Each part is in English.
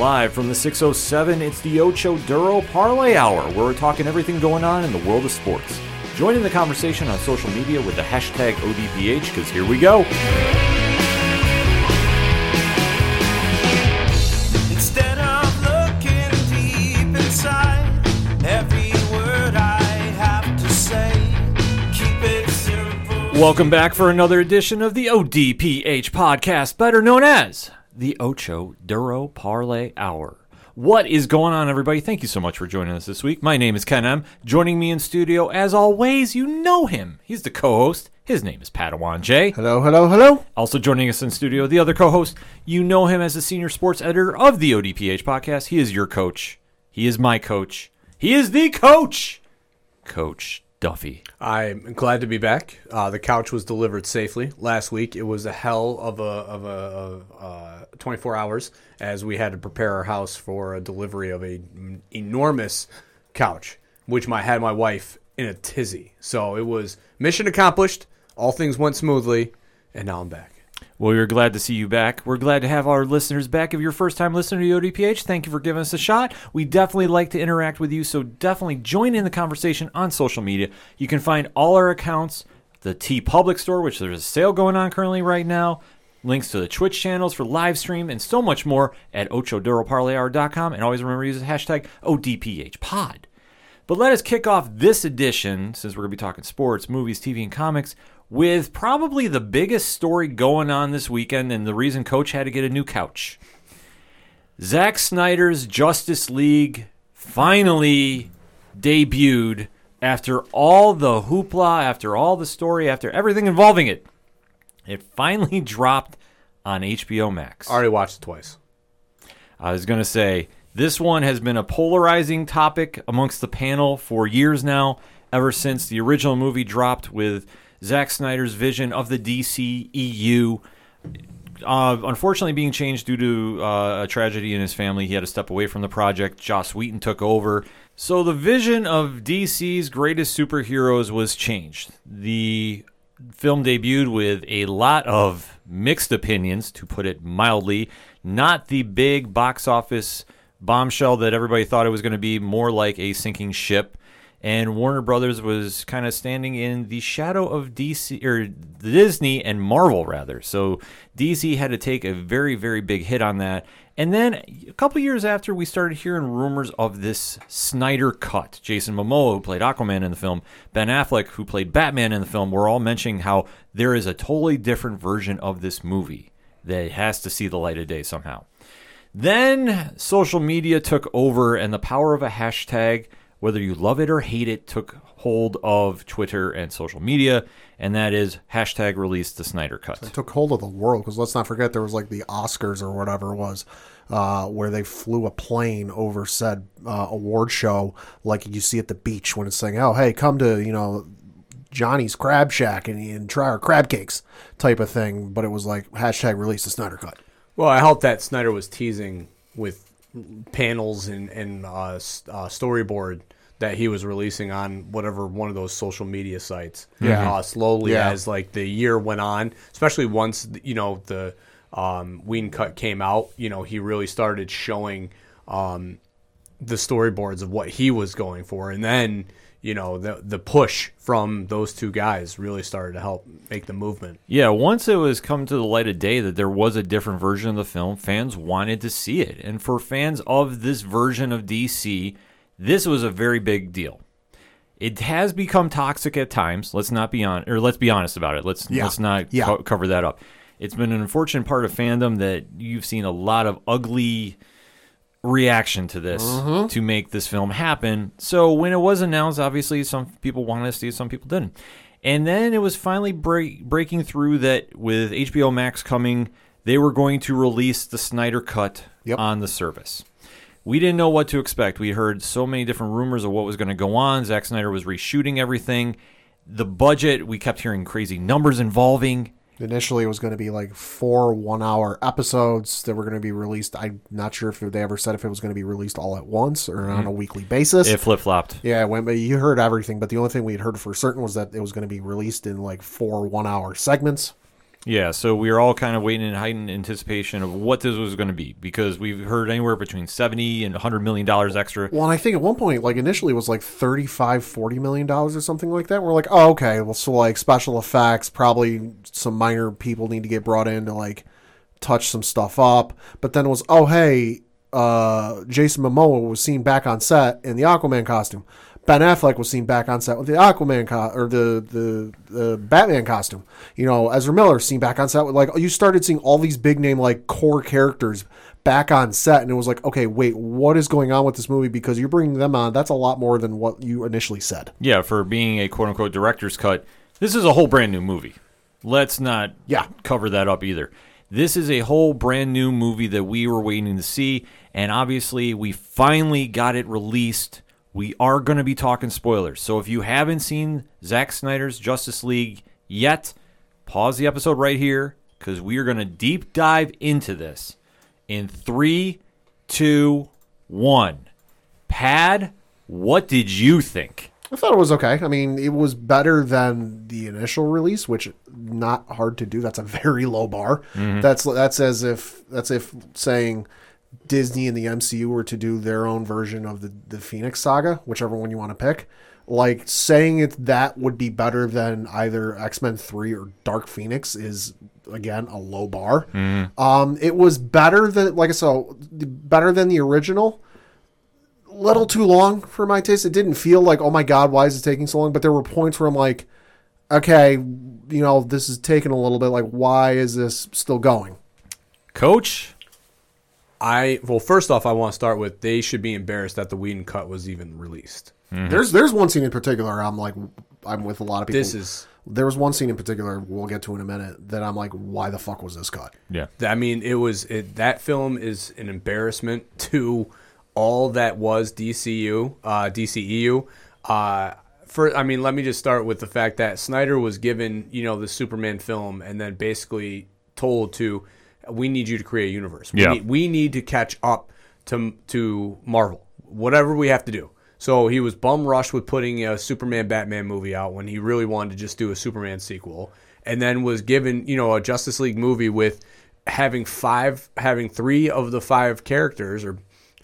Live from the 607, it's the Ocho Duro Parlay Hour, where we're talking everything going on in the world of sports. Join in the conversation on social media with the hashtag ODPH, because here we go. Instead of looking deep inside every word I have to say, keep it simple. Welcome back for another edition of the ODPH podcast, better known as the Ocho Duro Parlay Hour. What is going on, everybody? Thank you so much for joining us this week. My name is Ken M. Joining me in studio, as always, you know him. He's the co host. His name is Padawan J. Hello, hello, hello. Also joining us in studio, the other co host. You know him as the senior sports editor of the ODPH podcast. He is your coach. He is my coach. He is the coach, Coach Duffy. I'm glad to be back. Uh, the couch was delivered safely last week. It was a hell of a of a of, uh, 24 hours as we had to prepare our house for a delivery of a mm, enormous couch, which my had my wife in a tizzy. So it was mission accomplished. All things went smoothly, and now I'm back. Well, we're glad to see you back. We're glad to have our listeners back. If you're a first time listener to ODPH, thank you for giving us a shot. We definitely like to interact with you, so definitely join in the conversation on social media. You can find all our accounts, the TeePublic Store, which there's a sale going on currently right now, links to the Twitch channels for live stream, and so much more at ochoduroparlayhour.com. And always remember to use the hashtag ODPHpod. But let us kick off this edition, since we're going to be talking sports, movies, TV, and comics, with probably the biggest story going on this weekend and the reason Coach had to get a new couch. Zack Snyder's Justice League finally debuted after all the hoopla, after all the story, after everything involving it. It finally dropped on HBO Max. I Already watched it twice. I was going to say, this one has been a polarizing topic amongst the panel for years now, ever since the original movie dropped with Zack Snyder's vision of the DCEU. Uh, unfortunately, being changed due to uh, a tragedy in his family, he had to step away from the project. Joss Whedon took over. So the vision of DC's greatest superheroes was changed. The film debuted with a lot of mixed opinions, to put it mildly. Not the big box office bombshell that everybody thought it was going to be, more like a sinking ship. And Warner Brothers was kind of standing in the shadow of DC or Disney and Marvel rather. So DC had to take a very very big hit on that. And then a couple years after, we started hearing rumors of this Snyder cut. Jason Momoa, who played Aquaman in the film, Ben Affleck, who played Batman in the film, were all mentioning how there is a totally different version of this movie that has to see the light of day somehow. Then social media took over, and the power of a hashtag, whether you love it or hate it, took hold of Twitter and social media, and that is hashtag release the Snyder Cut. It took hold of the world because let's not forget there was like the Oscars or whatever it was, uh, where they flew a plane over said uh, award show, like you see at the beach when it's saying, "Oh, hey, come to you know Johnny's Crab Shack and, and try our crab cakes," type of thing. But it was like hashtag release the Snyder Cut. Well, I hope that Snyder was teasing with panels and and uh, uh, storyboard that he was releasing on whatever one of those social media sites. Yeah. Uh, slowly Yeah. as like the year went on, especially once you know the um, Whedon cut came out. You know, he really started showing um, the storyboards of what he was going for, and then you know the the push from those two guys really started to help make the movement. Yeah, once it was come to the light of day that there was a different version of the film, fans wanted to see it. And for fans of this version of DC, this was a very big deal. It has become toxic at times. Let's not be on, or let's be honest about it. Let's Yeah. let's not Yeah. co- cover that up. It's been an unfortunate part of fandom that you've seen a lot of ugly reaction to this mm-hmm. to make this film happen. So when it was announced, obviously some people wanted to see it, some people didn't. And then it was finally break, breaking through that with HBO Max coming, they were going to release the Snyder Cut Yep. on the service. We didn't know what to expect. We heard so many different rumors of what was going to go on. Zack Snyder was reshooting everything. The budget, we kept hearing crazy numbers involving. Initially, it was going to be like four one-hour episodes that were going to be released. I'm not sure if they ever said if it was going to be released all at once or on a mm-hmm. weekly basis. It flip flopped. yeah, when but you heard everything, but the only thing we had heard for certain was that it was going to be released in like four one-hour segments. Yeah, so we were all kind of waiting in heightened anticipation of what this was going to be because we've heard anywhere between 70 and 100 million dollars extra. Well, and I think at one point, like initially, it was like 35, 40 million dollars or something like that. We're like, oh, okay. Well, so like special effects, probably some minor people need to get brought in to like touch some stuff up. But then it was, oh, hey, uh, Jason Momoa was seen back on set in the Aquaman costume. Ben Affleck was seen back on set with the Aquaman co- or the, the the Batman costume. You know, Ezra Miller seen back on set with like you started seeing all these big name like core characters back on set, and it was like, okay, wait, what is going on with this movie? Because you're bringing them on. That's a lot more than what you initially said. Yeah, for being a quote unquote director's cut, this is a whole brand new movie. Let's not Yeah. cover that up either. This is a whole brand new movie that we were waiting to see, and obviously we finally got it released. We are going to be talking spoilers. So if you haven't seen Zack Snyder's Justice League yet, pause the episode right here because we are going to deep dive into this in three, two, one. Pad, what did you think? I thought it was okay. I mean, it was better than the initial release, which not hard to do. That's a very low bar. Mm-hmm. That's that's as if that's if saying Disney and the MCU were to do their own version of the the Phoenix Saga, whichever one you want to pick. Like saying it that would be better than either X Men Three or Dark Phoenix is again a low bar. Um, it was better than like I said, better than the original little too long for my taste. It didn't feel like, oh my god, why is it taking so long? But there were points where I'm like, okay, you know, this is taking a little bit. Like, why is this still going? Coach? I well, first off, I want to start with they should be embarrassed that the Whedon cut was even released. There's there's one scene in particular. I'm like, I'm with a lot of people. This is there was one scene in particular we'll get to in a minute that I'm like, why the fuck was this cut? Yeah. I mean, it was it, that film is an embarrassment to all that was DCU, uh, DCEU. Uh, for I mean, let me just start with the fact that Snyder was given you know the Superman film and then basically told to, we need you to create a universe. We Yeah. need, we need to catch up to to Marvel, whatever we have to do. So he was bum rushed with putting a Superman Batman movie out when he really wanted to just do a Superman sequel, and then was given you know a Justice League movie with having five, having three of the five characters or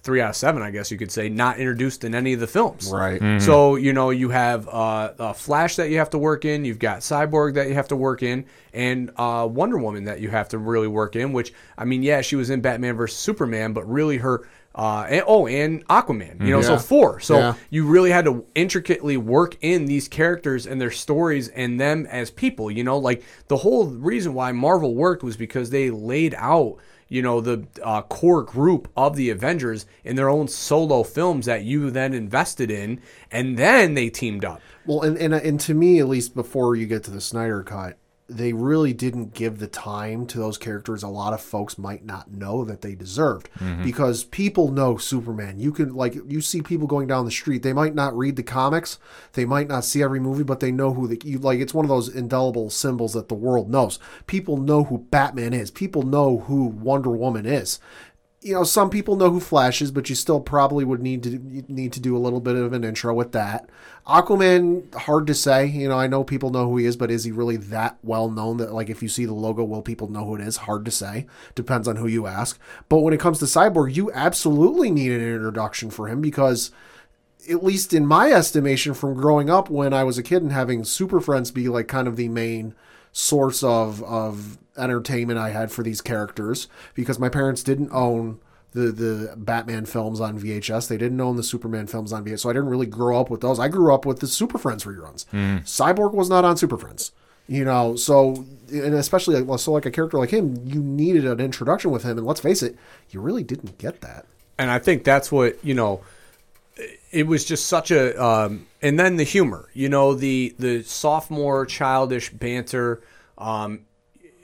three out of seven, I guess you could say, not introduced in any of the films. Right. So you know you have uh, uh, Flash that you have to work in, you've got Cyborg that you have to work in, and uh, Wonder Woman that you have to really work in. Which I mean, yeah, she was in Batman versus Superman, but really her. Uh, and, oh, and Aquaman, you know, so four. So Yeah. you really had to intricately work in these characters and their stories and them as people. You know, like the whole reason why Marvel worked was because they laid out you know the uh, core group of the Avengers in their own solo films that you then invested in, and then they teamed up. Well, and, and and to me, at least before you get to the Snyder cut, they really didn't give the time to those characters. A lot of folks might not know that they deserved mm-hmm. because people know Superman. You can like you see people going down the street. They might not read the comics, they might not see every movie, but they know who the you like. It's one of those indelible symbols that the world knows. People know who Batman is. People know who Wonder Woman is you know, some people know who Flash is, but you still probably would need to need to do a little bit of an intro with that. Aquaman, hard to say. You know, I know people know who he is, but is he really that well known that like if you see the logo, will people know who it is? Hard to say. Depends on who you ask. But when it comes to Cyborg, you absolutely need an introduction for him because at least in my estimation from growing up when I was a kid and having Super Friends be like kind of the main source of of entertainment I had for these characters because my parents didn't own the the Batman films on VHS. They didn't own the Superman films on VHS. So I didn't really grow up with those. I grew up with the Super Friends reruns. Mm. Cyborg was not on Super Friends. You know, so and especially like so like a character like him, you needed an introduction with him and let's face it, you really didn't get that. and I think that's what you know. It was just such a, um, and then the humor, you know, the the sophomore childish banter, um,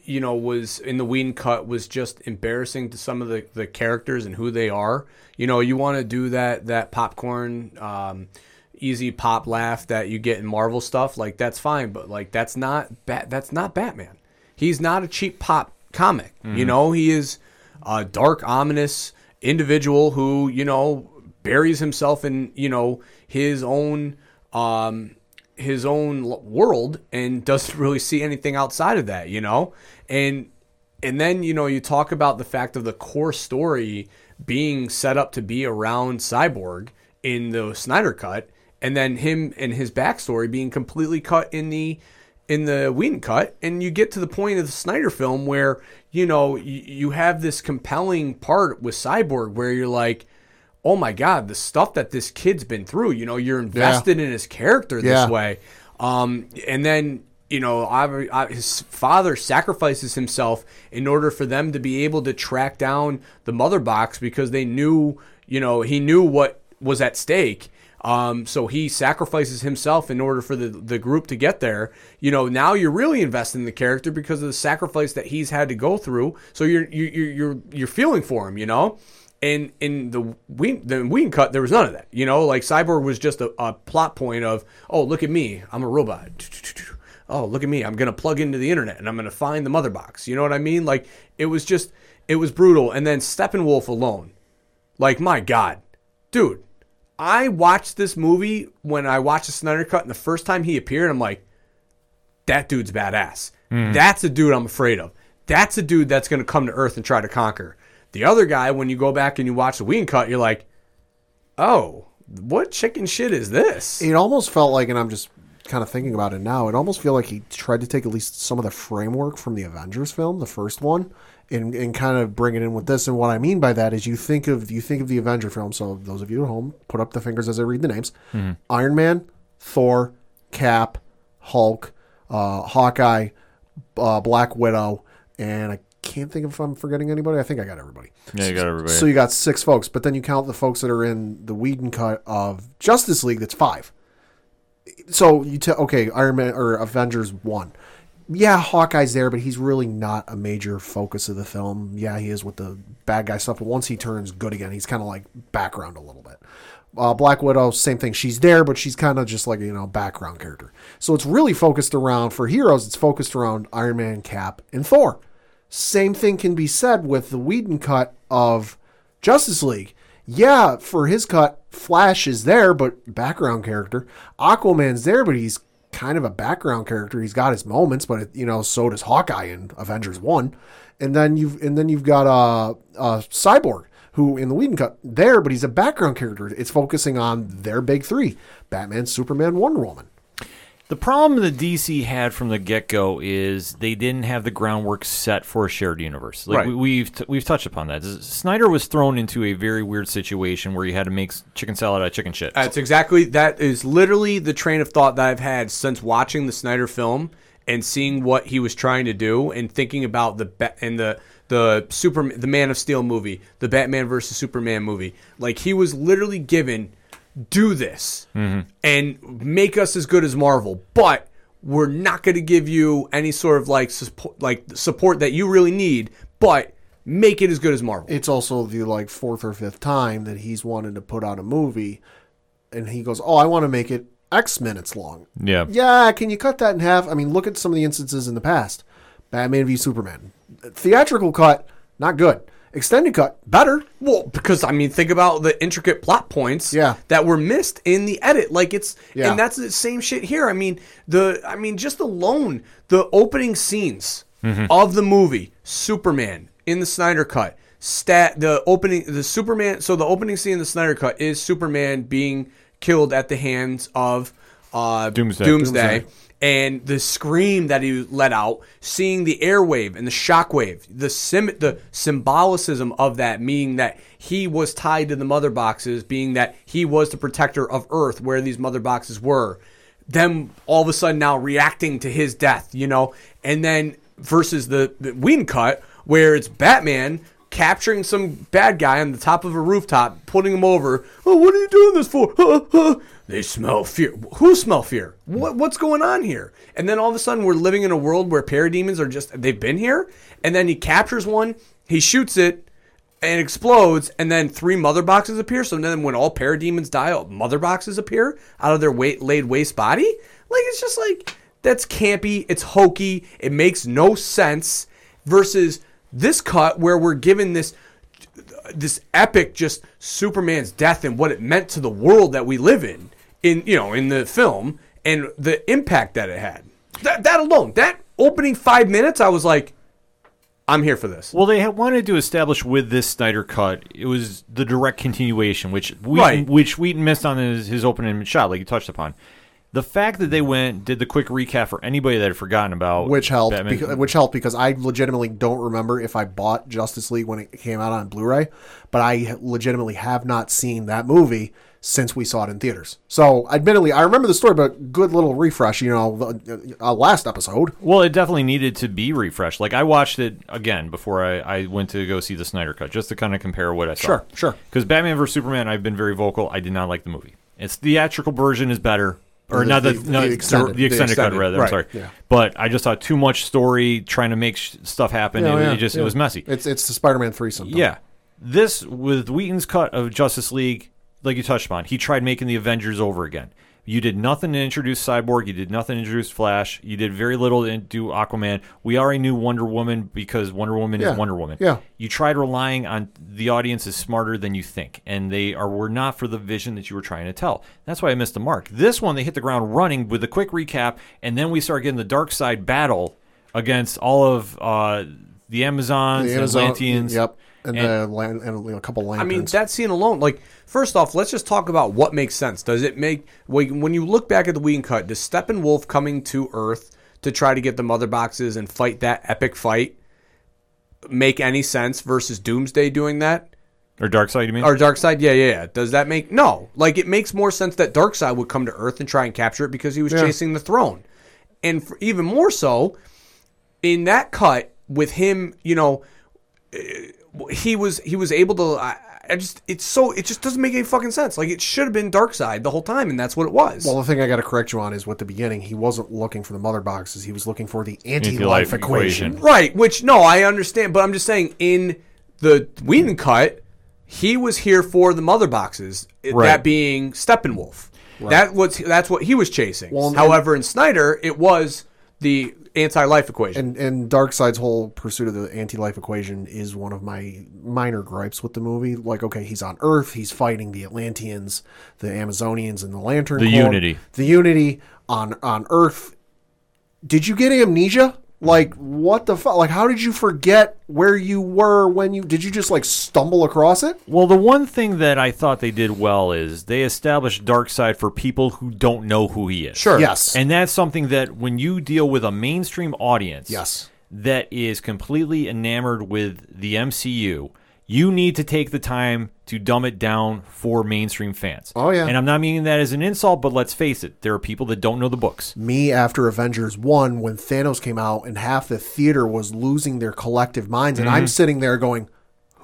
you know, was in the Whedon cut was just embarrassing to some of the, the characters and who they are. You know, you want to do that that popcorn, um, easy pop laugh that you get in Marvel stuff, like that's fine, but like that's not bat that's not Batman. He's not a cheap pop comic. You know, he is a dark, ominous individual who you know buries himself in you know his own um his own world and doesn't really see anything outside of that, you know? And and then, you know, you talk about the fact of the core story being set up to be around Cyborg in the Snyder cut, and then him and his backstory being completely cut in the in the Whedon cut, and you get to the point of the Snyder film where you know you, you have this compelling part with Cyborg where you're like, oh my god, the stuff that this kid's been through. You know, you're invested in his character this Yeah. way, um, and then you know I, I, his father sacrifices himself in order for them to be able to track down the mother box because they knew, you know, he knew what was at stake. Um, so he sacrifices himself in order for the, the group to get there. You know, now you're really invested in the character because of the sacrifice that he's had to go through. So you're you're you're you're, you're feeling for him. You know, and in the Ween, the Ween cut, there was none of that. You know, like Cyborg was just a, a plot point of, oh, look at me, I'm a robot. Oh, look at me, I'm gonna plug into the internet and I'm gonna find the mother box. You know what I mean? Like it was just, it was brutal. And then Steppenwolf alone, like my God, dude, I watched this movie when I watched the Snyder cut, and the first time he appeared, I'm like, that dude's badass. Hmm. That's a dude I'm afraid of. That's a dude that's going to come to Earth and try to conquer. The other guy, when you go back and you watch the Whedon cut, you're like, oh, what chicken shit is this? It almost felt like, and I'm just kind of thinking about it now. It almost feel like he tried to take at least some of the framework from the Avengers film, the first one, and and kind of bring it in with this. And what I mean by that is, you think of you think of the Avenger film. So those of you at home, put up the fingers as I read the names: Iron Man, Thor, Cap, Hulk, uh, Hawkeye, uh, Black Widow, and I can't think if I'm forgetting anybody. I think I got everybody. Yeah, you got everybody. So you got six folks, but then you count the folks that are in the Whedon cut of Justice League. That's five. So you tell okay, Iron Man or Avengers one. Yeah, Hawkeye's there, but he's really not a major focus of the film. Yeah, he is with the bad guy stuff, but once he turns good again, he's kind of like background a little bit. Uh, Black Widow, same thing. She's there, but she's kind of just like you know background character. So it's really focused around for heroes. It's focused around Iron Man, Cap, and Thor. Same thing can be said with the Whedon cut of Justice League. Yeah, for his cut, Flash is there, but background character. Aquaman's there, but he's kind of a background character. He's got his moments, but you know, so does Hawkeye in Avengers One. And then you've and then you've got uh, uh Cyborg, who in the Whedon cut there, but he's a background character. It's focusing on their big three: Batman, Superman, Wonder Woman. The problem the DC had from the get go is they didn't have the groundwork set for a shared universe. Like Right. we, we've t- we've touched upon that. Snyder was thrown into a very weird situation where he had to make chicken salad out of chicken shit. That's exactly that is literally the train of thought that I've had since watching the Snyder film and seeing what he was trying to do and thinking about the Ba- and the the super the Man of Steel movie, the Batman versus Superman movie. Like he was literally given do this and make us as good as Marvel, but we're not going to give you any sort of like support, like support that you really need, but make it as good as Marvel. It's also the like fourth or fifth time that he's wanted to put out a movie, and he goes, "Oh, I want to make it X minutes long." yeah. Yeah, can you cut that in half? I mean, look at some of the instances in the past. Batman v Superman. Theatrical cut, not good. Extended cut, better. Well, because I mean, think about the intricate plot points Yeah. that were missed in the edit. Like it's, Yeah. and that's the same shit here. I mean, the, I mean, just alone the opening scenes of the movie Superman in the Snyder cut. Stat the opening the Superman. So the opening scene in the Snyder cut is Superman being killed at the hands of uh, Doomsday. Doomsday Doomsday. And the scream that he let out, seeing the airwave and the shockwave, the sim- the symbolicism of that, meaning that he was tied to the mother boxes, being that he was the protector of Earth where these mother boxes were. Them all of a sudden now reacting to his death, you know, and then versus the, the cut where it's Batman capturing some bad guy on the top of a rooftop, putting him over. Oh, what are you doing this for? They smell fear. Who smell fear? What what's going on here? And then all of a sudden we're living in a world where parademons are just they've been here. And then he captures one, he shoots it, and it explodes, and then three mother boxes appear. So then when all parademons die, all mother boxes appear out of their weight laid waste body. Like it's just like that's campy, it's hokey, it makes no sense. Versus this cut where we're given this this epic just Superman's death and what it meant to the world that we live in in you know in the film and the impact that it had. That, that alone, that opening five minutes, I was like, I'm here for this. Well, they had wanted to establish with this Snyder cut, it was the direct continuation, which Whedon, Right. which Whedon missed on his, his opening shot, like you touched upon. The fact that they went did the quick recap for anybody that had forgotten about which helped Batman- because, which helped because I legitimately don't remember if I bought Justice League when it came out on Blu-ray, but I legitimately have not seen that movie since we saw it in theaters. So, admittedly, I remember the story, but good little refresh. You know, the, uh, last episode. Well, it definitely needed to be refreshed. Like I watched it again before I, I went to go see the Snyder cut, just to kind of compare what I saw. Sure, sure. Because Batman vs Superman, I've been very vocal. I did not like the movie. Its theatrical version is better, or The- not the, the- no, the extended- the extended, the cut extended, rather. I'm sorry, yeah. but I just saw too much story trying to make sh- stuff happen. Yeah, it, yeah, it just it was messy. It's it's the Spider-Man three something. Yeah. This with Whedon's cut of Justice League, like you touched upon, he tried making the Avengers over again. You did nothing to introduce Cyborg. You did nothing to introduce Flash. You did very little to do Aquaman. We already knew Wonder Woman because Wonder Woman Yeah. is Wonder Woman. Yeah. You tried relying on the audience is smarter than you think, and they are were not for the vision that you were trying to tell. That's why I missed the mark. This one, they hit the ground running with a quick recap, and then we start getting the Darkseid battle against all of uh, the Amazons, The the, Amazon- Atlanteans. Yep. And, And- the lan- and you know, a couple landings. I mean, that scene alone, like, first off, let's just talk about what makes sense. Does it make, when when you look back at the Whedon cut, does Steppenwolf coming to Earth to try to get the mother boxes and fight that epic fight make any sense versus Doomsday doing that? Or Darkseid, you mean? Or Darkseid? Yeah, yeah, yeah. Does that make no? Like it makes more sense that Darkseid would come to Earth and try and capture it because he was Yeah. chasing the throne, and for, even more so in that cut with him. You know, uh, he was he was able to. I, I just it's so it just doesn't make any fucking sense. Like it should have been Darkseid the whole time, and that's what it was. well, the thing I got to correct you on is with the beginning, he wasn't looking for the mother boxes. He was looking for the Anti-life anti-life equation. equation. Right, which no, I understand, but I'm just saying in the Whedon cut, he was here for the mother boxes. Right. That being Steppenwolf. That was that's what he was chasing. Well, and- However, in Snyder, it was the anti-life equation. And and Darkseid's whole pursuit of the anti-life equation is one of my minor gripes with the movie. Like, okay, he's on Earth, he's fighting the Atlanteans, the Amazonians, and the Lantern. The Corps. Unity. The Unity on on Earth. Did you get amnesia? Like, what the fuck? Like, how did you forget where you were when you? Did you just like stumble across it? Well, the one thing that I thought they did well is they established Darkseid for people who don't know who he is. sure. Yes. And that's something that when you deal with a mainstream audience Yes. that is completely enamored with the MCU, you need to take the time to dumb it down for mainstream fans. Oh, yeah. And I'm not meaning that as an insult, but let's face it, there are people that don't know the books. me after Avengers 1 when Thanos came out and half the theater was losing their collective minds and Mm-hmm. I'm sitting there going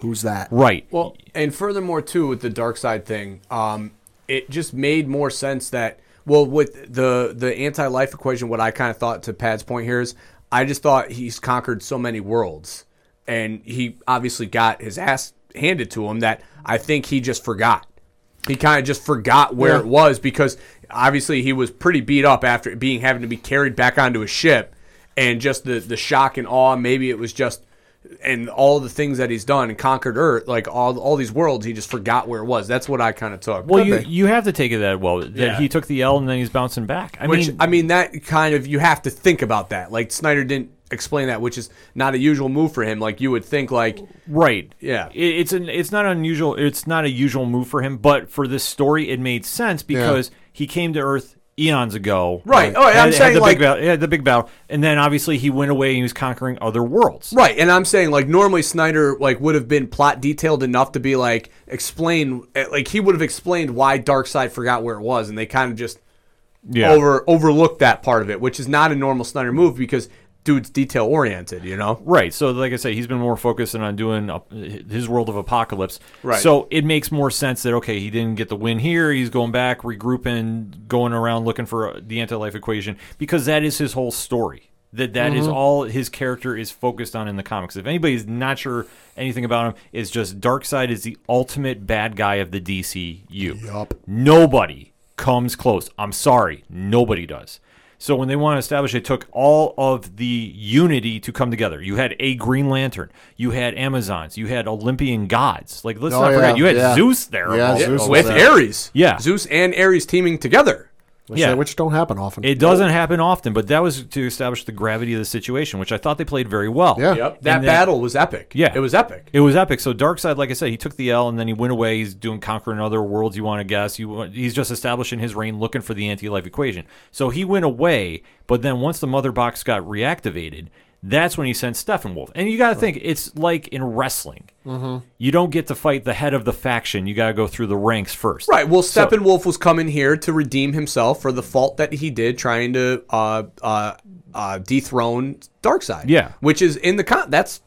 who's that? Right. Well, and furthermore, too, with the Darkseid thing, um, it just made more sense that well, with the the anti life equation, what I kind of thought to Pat's point here is, I just thought he's conquered so many worlds, and he obviously got his ass handed to him that I think he just forgot. He kind of just forgot where Yeah. it was because obviously he was pretty beat up after being having to be carried back onto his ship, and just the the shock and awe. Maybe it was just and all the things that he's done and conquered Earth, like all all these worlds, he just forgot where it was. That's what I kind of took. well, Could you be. you have to take it that well that Yeah. he took the L and then he's bouncing back. I which mean, I mean that kind of you have to think about that. Like Snyder didn't explain that, which is not a usual move for him. Like you would think, like Right. Yeah. It, it's an it's not unusual. It's not a usual move for him, but for this story, it made sense because he came to Earth eons ago. Right. Oh, I'm Had- had saying, the like- big battle, yeah, the big battle, and then obviously he went away and he was conquering other worlds. right. And I'm saying like normally Snyder like would have been plot detailed enough to be like explain eh, like he would have explained why Darkseid forgot where it was, and they kind of just Yeah. over overlooked that part of it, which is not a normal Snyder move because dude's detail oriented. You know. Right. So, like I said, he's been more focused on doing uh, his world of Apokolips. Right. So it makes more sense that okay, he didn't get the win here. He's going back, regrouping, going around looking for uh, the anti-life equation because that is his whole story. That that is all his character is focused on in the comics. If anybody's not sure anything about him, it's just Darkseid is the ultimate bad guy of the DCU. Yup. Nobody comes close. I'm sorry, nobody does. So when they want to establish, it took all of the unity to come together. You had a Green Lantern, you had Amazons, you had Olympian gods. Like let's Oh, not yeah, forget, you had yeah. Zeus there. Yeah, Zeus with there. Ares. Yeah. Zeus and Ares teaming together. Which, Yeah. which don't happen often. It doesn't happen often, but that was to establish the gravity of the situation, which I thought they played very well. Yeah. Yep. That then- battle was epic. Yeah. It was epic. It was epic. So Darkseid, like I said, he took the L and then he went away. He's doing conquering other worlds. You want to guess? You want- he's just establishing his reign, looking for the anti-life equation. So he went away, but then once the mother box got reactivated, that's when he sent Steppenwolf. And you got to think it's like in wrestling. Mm-hmm. You don't get to fight the head of the faction. You got to go through the ranks first. Right. Well, So- Steppenwolf was coming here to redeem himself for the fault that he did trying to uh, uh, uh, dethrone Darkseid. Yeah. Which is in the con. That's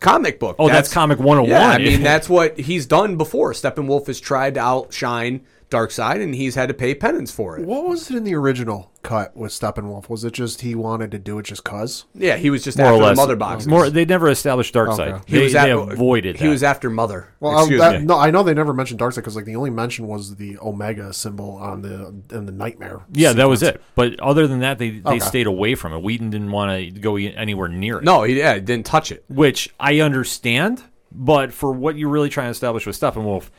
comic book. Oh, that's comic 101. Yeah, I mean that's what he's done before. Steppenwolf has tried to outshine Darkseid, and he's had to pay penance for it. What was it in the original cut with Steppenwolf? Was it just he wanted to do it just cause? Yeah, he was just more after or less. the mother boxes. More, they never established Darkseid. Okay. he They, was they at- avoided He that. was after mother. Well, Excuse um, that, me. no, I know they never mentioned Darkseid because like the only mention was the Omega symbol on the in the nightmare. Yeah, that was sequence. it. But other than that, they, they Okay. stayed away from it. Whedon didn't want to go e- anywhere near it. No, he yeah, didn't touch it. Which I understand, but for what you're really trying to establish with Steppenwolf,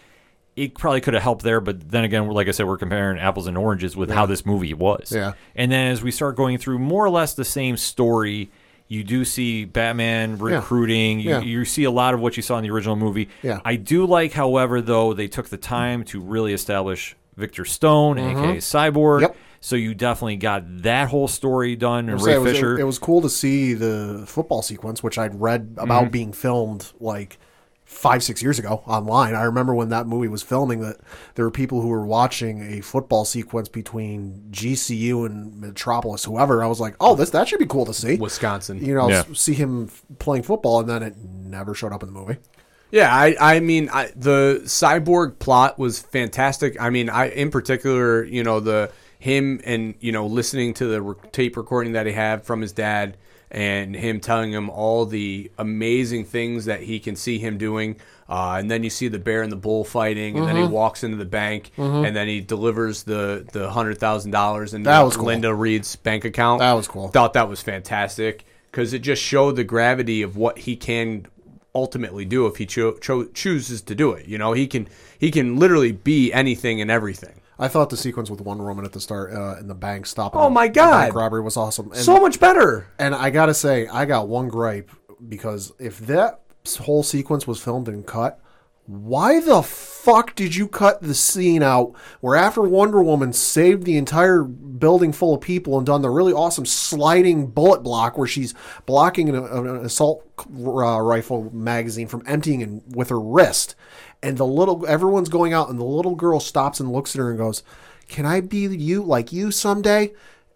it probably could have helped there. But then again, like I said, we're comparing apples and oranges with how this movie was. Yeah. And then as we start going through more or less the same story, you do see Batman recruiting. You, Yeah. you see a lot of what you saw in the original movie. Yeah. I do like, however, though, they took the time to really establish Victor Stone, aka Cyborg. Mm-hmm. Yep. So you definitely got that whole story done. And Ray it, was, Fisher. it, it was cool to see the football sequence, which I'd read Mm-hmm. about being filmed like five, six years ago online. I remember when that movie was filming that there were people who were watching a football sequence between GCU and Metropolis, whoever. I was like, oh, this that should be cool to see. Wisconsin. You know, Yeah. see him playing football, and then it never showed up in the movie. Yeah, I, I mean, I, the cyborg plot was fantastic. I mean, I in particular, you know, the him and you know listening to the re- tape recording that he had from his dad and him telling him all the amazing things that he can see him doing. Uh, and then you see the bear and the bull fighting, and then Mm-hmm. he walks into the bank, and then he delivers the the hundred thousand dollars into That was cool. Linda Reed's bank account. That was cool. Thought that was fantastic because it just showed the gravity of what he can ultimately do if he cho- cho- chooses to do it. You know, he can he can literally be anything and everything. I thought the sequence with Wonder Woman at the start uh, in the bank stopping. Oh my the God. bank robbery was awesome. And, so much better. and I gotta say, I got one gripe because if that whole sequence was filmed and cut, why the fuck did you cut the scene out where after Wonder Woman saved the entire building full of people and done the really awesome sliding bullet block where she's blocking an, an assault uh, rifle magazine from emptying in, with her wrist, and the little everyone's going out and the little girl stops and looks at her and goes, "Can I be you like you someday?"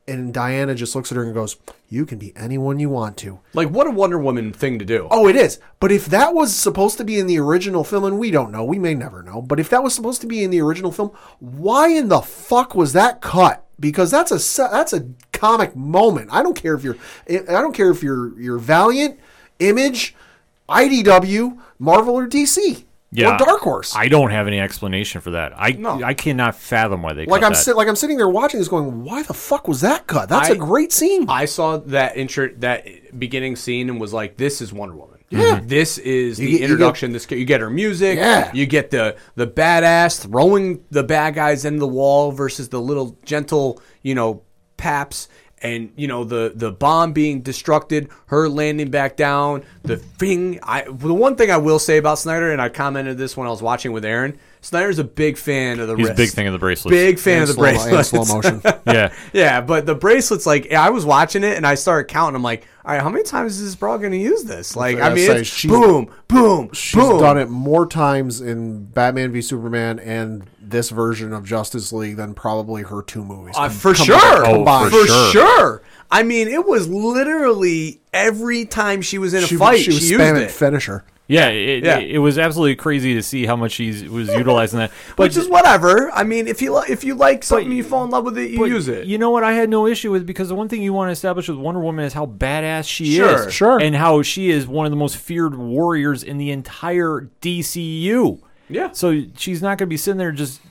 And Diana just looks at her and goes, "You can be anyone you want to." Like what a Wonder Woman thing to do. Oh, it is. But if that was supposed to be in the original film, and we don't know, we may never know, but if that was supposed to be in the original film, why in the fuck was that cut? Because that's a se- that's a comic moment. I don't care if you're I don't care if you're you're Valiant, Image, IDW, Marvel or DC. Or Dark Horse. I don't have any explanation for that. I No. I cannot fathom why they like cut I'm that. sit, like I'm sitting there watching this, going, "Why the fuck was that cut? That's a I- great scene." I saw that intro that beginning scene and was like, "This is Wonder Woman." Yeah, mm-hmm. this is the get- you get- introduction. this you get her music. Yeah. you get the the badass throwing the bad guys in the wall versus the little gentle, you know, paps. And you know the the bomb being destructed, her landing back down. The thing, I the one thing I will say about Snyder, and I commented this when I was watching with Aaron. Snyder's a big fan of the He's a big fan of the bracelets. Big fan And of the slow, and bracelets. slow motion. yeah. Yeah, but the bracelets, like, I was watching it and I started counting. I'm like, all right, how many times is this bro going to use this? Like, I I'd mean, say it's she's- boom, boom, She's boom. done it more times in Batman v Superman and this version of Justice League than probably her two movies. Uh, Com- for combined- sure. Oh, combined. for sure. sure. I mean, it was literally every time she was in a She, fight, she she, used it. finisher. Yeah, it, Yeah. It, it was absolutely crazy to see how much she was utilizing that. But Which is whatever. I mean, if you li- if you like something, you fall in love with it, you use it. You know what? I had no issue with because the one thing you want to establish with Wonder Woman is how badass she Sure. is, Sure. and how she is one of the most feared warriors in the entire DCU. Yeah. So she's not going to be sitting there just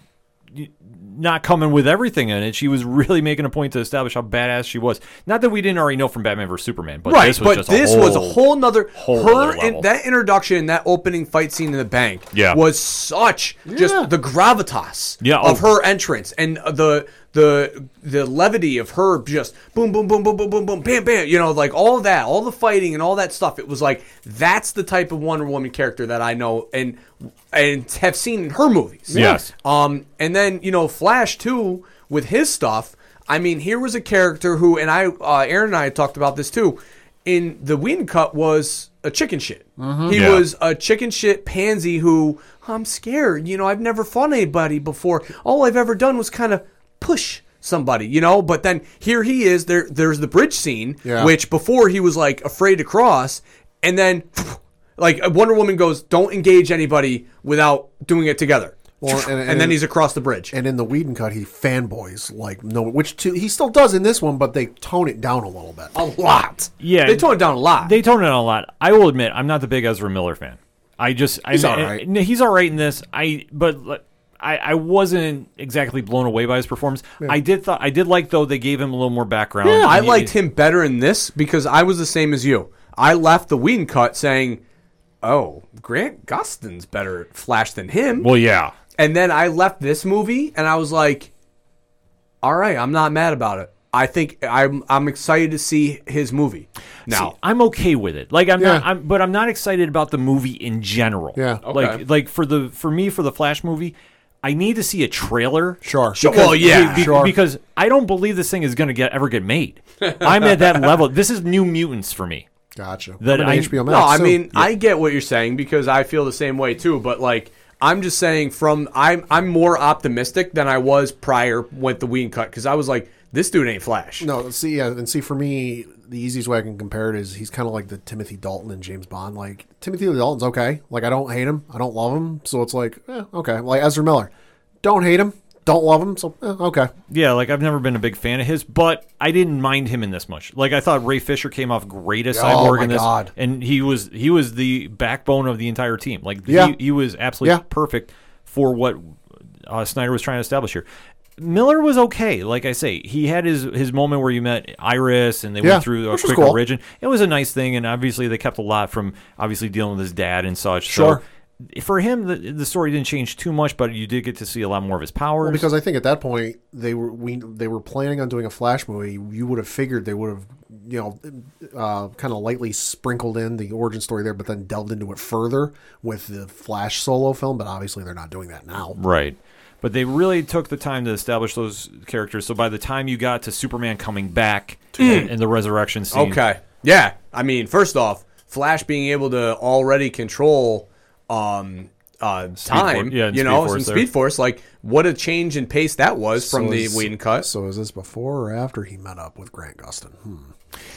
not coming with everything in it. She was really making a point to establish how badass she was. Not that we didn't already know from Batman vs Superman, but right, this was but just this a whole, was a whole nother whole her other in, that introduction, and that opening fight scene in the bank, Yeah. was such Yeah. just the gravitas Yeah, of oh. her entrance and the the the levity of her just boom boom boom boom boom boom boom bam bam you know like all of that all the fighting and all that stuff it was like that's the type of Wonder Woman character that I know and and have seen in her movies Yes. um and then you know Flash too with his stuff I mean here was a character who and I uh, Aaron and I talked about this too in the Whedon cut was a chicken shit he Yeah. was a chicken shit pansy who I'm scared. You know, I've never fought anybody before. All I've ever done was kind of push somebody, you know. But then here he is. There, there's the bridge scene, Yeah. which before he was like afraid to cross, and then like Wonder Woman goes, "Don't engage anybody without doing it together." Well, and, and- and- then he's across the bridge. And in the Whedon cut, he fanboys like no, which too, he still does in this one, but they tone it down a little bit. a lot. Yeah. they tone it down a lot. They tone it down a lot. I will admit, I'm not the big Ezra Miller fan. I just He's I, all right. no, he's all right in this. I but I, I wasn't exactly blown away by his performance. I did thought I did like though they gave him a little more background. Yeah, I liked him better in this because I was the same as you. I left the Whedon cut saying, "Oh, Grant Gustin's better at Flash than him." Well, yeah. And then I left this movie and I was like, "All right, I'm not mad about it. I think I'm I'm excited to see his movie now." See, I'm okay with it. Like I'm Yeah. not, I'm, but I'm not excited about the movie in general. Yeah. Okay. Like like for the for me for the Flash movie, I need to see a trailer. Sure. Sure. Well, yeah, Be- sure. Because I don't believe this thing is going to get ever get made. I'm at that level. This is New Mutants for me. Gotcha. That I- HBO Max. No, I soon. mean I get what you're saying because I feel the same way too. But like I'm just saying, from I'm I'm more optimistic than I was prior with the Whedon cut because I was like, this dude ain't Flash. no. See, yeah, and see for me, the easiest way I can compare it is he's kind of like the Timothy Dalton and James Bond. Like Timothy Dalton's okay. Like I don't hate him. I don't love him. So it's like eh, okay. Like Ezra Miller, don't hate him. Don't love him. So eh, okay. Yeah, like I've never been a big fan of his, but I didn't mind him in this much. Like I thought Ray Fisher came off great as Oh, Cyborg in this, God. and he was he was the backbone of the entire team. Like Yeah. he, he was absolutely Yeah. perfect for what uh, Snyder was trying to establish here. Miller was okay. Like I say, he had his his moment where you met Iris and they Yeah, went through a quick cool. origin. It was a nice thing, and obviously they kept a lot from obviously dealing with his dad and such. Sure. So for him, the, the story didn't change too much, but you did get to see a lot more of his powers. Because I think at that point they were we they were planning on doing a Flash movie. You would have figured they would have you know uh, kind of lightly sprinkled in the origin story there, but then delved into it further with the Flash solo film. But obviously they're not doing that now. Right. But they really took the time to establish those characters. So by the time you got to Superman coming back in, and the resurrection scene, Okay. Yeah. I mean, first off, Flash being able to already control um uh time, For- yeah, and you Speed know, Force some there. speed force, like what a change in pace that was from So the is- Whedon cut. So is this before or after he met up with Grant Gustin? Hmm.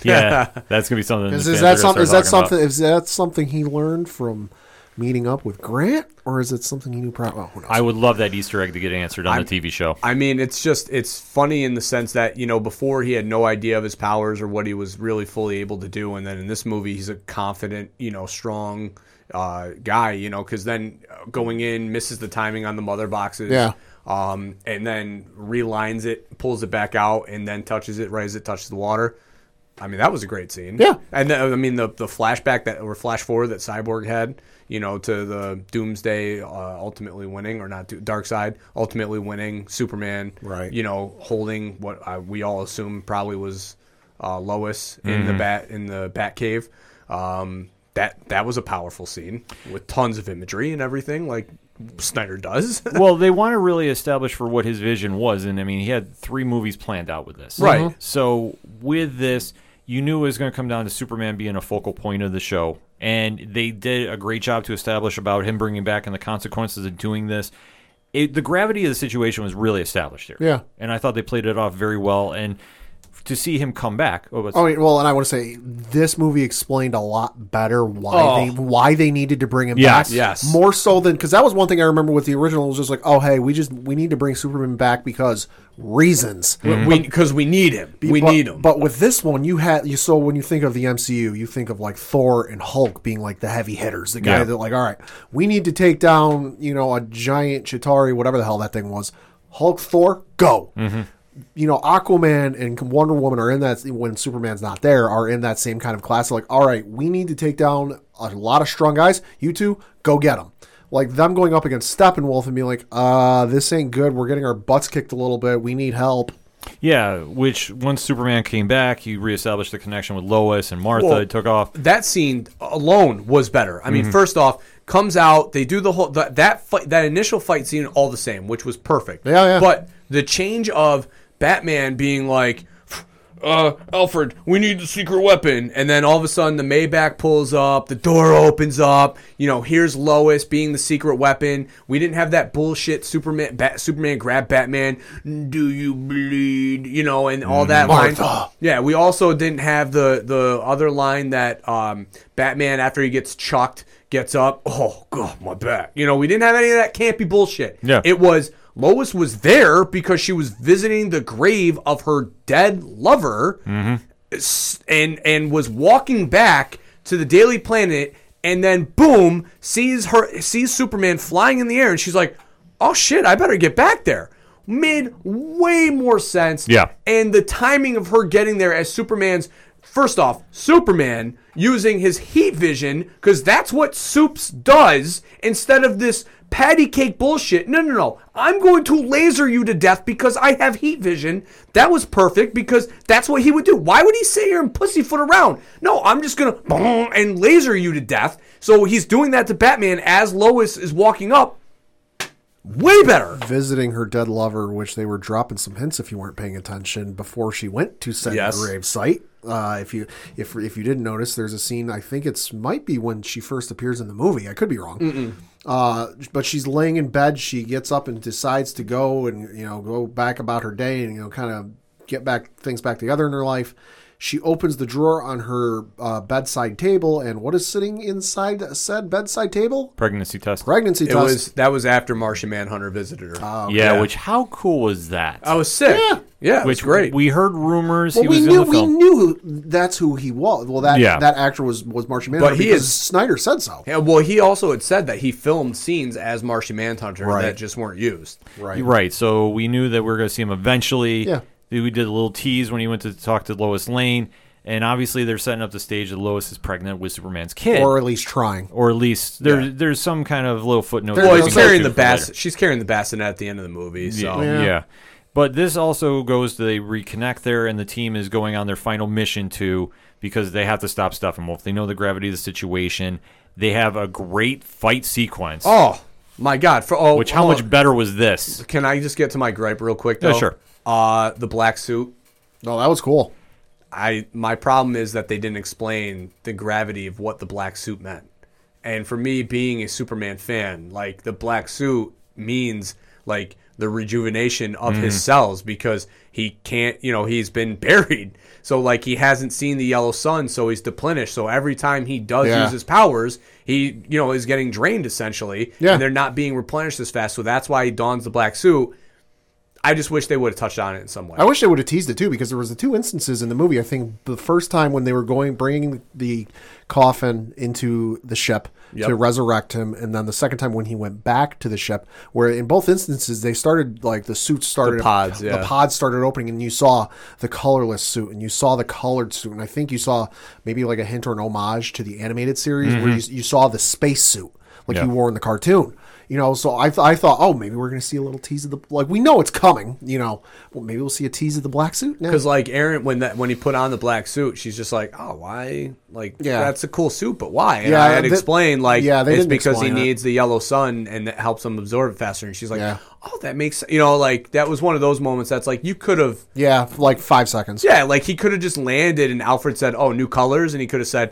yeah, that's gonna be something. Is, is that are something? gonna Is that something? Is that something he learned from meeting up with Grant, or is it something he knew? Pro- oh, who knows? I would love that Easter egg to get answered on I'm- the TV show. I mean, it's just it's funny in the sense that you know before he had no idea of his powers or what he was really fully able to do, and then in this movie he's a confident, you know, strong uh, guy. You know, because then uh, going in misses the timing on the mother boxes. Yeah. Um, and then relines it, pulls it back out, and then touches it right as it touches the water. I mean, that was a great scene. Yeah. And then, I mean, the the flashback that or flash forward that Cyborg had, you know, to the Doomsday uh, ultimately winning, or not Darkseid ultimately winning, Superman, Right. You know, holding what I, we all assume probably was uh, Lois in the bat in the Bat Cave. Um, that that was a powerful scene with tons of imagery and everything, like Snyder does. well, they want to really establish for what his vision was, and I mean, he had three movies planned out with this, Right. So with this, you knew it was going to come down to Superman being a focal point of the show, and they did a great job to establish about him bringing back and the consequences of doing this. It, the gravity of the situation was really established here, Yeah. and I thought they played it off very well, and to see him come back, oh, it's- Oh wait, well, and I want to say this movie explained a lot better why Oh. they why they needed to bring him Yes. back. Yes. more so than because that was one thing I remember with the original. Was just like, oh hey, we just we need to bring Superman back because reasons. we because we need him. We but, need him. But with this one, you had you so when you think of the MCU, you think of like Thor and Hulk being like the heavy hitters, the guy Yeah. that like, all right, we need to take down you know a giant Chitauri, whatever the hell that thing was. Hulk, Thor, go. Mm-hmm. You know, Aquaman and Wonder Woman are in that when Superman's not there, are in that same kind of class. Like, all right, we need to take down a lot of strong guys. You two, go get them. like them going up against Steppenwolf and being like, uh, this ain't good. We're getting our butts kicked a little bit. We need help. Yeah, which once Superman came back, he reestablished the connection with Lois and Martha. Well, it took off. that scene alone was better. I mean, Mm-hmm. first off, comes out, they do the whole that that fight, that initial fight scene all the same, which was perfect. Yeah, yeah. But the change of Batman being like, uh, Alfred, we need the secret weapon, and then all of a sudden the Maybach pulls up, the door opens up. You know, here's Lois being the secret weapon. We didn't have that bullshit Superman. Bat, Superman grab Batman. Do you bleed? You know, and all that line. Martha. Yeah, we also didn't have the the other line that um, Batman after he gets chucked gets up. Oh god, my back. You know, we didn't have any of that campy bullshit. Yeah. it was Lois was there because she was visiting the grave of her dead lover, s- and and was walking back to the Daily Planet, and then boom, sees her sees Superman flying in the air, and she's like, "Oh shit, I better get back there." Made way more sense. Yeah. And the timing of her getting there as Superman's first off, Superman using his heat vision, because that's what Soups does, instead of this patty cake bullshit. No, no, no. I'm going to laser you to death because I have heat vision. That was perfect because that's what he would do. Why would he sit here and pussyfoot around? No, I'm just gonna and laser you to death. So he's doing that to Batman as Lois is walking up. Way better. Visiting her dead lover, which they were dropping some hints if you weren't paying attention before she went to said Yes. grave site. Uh, if you if if you didn't notice, there's a scene. I think it's might be when she first appears in the movie. I could be wrong. Uh, but she's laying in bed. She gets up and decides to go and you know go back about her day and you know kind of get back things back together in her life. She opens the drawer on her uh, bedside table, and what is sitting inside said bedside table? Pregnancy test. Pregnancy It test. was that was after Martian Manhunter visited her. Oh, yeah, yeah. which how cool was that? I was sick. Yeah. Yeah, it was which great. We heard rumors Well, he we was knew in the we knew that's who he was. Well, that Yeah. that actor was was Martian Manhunter But he because is- Snyder said so. Yeah, well, he also had said that he filmed scenes as Martian Manhunter Right. that just weren't used. Right. Right. So we knew that we were going to see him eventually. Yeah. We did a little tease when he went to talk to Lois Lane, and obviously they're setting up the stage that Lois is pregnant with Superman's kid, Or at least trying. or at least there, Yeah. there's some kind of little footnote. Well, we he's carrying the bass. She's carrying the bassinet at the end of the movie. So Yeah. Yeah. But this also goes to they reconnect there, and the team is going on their final mission too because they have to stop Steppenwolf. They know the gravity of the situation. They have a great fight sequence. Oh my God! For oh, which how hold much on. better was this? Can I just get to my gripe real quick? Though? Yeah, sure. Uh, the black suit. No, that was cool. I my problem is that they didn't explain the gravity of what the black suit meant. And for me being a Superman fan, like the black suit means like the rejuvenation of his cells because he can't, you know, he's been buried. So like he hasn't seen the yellow sun, so he's deplenished. So every time he does Yeah. use his powers, he, you know, is getting drained essentially. Yeah. And they're not being replenished as fast. So that's why he dons the black suit. I just wish they would have touched on it in some way. I wish they would have teased it too, because there was the two instances in the movie. I think the first time when they were going bringing the coffin into the ship Yep. to resurrect him, and then the second time when he went back to the ship, where in both instances they started like the suits started The pods, the pods started opening, and you saw the colorless suit, and you saw the colored suit, and I think you saw maybe like a hint or an homage to the animated series where mm-hmm. you, you saw the space suit like Yeah. you wore in the cartoon. You know, so I, th- I thought, oh, maybe we're going to see a little tease of the like. We know it's coming. You know, well, maybe we'll see a tease of the black suit. Because like Aaron, when that when he put on the black suit, she's just like, "Oh, why? Like, Yeah. that's a cool suit, but why?" And Yeah, I had that- explained like, yeah, they it's because he it. needs the yellow sun and that helps him absorb it faster. And she's like, Yeah. "Oh, that makes you know, like that was one of those moments that's like you could have, yeah, like five seconds. yeah, like he could have just landed and Alfred said, "Oh, new colors," and he could have said.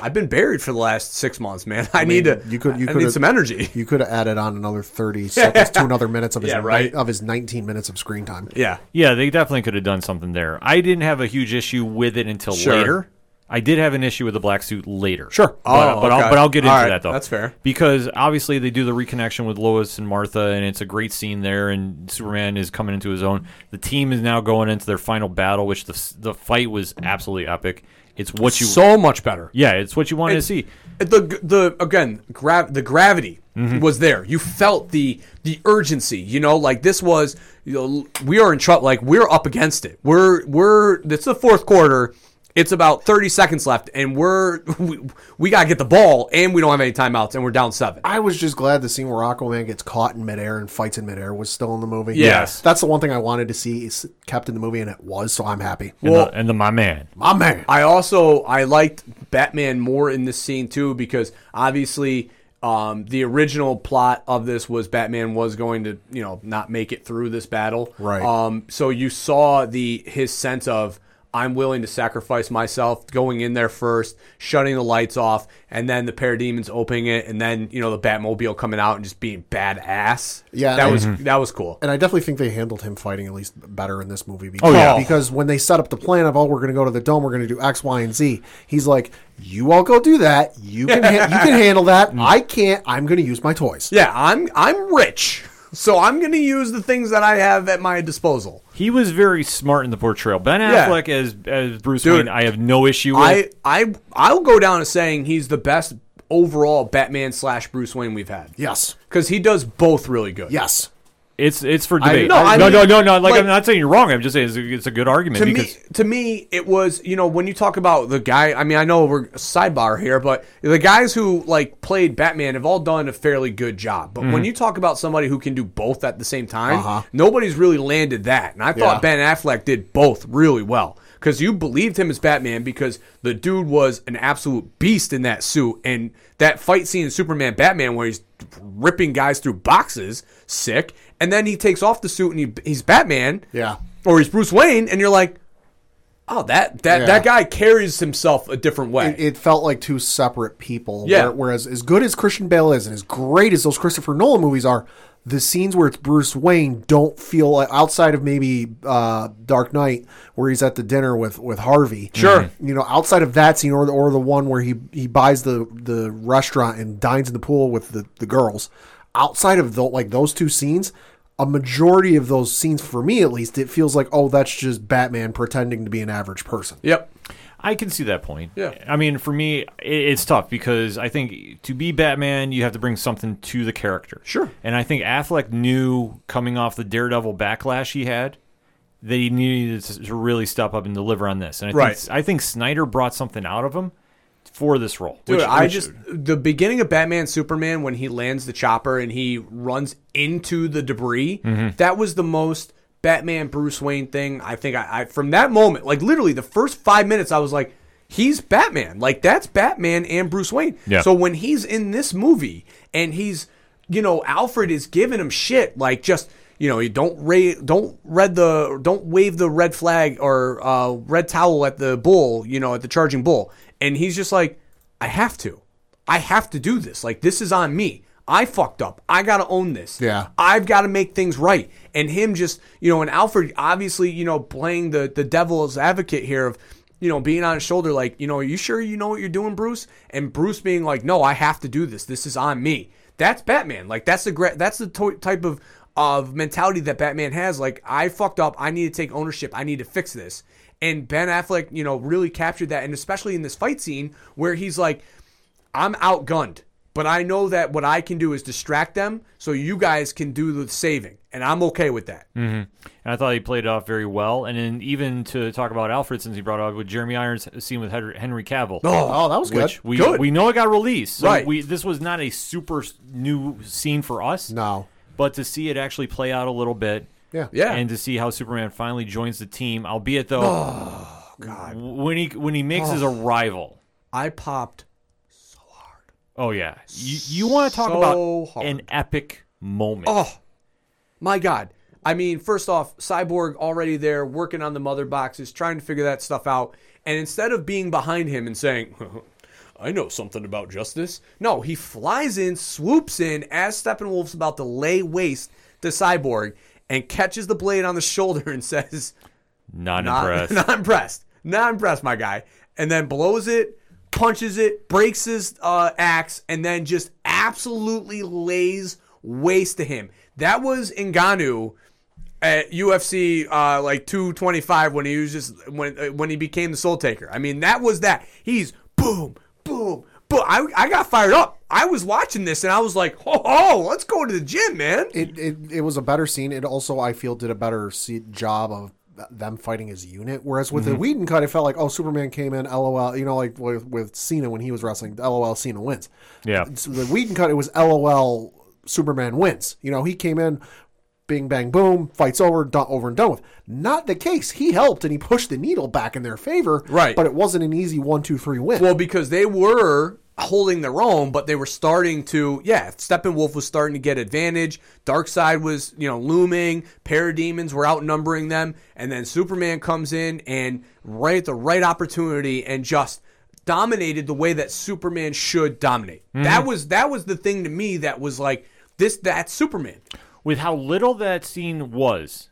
I've been buried for the last six months, man. I, need to. you could- you could need some energy. You could have added on another thirty seconds to another minutes of his Yeah, right. of his nineteen minutes of screen time. Yeah, Yeah, they definitely could have done something there. I didn't have a huge issue with it until Sure. later. I did have an issue with the black suit later. Sure. But, Oh, but, I'll, but I'll get into right, that though. that's fair. Because obviously they do the reconnection with Lois and Martha, and it's a great scene there. And Superman is coming into his own. The team is now going into their final battle, which the the fight was absolutely epic. It's what you so much better. yeah, it's what you wanted to see. the the again gra- the gravity Mm-hmm. was there. You felt the the urgency. You know, like this was you know we are in trouble. Like we're up against it. We're we're it's the fourth quarter, It's about 30 seconds left, and we're we, we gotta get the ball, and we don't have any timeouts, and we're down seven. I was just glad the scene where Aquaman gets caught in midair and fights in midair was still in the movie. Yes. That's the one thing I wanted to see is kept in the movie, and it was, so I'm happy. And, Well- the, and the my man. My man. I also I liked Batman more in this scene too because obviously um, the original plot of this was Batman was going to you know not make it through this battle. Right. Um, so you saw the his sense of I'm willing to sacrifice myself, going in there first, shutting the lights off, and then the parademons opening it, and then you know the Batmobile coming out and just being badass. Yeah, that and- was mm-hmm. that was cool. And I definitely think they handled him fighting at least better in this movie. Because, Oh, yeah. Because when they set up the plan of, oh, we're going to go to the dome, we're going to do X, Y, and Z, he's like, you all go do that. You can, ha- you can handle that. I can't. I'm going to use my toys. Yeah, I'm I'm rich, so I'm going to use the things that I have at my disposal. He was very smart in the portrayal. Ben Yeah. Affleck as as Bruce Dude, Wayne, I have no issue with. I I I'll go down as saying he's the best overall Batman slash Bruce Wayne we've had Yes. because he does both really good. Yes. It's it's for debate. no, I no, mean, no, no, no. Like, like- I'm not saying you're wrong. I'm just saying it's a, it's a good argument To me, to me, it was you know when you talk about the guy. I mean, I know we're sidebar here, but the guys who like played Batman have all done a fairly good job. But Mm-hmm. when you talk about somebody who can do both at the same time, Uh-huh. nobody's really landed that. And I thought Yeah. Ben Affleck did both really well because you believed him as Batman because the dude was an absolute beast in that suit and that fight scene in Superman Batman where he's ripping guys through boxes, sick, and then he takes off the suit and he, he's Batman, Yeah. or he's Bruce Wayne, and you're like, oh, that that Yeah. that guy carries himself a different way. It, it felt like two separate people. Yeah. where- whereas, as good as Christian Bale is, and as great as those Christopher Nolan movies are, the scenes where it's Bruce Wayne don't feel like outside of maybe uh, Dark Knight, where he's at the dinner with with Harvey. Sure. you know, outside of that scene, or the, or the one where he he buys the the restaurant and dines in the pool with the the girls. Outside of the, like those two scenes. A majority of those scenes, for me at least, it feels like, oh, that's just Batman pretending to be an average person. yep. I can see that point. Yeah. I mean, for me, it's tough because I think to be Batman, you have to bring something to the character. Sure. And I think Affleck knew coming off the Daredevil backlash he had that he needed to to really step up and deliver on this. And I Right. think I think Snyder brought something out of him for this role. Dude, which- I which- just the beginning of Batman Superman when he lands the chopper and he runs into the debris. Mm-hmm. That was the most Batman Bruce Wayne thing. I think I, I from that moment, like literally the first five minutes, I was like, he's Batman. Like that's Batman and Bruce Wayne. Yeah. So when he's in this movie and he's, you know, Alfred is giving him shit like just. You know, you don't ra- don't red the don't wave the red flag or uh, red towel at the bull. You know, at the charging bull, and he's just like, I have to. I have to do this. Like this is on me. I fucked up. I got to own this. Yeah. I've got to make things right. And him just, you know, and Alfred obviously, you know, playing the the devil's advocate here of, you know, being on his shoulder like, you know, are you sure you know what you're doing, Bruce? And Bruce being like, "No, I have to do this. This is on me." That's Batman. Like that's the that's the to- type of of mentality that Batman has. Like I fucked up. I need to take ownership. I need to fix this. And Ben Affleck, you know, really captured that, and especially in this fight scene where he's like, I'm outgunned, but I know that what I can do is distract them so you guys can do the saving. And I'm okay with that. Mm-hmm. And I thought he played it off very well. And then even to talk about Alfred, since he brought up with Jeremy Irons scene with Henry Henry Cavill. Oh, oh that was good. We Good. we know it got released. So Right. We this was not a super new scene for us. No. But to see it actually play out a little bit, Yeah. Yeah. and to see how Superman finally joins the team, albeit though, oh, God. when he when he makes his oh. arrival. I popped. So hard. Oh yeah, you you want to talk So about hard. an epic moment? Oh, my God. I mean, first off, Cyborg already there working on the mother boxes, trying to figure that stuff out. And instead of being behind him and saying, I know something about justice, no, he flies in, swoops in as Steppenwolf's about to lay waste to Cyborg and catches the blade on the shoulder and says, not, not, impressed. Not impressed. Not impressed, my guy. And then blows it, punches it, breaks his uh, axe, and then just absolutely lays waste to him. That was Ngannou at UFC uh, like 225 when he was just when uh, when he became the Soul Taker. I mean, that was that. He's boom, boom, boom. I, I got fired up. I was watching this and I was like, oh, oh let's go to the gym, man. it, it it was a better scene. It also I feel did a better se- job of them fighting as a unit. Whereas with the mm-hmm. Whedon cut, it felt like oh, Superman came in, LOL. You know, like with, with Cena when he was wrestling, LOL, Cena wins. Yeah. So the Whedon cut, it was LOL, Superman wins. You know, he came in. Bing bang boom, fights over, done, over and done with. Not the case. He helped and he pushed the needle back in their favor. Right. But it wasn't an easy one, two, three win. Well, because they were holding their own, but they were starting to, yeah, Steppenwolf was starting to get advantage. Darkseid was, you know, looming. Parademons were outnumbering them. And then Superman comes in and right at the right opportunity and just dominated the way that Superman should dominate. That mm-hmm. was that was the thing to me that was like this that's Superman. With how little that scene was,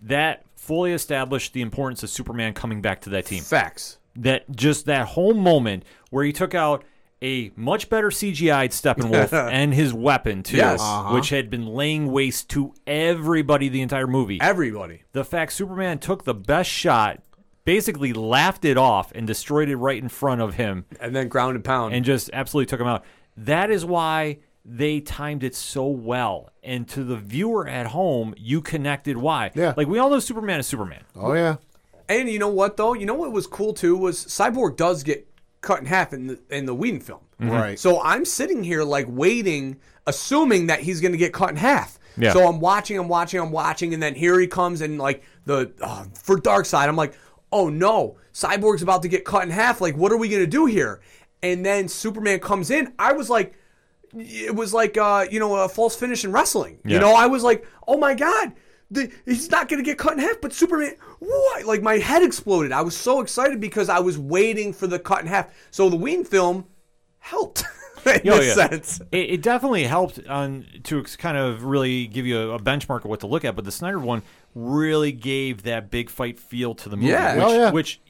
that fully established the importance of Superman coming back to that team. Facts. that just that whole moment where he took out a much better CGI'd Steppenwolf and his weapon too, Yes. Uh-huh. which had been laying waste to everybody the entire movie. Everybody. the fact Superman took the best shot, basically laughed it off and destroyed it right in front of him, And then ground and pound. and just absolutely took him out. That is why they timed it so well. And to the viewer at home, you connected why. Yeah. Like we all know Superman is Superman. oh yeah. And you know what though? You know what was cool too was Cyborg does get cut in half in the in the Whedon film. Right. So I'm sitting here like waiting, assuming that he's going to get cut in half. Yeah. So I'm watching, I'm watching, I'm watching, and then here he comes and like the uh, for Darkseid, I'm like, oh no, Cyborg's about to get cut in half. Like, what are we going to do here? And then Superman comes in. I was like, it was like uh, you know a false finish in wrestling. You know, I was like, oh my god. The, he's not going to get cut in half, but Superman, what? Like my head exploded. I was so excited because I was waiting for the cut in half. So the Whedon film helped in Oh, yeah. sense. It, it definitely helped on to ex- kind of really give you a, a benchmark of what to look at. But the Snyder one really gave that big fight feel to the movie. Yeah. which, Oh, yeah. which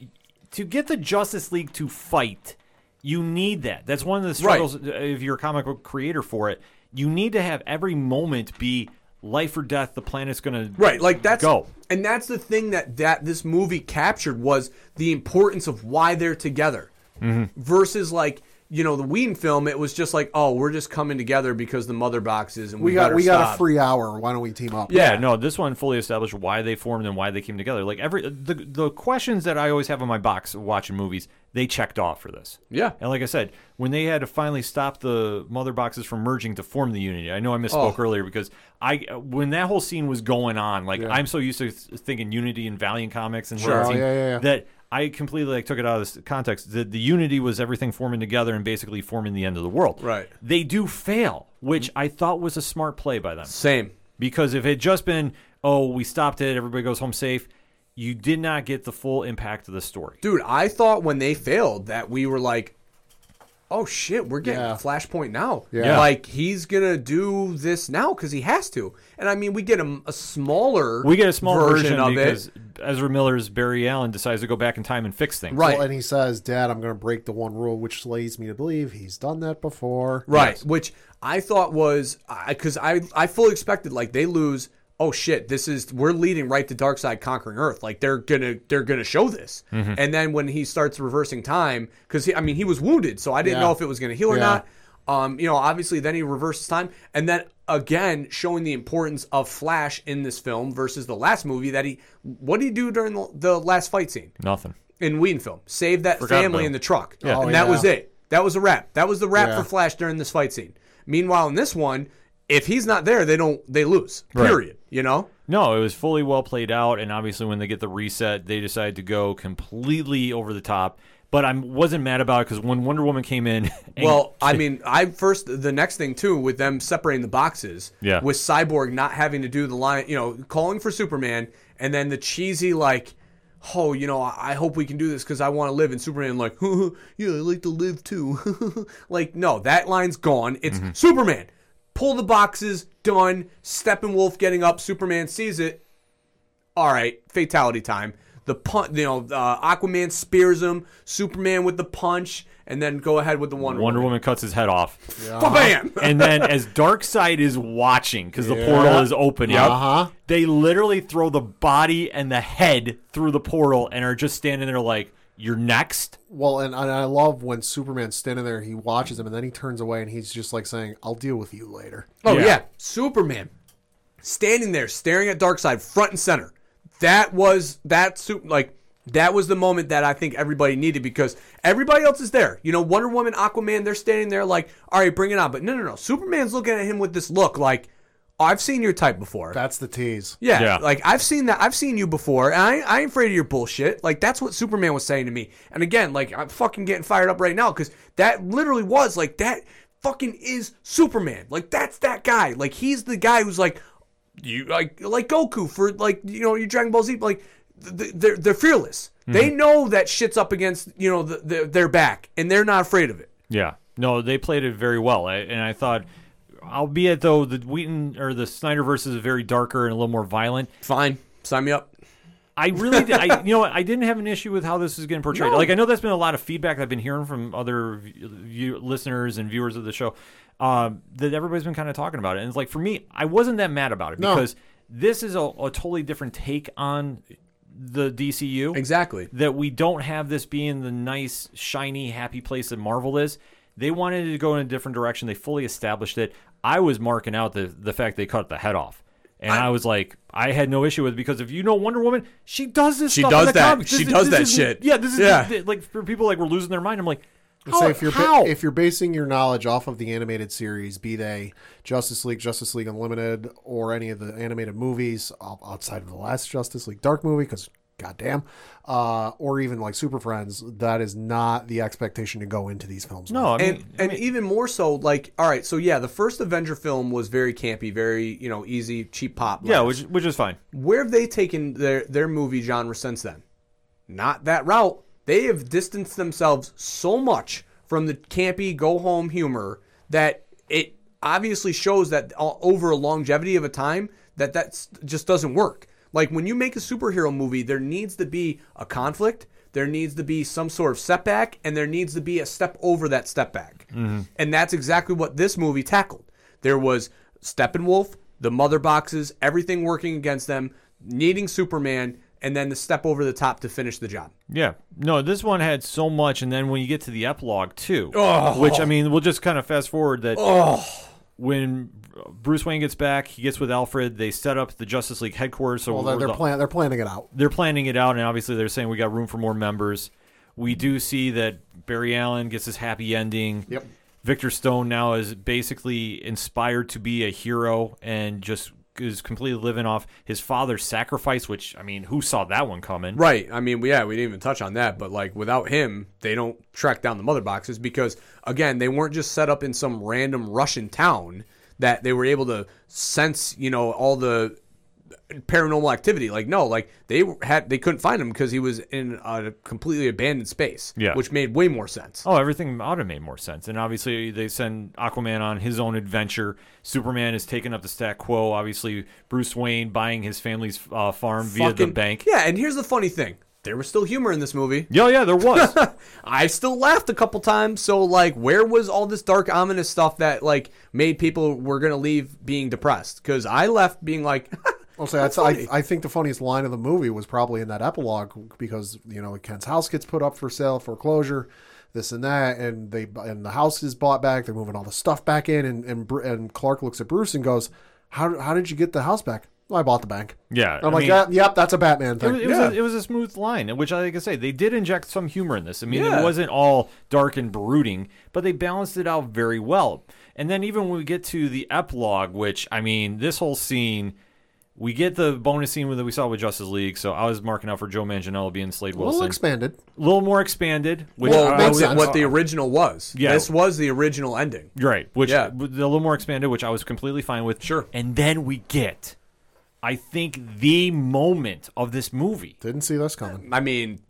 to get the Justice League to fight, you need that. That's one of the struggles uh, if you're a comic book creator for it. You need to have every moment be life or death. The planet's going to Right, like that's go. and that's the thing that that this movie captured was the importance of why they're together. Mm-hmm. Versus like you know the Whedon film, it was just like oh we're just coming together because the mother boxes and we, We got better we got a free hour. Why don't we team up? Yeah, no, this one fully established why they formed and why they came together. Like every the the questions that I always have in my box watching movies, they checked off for this. Yeah. And like I said, when they had to finally stop the mother boxes from merging to form the unity, I know I misspoke Oh. earlier because I when that whole scene was going on, like I'm so used to thinking Unity and Valiant comics and Sure. Oh, yeah, yeah, yeah. that I completely like took it out of this context. The, the unity was everything forming together and basically forming the end of the world. Right. They do fail, which mm. I thought was a smart play by them. Same. Because if it had just been, oh, we stopped it, everybody goes home safe, you did not get the full impact of the story. Dude, I thought when they failed that we were like, oh shit, we're getting Yeah. Flashpoint now. Yeah. Like he's gonna do this now because he has to. And I mean, we get a, a smaller We get a small version, of because it. Ezra Miller's Barry Allen decides to go back in time and fix things. Right. Well, and he says, "Dad, I'm going to break the one rule," which leads me to believe he's done that before. Right, which I thought was because I, I fully expected like they lose. Oh shit! This is we're leading right to Darkseid conquering Earth. Like they're gonna they're gonna show this. Mm-hmm. And then when he starts reversing time, because I mean he was wounded, so I didn't Yeah. know if it was gonna heal or Yeah. not. Um, you know, obviously then he reverses time, and then again showing the importance of Flash in this film versus the last movie that he what did he do during the, the last fight scene? Nothing. in Whedon film. Save that Forgot family about in the truck. Yeah. And Oh, that was it. That was a wrap. That was the wrap for Flash during this fight scene. Meanwhile, in this one, if he's not there, they don't they lose. Right. Period. You know? No, it was fully well played out, and obviously when they get the reset, they decide to go completely over the top. But I wasn't mad about it because when Wonder Woman came in, Well, I mean, I first the next thing too with them separating the boxes Yeah. with Cyborg not having to do the line, you know, calling for Superman, and then the cheesy like, oh, you know, I hope we can do this because I want to live, in Superman like, yeah, I like to live too. like, no, that line's gone. It's mm-hmm. Superman. Pull the boxes, done. Steppenwolf getting up. Superman sees it. All right, fatality time. The punch, you know, uh, Aquaman spears him. Superman with the punch, and then go ahead with the Wonder, Wonder Woman cuts his head off. Bam! and then as Darkseid is watching because the portal is opening, Uh-huh. they literally throw the body and the head through the portal and are just standing there like, "You're next." Well, and, and I love when Superman's standing there, he watches him, and then he turns away, and he's just like saying, "I'll deal with you later." Oh Yeah. yeah. Superman standing there staring at Darkseid front and center. that was that su- like that was the moment that I think everybody needed because everybody else is there. You know, Wonder Woman, Aquaman, they're standing there like, all right, bring it on. But no, no, no. Superman's looking at him with this look like, oh, I've seen your type before. That's the tease. Yeah, Yeah. like I've seen that. I've seen you before, and I, I ain't afraid of your bullshit. Like that's what Superman was saying to me. And again, like I'm fucking getting fired up right now because that literally was like that. Fucking is Superman. Like that's that guy. Like he's the guy who's like you like like Goku for like you know your Dragon Ball Z. Like th- they're they're fearless. Mm-hmm. They know that shit's up against you know the, the, their back, and they're not afraid of it. Yeah, no, they played it very well, I, and I thought, albeit though the Whedon or the Snyder versus is very darker and a little more violent. Fine, sign me up. I really, did, I you know, what, I didn't have an issue with how this is getting portrayed. No. Like I know that's been a lot of feedback I've been hearing from other view, listeners and viewers of the show. Um, that everybody's been kind of talking about it, and it's like for me, I wasn't that mad about it No. because this is a, a totally different take on the DCU Exactly. that we don't have this being the nice, shiny, happy place that Marvel is. They wanted to go in a different direction. They fully established it. I was marking out the the fact they cut the head off. And I, was like, I had no issue with it because if you know Wonder Woman, she does this. She stuff does in the that. comics. She This does this that shit. Yeah, this is Yeah. like for people like we're losing their mind. I'm like, how? Say if you're how? if you're basing your knowledge off of the animated series, be they Justice League, Justice League Unlimited, or any of the animated movies outside of the last Justice League Dark movie, because goddamn, uh, or even like Super Friends, that is not the expectation to go into these films. no, I mean, and and even more so, like, all right, so yeah, the first Avenger film was very campy, very you know easy, cheap pop. yeah, laughs. which which is fine. where have they taken their their movie genre since then? Not that route. They have distanced themselves so much from the campy go home humor that it obviously shows that over a longevity of a time that that just doesn't work. Like when you make a superhero movie, there needs to be a conflict, there needs to be some sort of setback, and there needs to be a step over that step back. Mm-hmm. And that's exactly what this movie tackled. There was Steppenwolf, the mother boxes, everything working against them, needing Superman, and then the step over the top to finish the job. Yeah. No, this one had so much, and then when you get to the epilogue too, Oh. which I mean, we'll just kind of fast forward that oh. When Bruce Wayne gets back, he gets with Alfred. They set up the Justice League headquarters. So well, they're, they're, the- plan- they're planning it out. they're planning it out, and obviously they're saying we got room for more members. We do see that Barry Allen gets his happy ending. Yep. Victor Stone now is basically inspired to be a hero and just is completely living off his father's sacrifice. Which I mean, who saw that one coming? Right. I mean, yeah, we didn't even touch on that, but like without him, they don't track down the mother boxes because again, they weren't just set up in some random Russian town that they were able to sense, you know, all the paranormal activity. Like no, like they had they couldn't find him because he was in a completely abandoned space. Yeah. which made way more sense. Oh, everything ought to make more sense. And obviously, they send Aquaman on his own adventure. Superman is taking up the stat quo. Obviously, Bruce Wayne buying his family's uh, farm via the bank. Yeah, and here's the funny thing: there was still humor in this movie. Yeah, yeah, there was. I still laughed a couple times. So like, where was all this dark, ominous stuff that like made people were gonna leave being depressed? Because I left being like, I'll say That's that's, I. I think the funniest line of the movie was probably in that epilogue because you know Kent's house gets put up for sale foreclosure, this and that, and they and the house is bought back. They're moving all the stuff back in, and and, and Clark looks at Bruce and goes, "How how did you get the house back? Well, I bought the bank." Yeah, I'm I like, mean- yeah, yep, that's a Batman It thing. was, it, was Yeah. a, it was a smooth line, which, I like I say, they did inject some humor in this. I mean, Yeah. it wasn't all dark and brooding, but they balanced it out very well. And then even when we get to the epilogue, which I mean, this whole scene, we get the bonus scene that we saw with Justice League. So I was marking out for Joe Manganiello being Slade a Wilson, little expanded. a little more expanded. Which well, I- makes what, sense. what the uh, original was. Yeah. this was the original ending. Right, which Yeah. a little more expanded, which I was completely fine with. Sure. And then we get, I think, the moment of this movie. Didn't see this coming. I mean,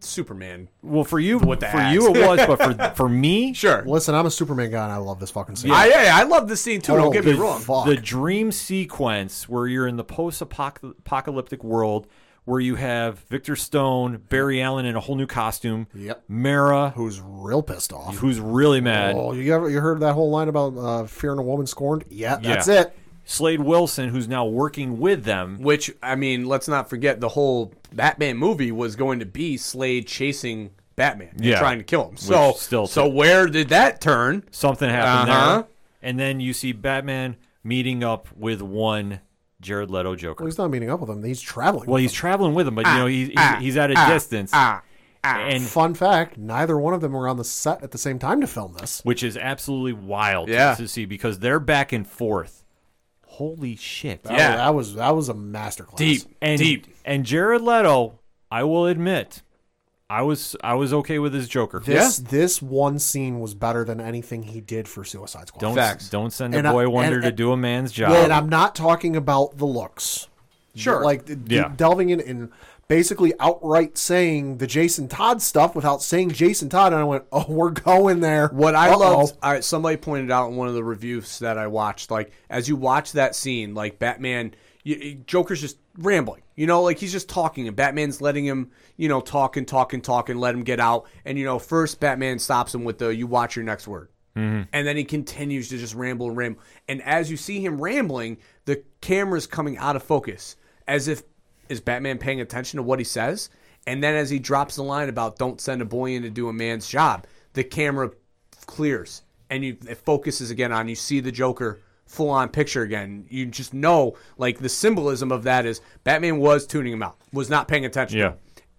Superman. Well, for you, With the for axe. you it was, but for for me, Sure. Listen, I'm a Superman guy, and I love this fucking scene. I, I I love this scene too. Oh, don't get me the wrong. fuck. the dream sequence where you're in the post-apocalyptic world where you have Victor Stone, Barry Allen in a whole new costume, Yep. Mera, Who's real pissed off? who's really mad, Oh, you ever you heard that whole line about uh, fearing a woman scorned? Yeah, that's Yeah. it. Slade Wilson, who's now working with them. Which I mean, let's not forget the whole Batman movie was going to be Slade chasing Batman, and Yeah. trying to kill him. So still so to- where did that turn? Something happened Uh-huh. there, and then you see Batman meeting up with one Jared Leto Joker. Well, he's not meeting up with him. He's traveling. Well, with he's them. traveling with him, but you know he's he's, ah, he's at a ah, distance, ah, and Fun fact: neither one of them were on the set at the same time to film this. which is absolutely wild Yeah. to see because they're back and forth. Holy shit! That Yeah. was, that was that was a masterclass. Deep, and deep. and Jared Leto, I will admit, I was I was okay with his Joker. This this one scene was better than anything he did for Suicide Squad. Don't Facts. don't send a And I- boy wonder and- to and- do a man's job. and I'm not talking about the looks. Sure. like d- d- Yeah. delving in and basically outright saying the Jason Todd stuff without saying Jason Todd, and I went, "Oh, we're going there." What I Uh-oh. loved, I, somebody pointed out in one of the reviews that I watched, like as you watch that scene, like Batman, you, Joker's just rambling, you know, like he's just talking, and Batman's letting him, you know, talk and talk and talk and let him get out, and you know, first Batman stops him with the "You watch your next word." Mm-hmm. And then he continues to just ramble and ramble. And as you see him rambling, the camera's coming out of focus as if is Batman paying attention to what he says? And then as he drops the line about don't send a boy in to do a man's job, the camera clears and you it focuses again on you see the Joker full on picture again. You just know like the symbolism of that is Batman was tuning him out, was not paying attention. Yeah.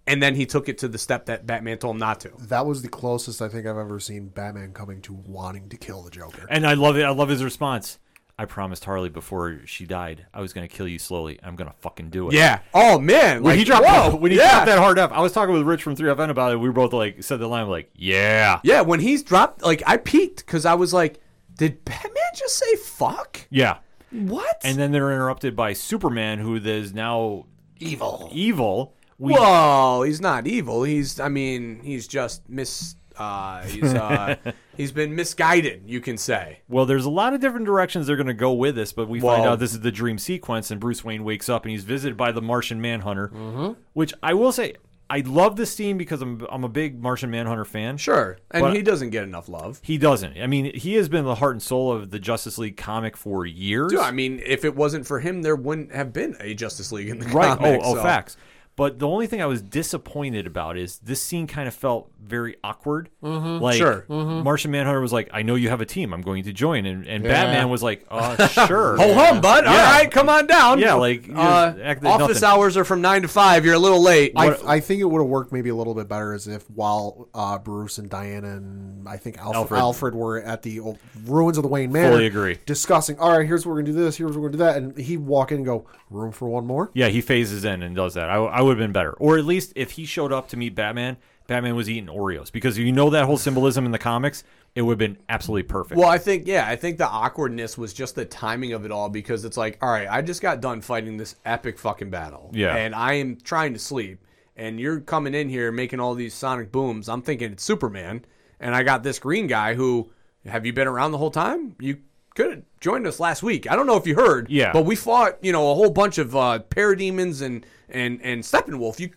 And then he took it to the step that Batman told him not to. that was the closest I think I've ever seen Batman coming to wanting to kill the Joker. and I love it. I love his response. I promised Harley before she died I was going to kill you slowly. I'm going to fucking do it. Yeah. Oh man. When like, he dropped whoa, when he yeah. dropped that hard up, I was talking with Rich from 3FN about it. We were both like said the line like, "Yeah, Yeah, when he's dropped, like I peeked because I was like, did Batman just say fuck? yeah." What? And then they're interrupted by Superman, who is now Evil. evil. We, Whoa, he's not evil. He's, I mean, he's just mis. Uh, he's uh, he's been misguided. You can say. Well, there's a lot of different directions they're going to go with this, but we find out this is the dream sequence, and Bruce Wayne wakes up and he's visited by the Martian Manhunter, Mm-hmm. which I will say I love this scene because I'm I'm a big Martian Manhunter fan. Sure, and he doesn't get enough love. He doesn't. I mean, he has been the heart and soul of the Justice League comic for years. Dude, I mean, if it wasn't for him, there wouldn't have been a Justice League in the right? comics. oh, oh, so- facts. But the only thing I was disappointed about is this scene kind of felt very awkward. Mm-hmm. Like Sure. Martian Manhunter was like, "I know you have a team. I'm going to join," and, and Batman was like, "Uh, sure." Ho hum, bud. All right, come on down. Yeah, like, uh, act office nothing. hours are from nine to five. You're a little late. I, I think it would have worked maybe a little bit better as if while uh, Bruce and Diana and I think Alfred, Alfred. Alfred. were at the old ruins of the Wayne Manor, Fully agree. discussing. All right, here's what we're gonna do. This. Here's what we're gonna do that. And he'd walk in and go, "Room for one more." Yeah, he phases in and does that. I, I would have been better. Or at least if he showed up to meet Batman, Batman was eating Oreos. Because you know that whole symbolism in the comics, it would have been absolutely perfect. Well, I think yeah, I think the awkwardness was just the timing of it all because it's like, all right, I just got done fighting this epic fucking battle, Yeah. and I am trying to sleep, and you're coming in here making all these sonic booms. I'm thinking it's Superman, and I got this green guy who, have you been around the whole time? You could have joined us last week. I don't know if you heard, Yeah. but we fought, you know, a whole bunch of uh, parademons and and and Steppenwolf. You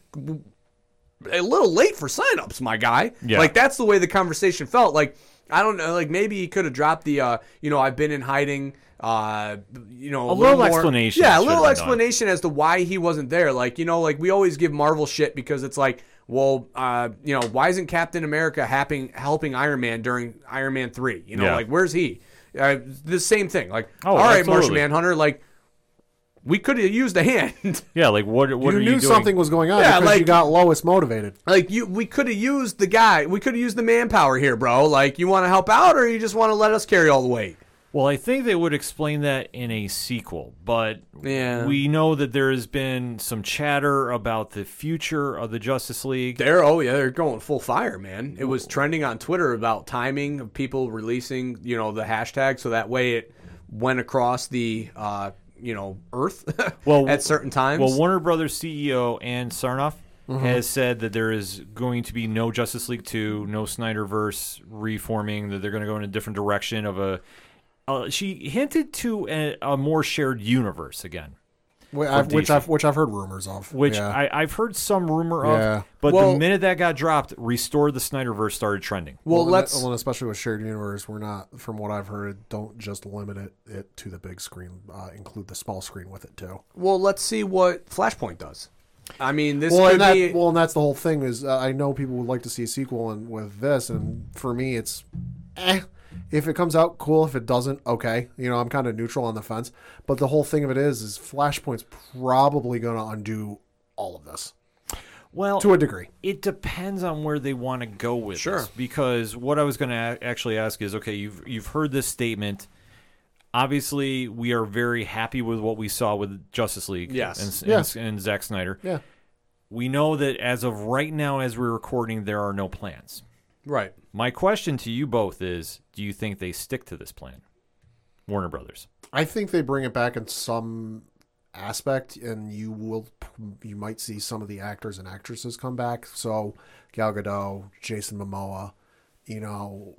a little late for signups, my guy. Yeah. Like that's the way the conversation felt. Like I don't know, like maybe he could have dropped the uh, you know, I've been in hiding uh you know, A little more- explanation Yeah, a little been done. explanation as to why he wasn't there. Like, you know, like we always give Marvel shit because it's like, well, uh, you know, why isn't Captain America helping helping Iron Man during Iron Man 3? You know, Yeah. like where's he? Uh, the same thing. Like, Oh, all right, Martian. Manhunter, like we could have used a hand. yeah, like what? What you are knew you doing? something was going on Yeah, because you like- got Lois motivated. Like you, we could have used the guy. We could have used the manpower here, bro. Like, you want to help out, or you just want to let us carry all the weight? Well, I think they would explain that in a sequel, but Yeah. we know that there has been some chatter about the future of the Justice League. They're oh yeah, they're going full fire, man. It was trending on Twitter about timing of people releasing, you know, the hashtag, so that way it went across the, uh, you know, Earth. Well, at certain times. Well, Warner Brothers CEO Ann Sarnoff has said that there is going to be no Justice League 2, no Snyderverse reforming, that they're going to go in a different direction of a. Uh, she hinted to a, a more shared universe again, Wh- I've- which I've which I've heard rumors of. which Yeah. I, I've heard some rumor of. Yeah. But Well- the minute that got dropped, Restore the Snyderverse started trending. well, and let's. well, and especially with shared universe, we're not, from what I've heard, don't just limit it, it to the big screen. Uh, include the small screen with it too. Well, let's see what Flashpoint does. I mean, this Well, could and that, be. well, and that's the whole thing. Is uh, I know people would like to see a sequel, and with this, and for me, it's, eh. If it comes out, cool. If it doesn't, okay. You know, I'm kind of neutral on the fence. But the whole thing of it is, is Flashpoint's probably going to undo all of this Well, to a degree. it depends on where they want to go with Sure. this. Because what I was going to a- actually ask is, okay, you've you've heard this statement. Obviously, we are very happy with what we saw with Justice League. Yes. and, Yes. and, and Zack Snyder. Yeah. We know that as of right now, as we're recording, there are no plans. Right. My question to you both is: Do you think they stick to this plan, Warner Brothers? I think they bring it back in some aspect, and you will you might see some of the actors and actresses come back. So Gal Gadot, Jason Momoa, you know,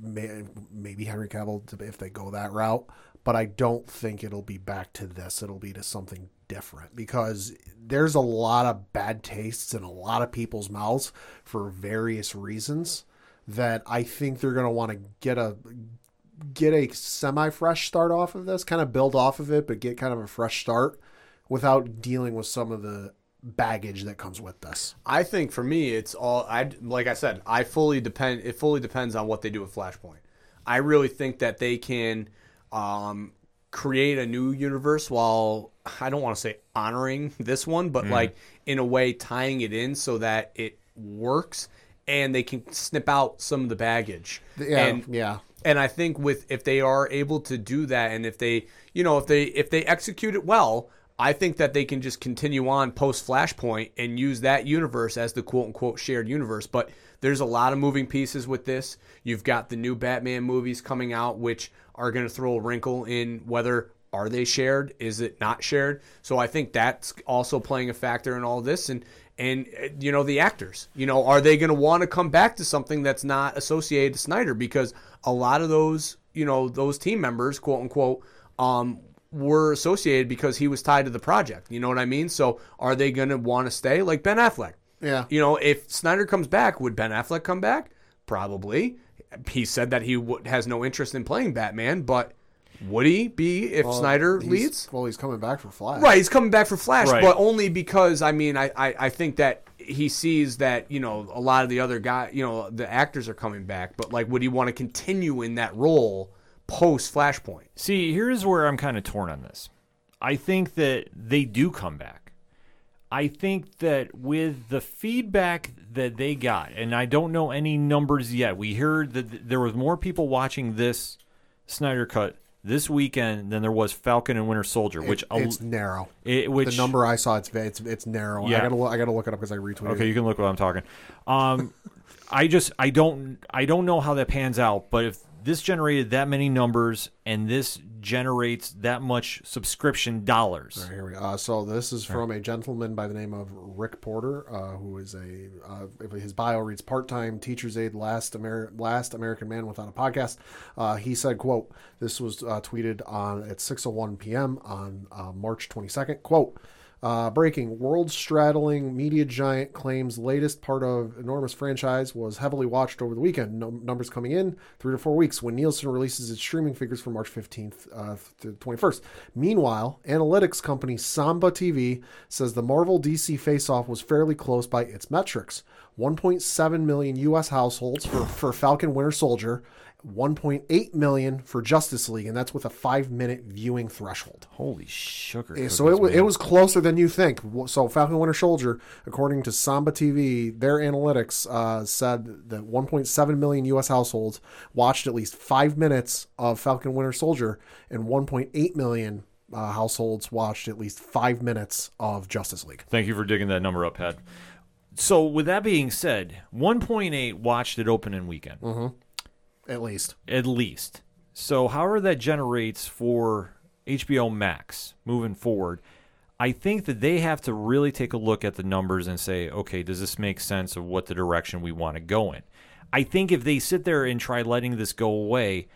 may, maybe Henry Cavill if they go that route. But I don't think it'll be back to this. It'll be to something different because there's a lot of bad tastes in a lot of people's mouths for various reasons that I think they're going to want to get a get a semi fresh start off of this, kind of build off of it, but get kind of a fresh start without dealing with some of the baggage that comes with this. I think for me, it's all I like. I said, I fully depend. It fully depends on what they do with Flashpoint. I really think that they can um, create a new universe while I don't want to say honoring this one, but like in a way tying it in so that it works and they can snip out some of the baggage. Yeah, and, yeah. and I think with if they are able to do that, and if they, you know, if they if they execute it well, I think that they can just continue on post Flashpoint and use that universe as the quote unquote shared universe. But there's a lot of moving pieces with this. You've got the new Batman movies coming out, which are going to throw a wrinkle in whether are they shared, is it not shared. So I think that's also playing a factor in all this, and and uh, you know the actors you know are they going to want to come back to something that's not associated to snyder? Because a lot of those you know those team members quote unquote um were associated because he was tied to the project you know what i mean? So are they going to want to stay? Like ben affleck. Yeah. you know if snyder comes back would ben affleck come back? Probably. He said that he has no interest in playing batman but would he be if snyder leads Well, he's coming back for Flash. Right, he's coming back for Flash, Right. but only because I mean I, I, I think that he sees that you know a lot of the other guy you know the actors are coming back, but like would he want to continue in that role post Flashpoint? See, here's where I'm kind of torn on this. I think that they do come back. I think that with the feedback that they got, and I don't know any numbers yet, we heard that there was more people watching this Snyder Cut this weekend than there was Falcon and Winter Soldier, which It- it's narrow. it, which the number I saw, it's it's it's narrow. Yeah. I gotta lo- I gotta look it up because I retweeted. Okay, you can look what I'm talking. Um, I just I don't I don't know how that pans out, but if this generated that many numbers and this generates that much subscription dollars, All right, here we go. Uh, so this is from a gentleman by the name of Rick Porter, uh, who is a uh, his bio reads part-time teacher's aide, last Amer- last American man without a podcast. Uh, he said, "quote This was uh, tweeted on at 6:01 p.m. on uh, March 22nd. Quote." Uh, breaking world straddling media giant claims latest part of enormous franchise was heavily watched over the weekend. No, numbers coming in three to four weeks when Nielsen releases its streaming figures for March 15th uh, to 21st. Meanwhile, analytics company Samba TV says the Marvel DC face off was fairly close by its metrics 1.7 million U.S. households for, for Falcon Winter Soldier, 1.8 million for Justice League, and that's with a five minute viewing threshold. holy sugar! Yeah, so it, wa- it was closer than you think. So Falcon Winter Soldier, according to Samba TV, their analytics uh, said that 1.7 million U.S. households watched at least five minutes of Falcon Winter Soldier, and 1.8 million uh, households watched at least five minutes of Justice League. Thank you for digging that number up, Pat. So with that being said, 1.8 watched it open and weekend. At least. at least. So, however that generates for HBO Max moving forward, I think that they have to really take a look at the numbers and say, okay, does this make sense of what the direction we want to go in? I think if they sit there and try letting this go away,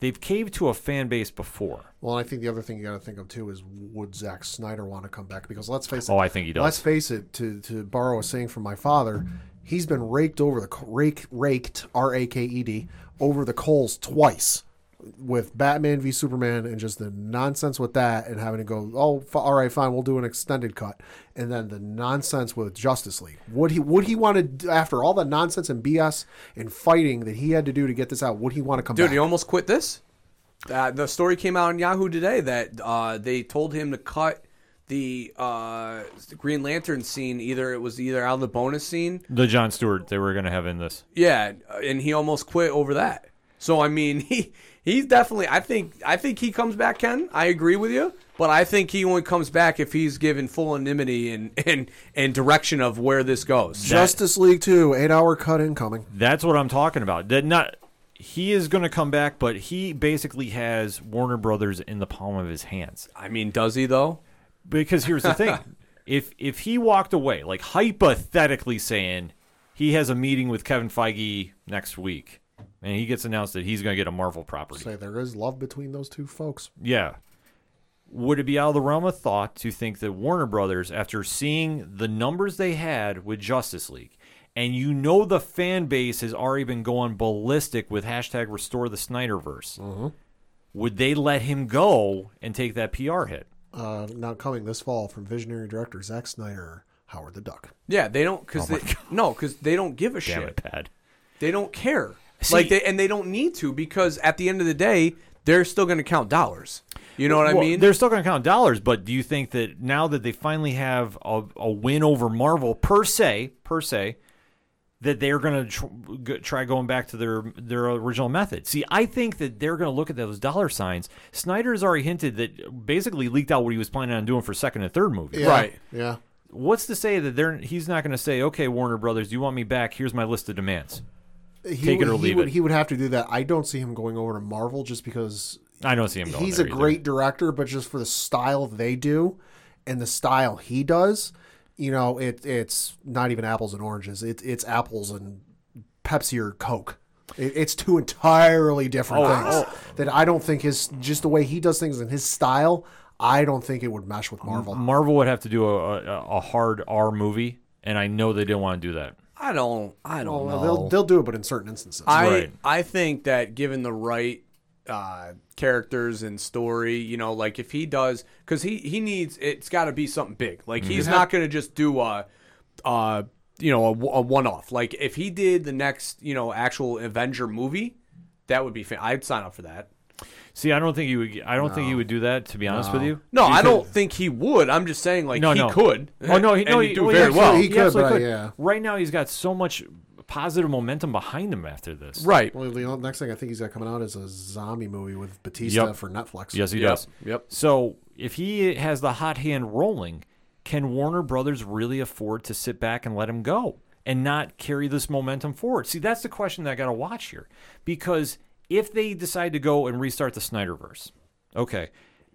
they've caved to a fan base before. Well, I think the other thing you got to think of too is would Zack Snyder want to come back? Because let's face it. Oh, I think he does. Let's face it. To to borrow a saying from my father, he's been raked over the rake raked R A K E D over the coals twice with Batman v Superman and just the nonsense with that and having to go, oh, f- all right, fine, we'll do an extended cut, and then the nonsense with Justice League. Would he would he want to after all the nonsense and BS and fighting that he had to do to get this out? Would he want to come Dude, back? he almost quit this. Uh, the story came out on Yahoo today that uh, they told him to cut the uh, Green Lantern scene. Either it was either out of the bonus scene, The John Stewart they were going to have in this. yeah, and he almost quit over that. So I mean, he he's definitely. I think I think he comes back. Ken, I agree with you, but I think he only comes back if he's given full anonymity and and and direction of where this goes. Justice League two eight hour cut incoming. That's what I'm talking about. That not he is going to come back, but he basically has Warner Brothers in the palm of his hands. I mean, does he though? Because here's the thing: if if he walked away, like hypothetically saying, he has a meeting with Kevin Feige next week, and he gets announced that he's going to get a Marvel property. Say there is love between those two folks. Yeah. Would it be out of the realm of thought to think that Warner Brothers, after seeing the numbers they had with Justice League, and you know the fan base has already been going ballistic with hashtag restore the Snyderverse, mm-hmm. would they let him go and take that PR hit? Uh, now coming this fall from visionary director Zack Snyder, Howard the Duck. Yeah, they don't because Oh they no because they don't give a Damn shit. it, Pat. They don't care. See- like they and they don't need to because at the end of the day, they're still going to count dollars. You know what I mean? They're still going to count dollars, but do you think that now that they finally have a, a win over Marvel per se, per se, that they're going to tr- try going back to their their original method? See, I think that they're going to look at those dollar signs. Snyder has already hinted that basically leaked out what he was planning on doing for second and third movie. Yeah, Right. Yeah. What's to say that they're he's not going to say, "Okay, Warner Brothers, do you want me back? Here's my list of demands." He, Take it or he leave would, it. He would have to do that. I don't see him going over to Marvel just because I don't see him going. he's there a either. great director, but just for the style they do and the style he does, you know, it it's not even apples and oranges. It, it's apples and Pepsi or Coke. It, it's two entirely different Oh, things that I don't think his just the way he does things and his style. I don't think it would mesh with Marvel. Marvel would have to do a, a, a hard R movie, and I know they didn't want to do that. I don't. I don't Well, know. they'll they'll do it, but in certain instances. I Right. I think that given the right uh, characters and story, you know, like if he does, because he he needs it's got to be something big. Like he's not going to just do a, uh, you know, a, one off. Like if he did the next, you know, actual Avenger movie, that would be. Fa- I'd sign up for that. See, I don't think he would. I don't think he would do that. To be honest with you, No, I Because- don't think he would. I'm just saying, like No, he no. could. Oh no, he, no, he'd do well, very he well. He could, absolutely but, yeah. Right now, he's got so much positive momentum behind him after this. Right. Well, the next thing I think he's got coming out is a zombie movie with Batista Yep. for Netflix. Yes, he Yep. does. Yep. So if he has the hot hand rolling, can Warner Brothers really afford to sit back and let him go and not carry this momentum forward? See, that's the question that I got to watch here. Because if they decide to go and restart the Snyderverse, okay,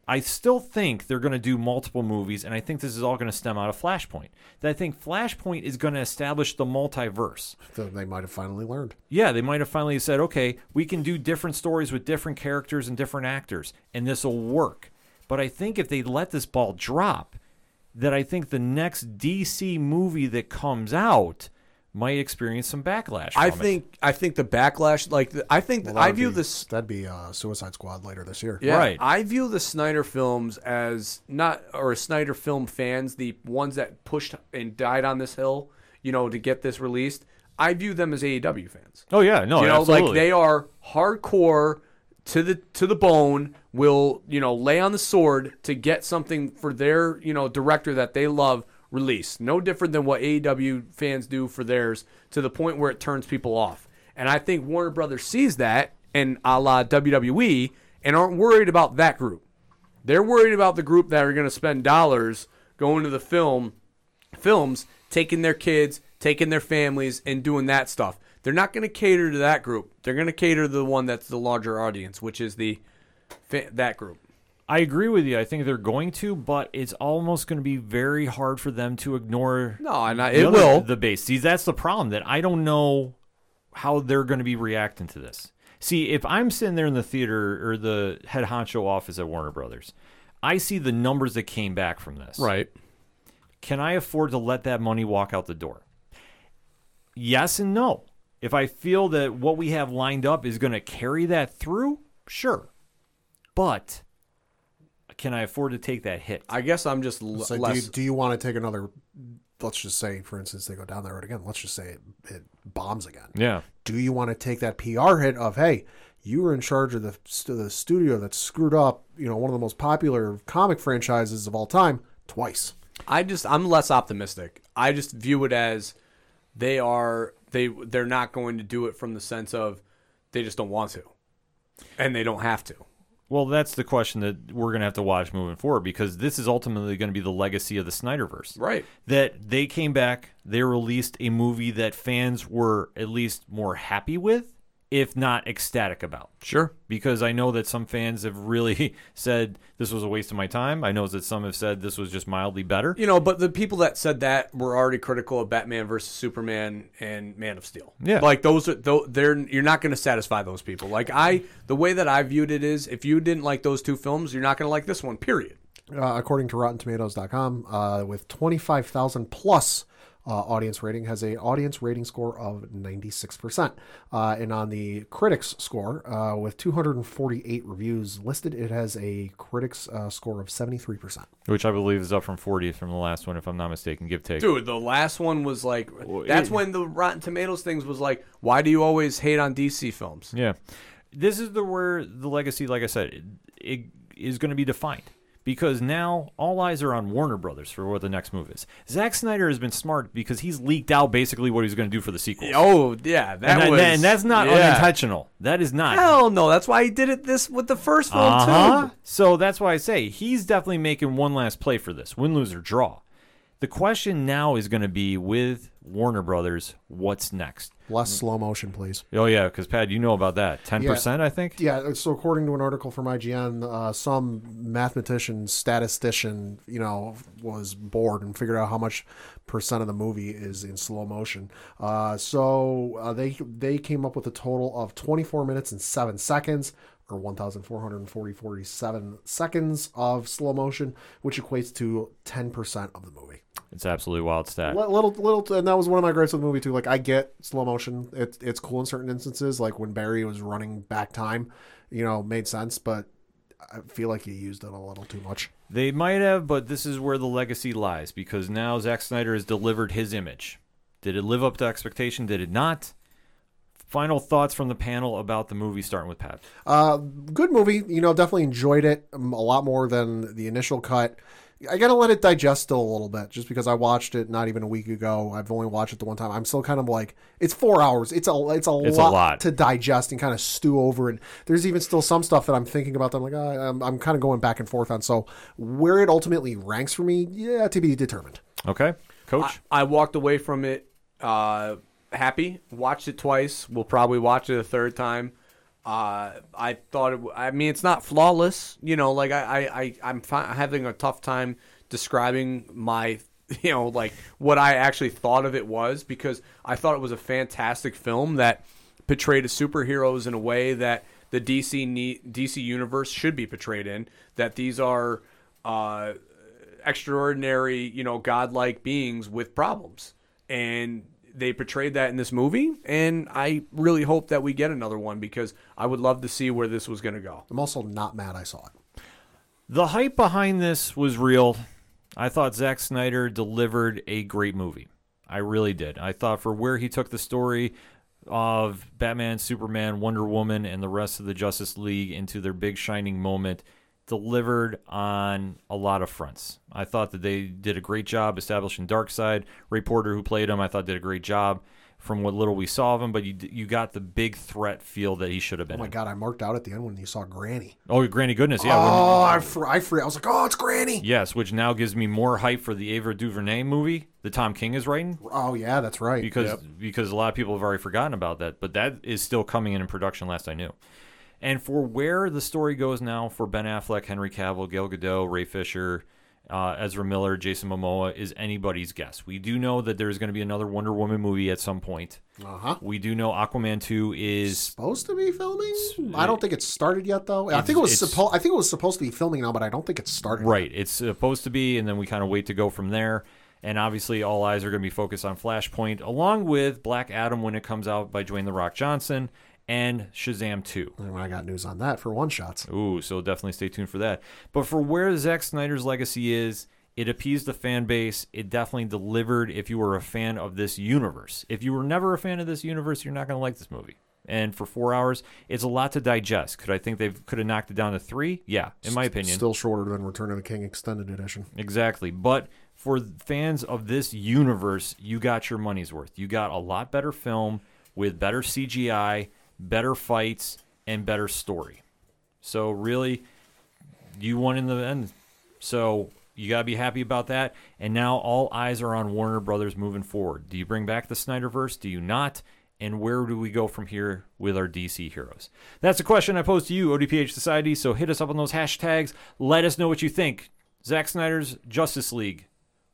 I still think they're going to do multiple movies, and I think this is all going to stem out of Flashpoint. That I think Flashpoint is going to establish the multiverse. Th- They might have finally learned. Yeah, they might have finally said, okay, we can do different stories with different characters and different actors, and this will work. But I think if they let this ball drop, that I think the next DC movie that comes out might experience some backlash. I from it. think I think the backlash, like the, I think Well, I view be- this That'd be uh, Suicide Squad later this year. Yeah, Right. I view the Snyder films as not or Snyder film fans, the ones that pushed and died on this hill, you know, to get this released. I view them as AEW fans. Oh yeah, no, you know, absolutely. like they are hardcore to the to the bone. Will you know lay on the sword to get something for their you know director that they love released. No different than what AEW fans do for theirs to the point where it turns people off. And I think Warner Brothers sees that and a la WWE and aren't worried about that group. They're worried about the group that are going to spend dollars going to the film films, taking their kids, taking their families, and doing that stuff. They're not going to cater to that group. They're going to cater to the one that's the larger audience, which is the that group. I agree with you. I think they're going to, but it's almost going to be very hard for them to ignore. No, and I, the it other- will. the base. See, that's the problem. That I don't know how they're going to be reacting to this. See, if I'm sitting there in the theater or the head honcho office at Warner Brothers, I see the numbers that came back from this. right. Can I afford to let that money walk out the door? Yes and no. If I feel that what we have lined up is going to carry that through, Sure. But can I afford to take that hit? I guess I'm just l- So do less. you, do you want to take another? Let's just say, for instance, they go down that road again. Let's just say it, it bombs again. yeah. Do you want to take that PR hit of hey, you were in charge of the st- the studio that screwed up, you know, one of the most popular comic franchises of all time twice? I just I'm less optimistic. I just view it as they are they they're not going to do it from the sense of they just don't want to, and they don't have to. Well, that's the question that we're going to have to watch moving forward because this is ultimately going to be the legacy of the Snyderverse. Right. That they came back, they released a movie that fans were at least more happy with, if not ecstatic about. Sure. Because I know that some fans have really said this was a waste of my time. I know that some have said this was just mildly better. You know, but the people that said that were already critical of Batman versus Superman and Man of Steel. Yeah. like those are tho- they're you're not going to satisfy those people. Like I, the way that I viewed it is, if you didn't like those two films, you're not going to like this one. Period. Uh, according to RottenTomatoes.com, uh, with 25,000 plus uh, audience rating, has a audience rating score of 96%. Uh, and on the critics score, uh, with 248 reviews listed, it has a critics uh, score of 73%. Which I believe is up from 40 from the last one, if I'm not mistaken. Give take. Dude, the last one was like that's when the Rotten Tomatoes things was like, why do you always hate on DC films? Yeah, this is the where the legacy, like I said, it, it is going to be defined because now all eyes are on Warner Brothers for what the next move is. Zack Snyder has been smart because he's leaked out basically what he's going to do for the sequel. Oh yeah, that and, that- was and that's not yeah. unintentional. That is not. Hell no, that's why he did it this with the first film Uh-huh. too. So that's why I say he's definitely making one last play for this win, lose, or draw. The question now is going to be with Warner Brothers, what's next? Less slow motion, please. Oh yeah, because Pat, you know about that. Ten percent, I think. Yeah, so according to an article from IGN, uh, some mathematician, statistician, you know, was bored and figured out how much percent of the movie is in slow motion. Uh, so uh, they they came up with a total of 24 minutes and seven seconds, or 1,440 47 seconds of slow motion, which equates to 10 percent of the movie. It's absolutely wild stat. Li- little little and that was one of my gripes with the movie too like i get slow motion it's it's cool in certain instances like when barry was running back time you know made sense but i feel like he used it a little too much They might have, but this is where the legacy lies because now Zack Snyder has delivered his image. Did it live up to expectation? Did it not? Final thoughts from the panel about the movie, starting with Pat. uh good movie you know definitely enjoyed it um, a lot more than the initial cut I gotta let it digest still a little bit, just because I watched it not even a week ago. I've only watched it the one time. I'm still kind of like, it's four hours. It's a it's a, It's a lot, lot. to digest and kind of stew over. And there's even still some stuff that I'm thinking about. That I'm like, ah, I'm, I'm kind of going back and forth on. So where it ultimately ranks for me, yeah, to be determined. Okay, Coach. I walked away from it uh, happy. Watched it twice. We'll probably watch it a third time. Uh, I thought it. w- I mean, it's not flawless. You know, like I, I, I I'm fi- having a tough time describing my, you know, like what I actually thought of it was because I thought it was a fantastic film that portrayed superheroes in a way that the DC ne- DC universe should be portrayed in. That these are. Uh, extraordinary, you know, godlike beings with problems. And they portrayed that in this movie, and I really hope that we get another one because I would love to see where this was going to go. I'm also not mad I saw it. The hype behind this was real. I thought Zack Snyder delivered a great movie. I really did. I thought for where he took the story of Batman, Superman, Wonder Woman, and the rest of the Justice League into their big shining moment, delivered on a lot of fronts. I thought that they did a great job establishing Darkseid. Ray Porter, who played him, I thought did a great job from what little we saw of him. But you you got the big threat feel that he should have been. Oh my in. god, I marked out at the end when you saw Granny. Oh, Granny goodness, yeah. when- Oh, I fr- I free. I was like, oh, it's Granny. Yes, which now gives me more hype for the Ava DuVernay movie that Tom King is writing Oh yeah, that's right. because because a lot of people have already forgotten about that, but that is still coming in in production. Last I knew, and for where the story goes now for Ben Affleck, Henry Cavill, Gal Gadot, Ray Fisher, uh, Ezra Miller, Jason Momoa is anybody's guess. We do know that there's going to be another Wonder Woman movie at some point. Uh huh. We do know Aquaman two is Supposed to be filming. I don't think it's started yet, though. I think it was supposed. I think it was supposed to be filming now, but I don't think it's started. Right. It's supposed to be, and then we kind of wait to go from there. And obviously, all eyes are going to be focused on Flashpoint, along with Black Adam when it comes out by Dwayne the Rock Johnson, and Shazam 2. And I got news on that for one shots. Ooh, so definitely stay tuned for that. But for where Zack Snyder's legacy is, it appeased the fan base. It definitely delivered if you were a fan of this universe. If you were never a fan of this universe, you're not going to like this movie. And for four hours, it's a lot to digest. Could I think they could have knocked it down to three? Yeah, in my opinion. Still shorter than Return of the King Extended Edition. Exactly. But for fans of this universe, you got your money's worth. You got a lot better film with better CGI, better fights, and better story. So really, you won in the end. So you got to be happy about that. And now all eyes are on Warner Brothers moving forward. Do you bring back the Snyderverse? Do you not? And where do we go from here with our DC heroes? That's a question I pose to you, ODPH Society. So hit us up on those hashtags. Let us know what you think. Zack Snyder's Justice League.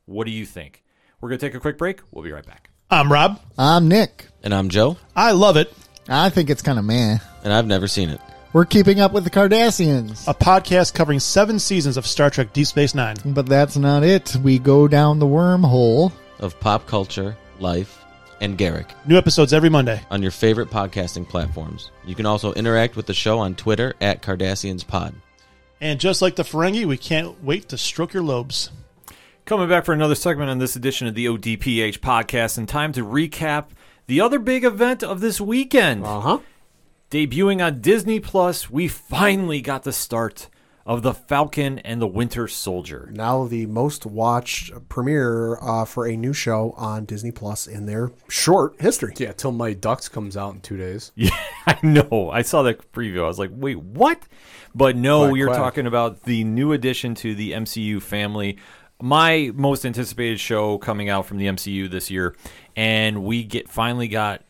What do you think? We're going to take a quick break. We'll be right back. I'm Rob. I'm Nick. And I'm Joe, I love it. I think it's kind of meh. and I've never seen it. We're keeping up with the Cardassians. A podcast covering seven seasons of Star Trek Deep Space Nine. But that's not it. We go down the wormhole. Of pop culture, life, and Garak New episodes every Monday. on your favorite podcasting platforms. You can also interact with the show on Twitter at KardassiansPod. And just like the Ferengi, we can't wait to stroke your lobes. Coming back for another segment on this edition of the ODPH podcast, and time to recap the other big event of this weekend. Uh huh. Debuting on Disney Plus, we finally got the start of The Falcon and the Winter Soldier. Now the most watched premiere uh, for a new show on Disney Plus in their short history. Yeah, till my Ducks comes out in two days. Yeah, I know. I saw the preview. I was like, wait, what? But no, Quack, you're quack. talking about the new addition to the MCU family. My most anticipated show coming out from the MCU this year, and we get finally got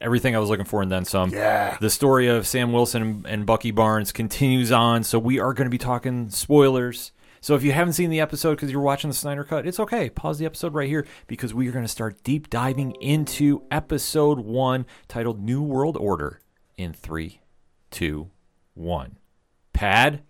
everything I was looking for and then some. Yeah. The story of Sam Wilson and, Bucky Barnes continues on, so we are going to be talking spoilers. So if you haven't seen the episode because you're watching the Snyder Cut, it's okay. Pause the episode right here because we are going to start deep diving into episode one titled New World Order in three, two, one. Pat,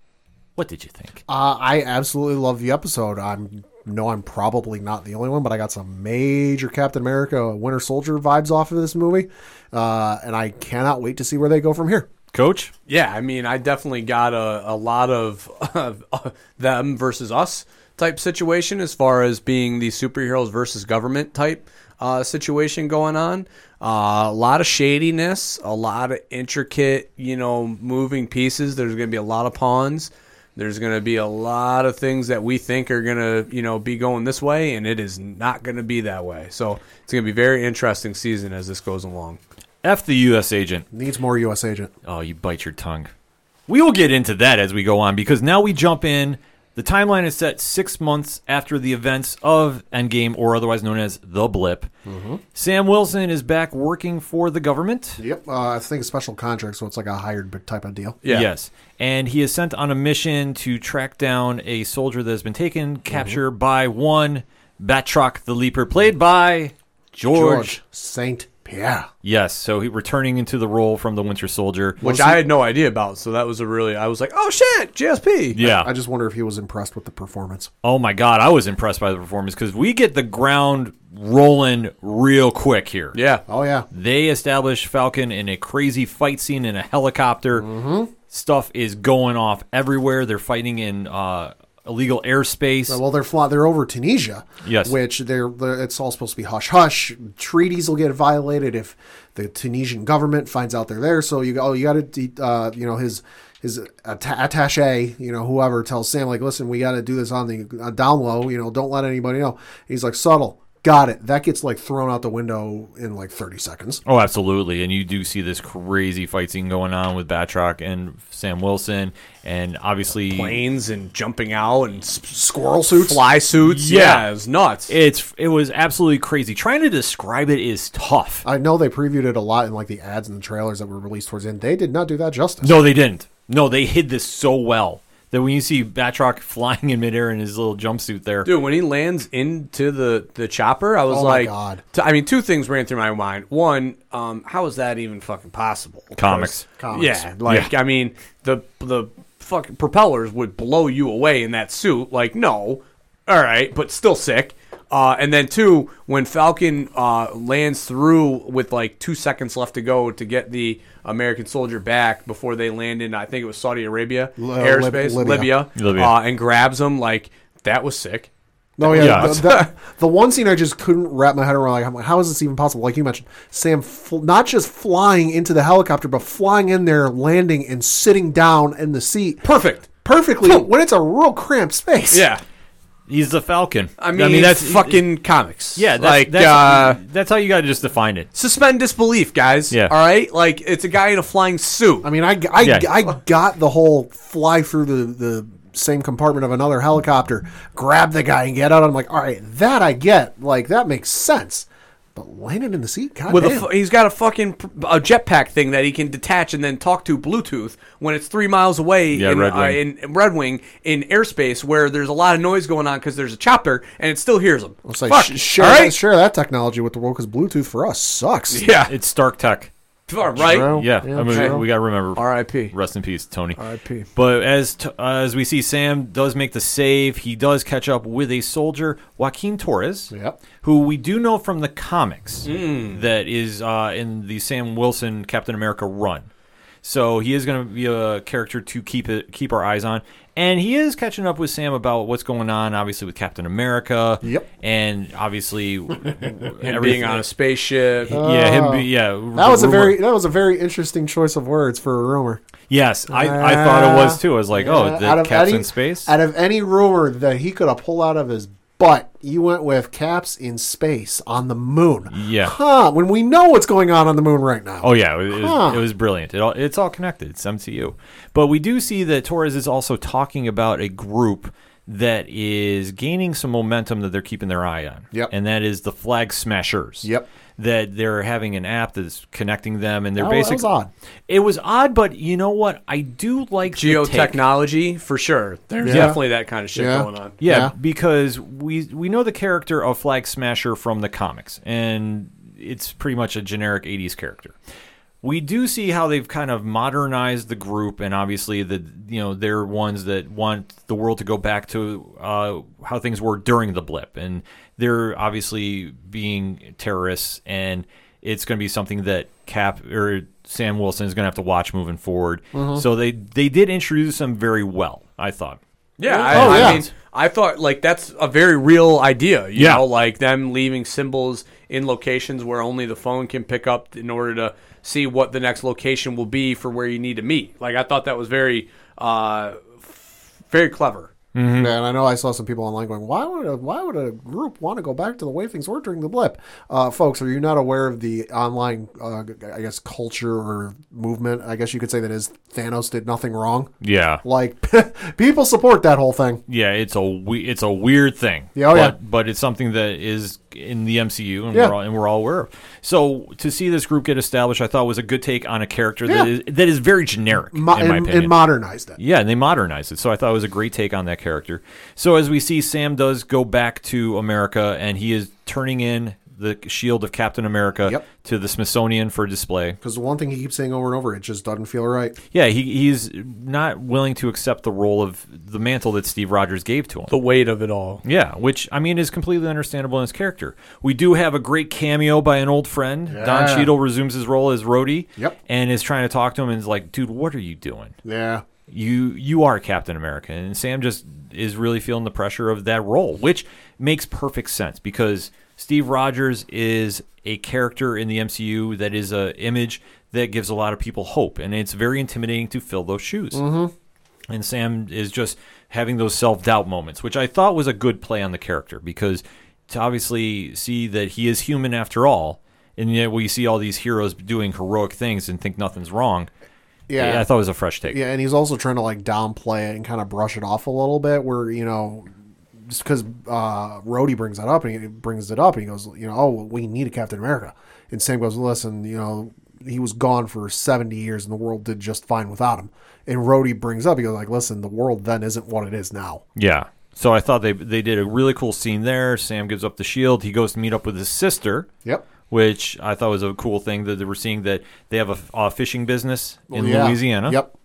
what did you think? Uh, I absolutely love the episode. I'm know I'm probably not the only one, but I got some major Captain America Winter Soldier vibes off of this movie, uh, and I cannot wait to see where they go from here. Coach? Yeah, I mean, I definitely got a, a lot of uh, them versus us type situation as far as being the superheroes versus government type uh, situation going on. Uh, a lot of shadiness, a lot of intricate, you know, moving pieces. There's going to be a lot of pawns. There's going to be a lot of things that we think are going to, you know, be going this way, and it is not going to be that way. So it's going to be a very interesting season as this goes along. F the U.S. agent. Needs more U.S. agent. Oh, you bite your tongue. We will get into that as we go on because now we jump in. The timeline is set six months after the events of Endgame, or otherwise known as the Blip. Sam Wilson is back working for the government. Yep, uh, I think a special contract, so it's like a hired type of deal. Yeah. Yes. And he is sent on a mission to track down a soldier that has been taken, captured by one Batroc the Leaper, played by George. Saint Pierre. Yes. So he returning into the role from the Winter Soldier. which I had no idea about. So that was a really, I was like, oh shit, GSP. Yeah. I just wonder if he was impressed with the performance. Oh my god, I was impressed by the performance because we get the ground rolling real quick here. Yeah. Oh yeah, They establish Falcon in a crazy fight scene in a helicopter. Stuff is going off everywhere. They're fighting in uh, illegal airspace. well they're fly- they're over Tunisia. Yes. which they're, they're it's all supposed to be hush hush. Treaties will get violated if the Tunisian government finds out they're there. So you go, oh, you got to, uh, you know, his his atta- attaché, you know, whoever tells Sam like, listen, we got to do this on the uh, down low. You know, don't let anybody know. He's like subtle. Got it. That gets like thrown out the window in like 30 seconds. Oh, absolutely. And you do see this crazy fight scene going on with Batroc and Sam Wilson. And obviously, Planes and jumping out and Squirrel suits. fly suits. Yeah. Yeah, it's nuts. it's it was absolutely crazy. Trying to describe it is tough. I know they previewed it a lot in like the ads and the trailers that were released towards the end. They did not do that justice. No, they didn't. No, they hid this so well that when you see Batroc flying in midair in his little jumpsuit there, Dude, when he lands into the, the chopper, I was Oh my like, God. t- I mean, two things ran through my mind. One, um, how is that even fucking possible? Comics. Comics. Yeah, like I mean, the the fucking propellers would blow you away in that suit. Like, no, all right, but still sick. Uh, and then two, when Falcon uh, lands through with like two seconds left to go to get the American soldier back before they land in, I think it was Saudi Arabia Li- airspace, Lib- Libya, Libya. Libya. Uh, and grabs him, like that was sick. No, yeah, Yeah. The, the, the one scene I just couldn't wrap my head around. Like, I'm like, how is this even possible? Like you mentioned, Sam fl- not just flying into the helicopter, but flying in there, landing, and sitting down in the seat Perfect. perfectly when it's a real cramped space. Yeah. He's the Falcon. I mean, that's fucking comics. yeah. That's, like that's, uh, that's how you got to just define it. suspend disbelief, guys. Yeah. All right. Like it's a guy in a flying suit. I mean, I, I, Yeah. I got the whole fly through the, the same compartment of another helicopter, grab the guy and get out. I'm like, all right, that I get. Like, that makes sense. But landing in the seat, God with damn. fu- he's got a fucking a jetpack thing that he can detach and then talk to Bluetooth when it's three miles away Yeah, in, Red uh, Wing. in Red Wing in airspace where there's a lot of noise going on because there's a chopper and it still hears him. It's like, Fuck, sh- share, all that, right? share that technology with the world because Bluetooth for us sucks. Yeah, It's Stark Tech. All right. True. Yeah, Yeah, I mean, true. we got to remember. R.I.P. Rest in peace, Tony. R.I.P. But as t- uh, as we see, Sam does make the save. He does catch up with a soldier, Joaquin Torres, Yep. who we do know from the comics Hmm. that is uh, in the Sam Wilson Captain America run. So he is going to be a character to keep it keep our eyes on, and he is catching up with Sam about what's going on, obviously with Captain America. Yep. and obviously Him being on a spaceship. yeah, him be, yeah. That was a very that was a very interesting choice of words for a rumor. yes. I, I thought it was too. I was like, oh, Uh, the Cap's any, in space. Out of any rumor that he could have pulled out of his butt, you went with Caps in space on the moon. Yeah. Huh. When we know what's going on on the moon right now. Oh yeah, it, it was, it was brilliant. It all, it's all connected. It's MCU, but we do see that Torres is also talking about a group that is gaining some momentum that they're keeping their eye on. Yep. and that is the Flag Smashers. Yep. That they're having an app that's connecting them, and they're Oh, that basically was odd. It was odd, but you know what? I do like the take. Geotechnology for sure. There's Yeah. definitely that kind of shit Yeah. going on. Yeah, Yeah. because we we know the character of Flag Smasher from the comics, and it's pretty much a generic '80s character. We do see how they've kind of modernized the group, and obviously the you know they're ones that want the world to go back to uh, how things were during the blip, and they're obviously being terrorists, and it's going to be something that Cap or Sam Wilson is going to have to watch moving forward. So they they did introduce them very well, I thought. Yeah, Oh, I, I mean, I thought like that's a very real idea. You Yeah. know, like them leaving symbols in locations where only the phone can pick up in order to see what the next location will be for where you need to meet. Like I thought that was very, uh, f- very clever. And I know I saw some people online going, "Why would a, why would a group want to go back to the way things were during the blip?" Uh, folks, are you not aware of the online, uh, I guess, culture or movement? I guess you could say that is Thanos did nothing wrong. Yeah, Like people support that whole thing. Yeah, it's a we- it's a weird thing. Yeah, oh, but, yeah. but it's something that is in the MCU and Yeah. we're all, and we're all aware of. So to see this group get established, I thought was a good take on a character that Yeah. is that is very generic Mo- in my and, opinion. and modernized it. yeah, and they modernized it, so I thought it was a great take on that character. So as we see, Sam does go back to America, and he is turning in the shield of Captain America Yep. to the Smithsonian for display. Because the one thing he keeps saying over and over, it just doesn't feel right. Yeah, he, he's not willing to accept the role of the mantle that Steve Rogers gave to him. The weight of it all. Yeah, which I mean is completely understandable in his character. We do have a great cameo by an old friend. Don Yeah. Cheadle resumes his role as Rhodey. Yep. And is trying to talk to him and is like, dude, what are you doing? Yeah. You you are Captain America. And Sam just is really feeling the pressure of that role, which makes perfect sense because Steve Rogers is a character in the MCU that is a image that gives a lot of people hope, and it's very intimidating to fill those shoes. Mm-hmm. And Sam is just having those self doubt moments, which I thought was a good play on the character because to obviously see that he is human after all, and yet we see all these heroes doing heroic things and think nothing's wrong. Yeah. I thought it was a fresh take. Yeah, and he's also trying to like downplay it and kind of brush it off a little bit. Where you know, just because uh, Rhodey brings that up and he brings it up, and he goes, you know, oh, we need a Captain America, and Sam goes, listen, you know, he was gone for seventy years, and the world did just fine without him. And Rhodey brings up, he goes, like, listen, the world then isn't what it is now. Yeah. So I thought they they did a really cool scene there. Sam gives up the shield. He goes to meet up with his sister, Yep. which I thought was a cool thing that they were seeing that they have a, a fishing business in Yeah. Louisiana. Yep.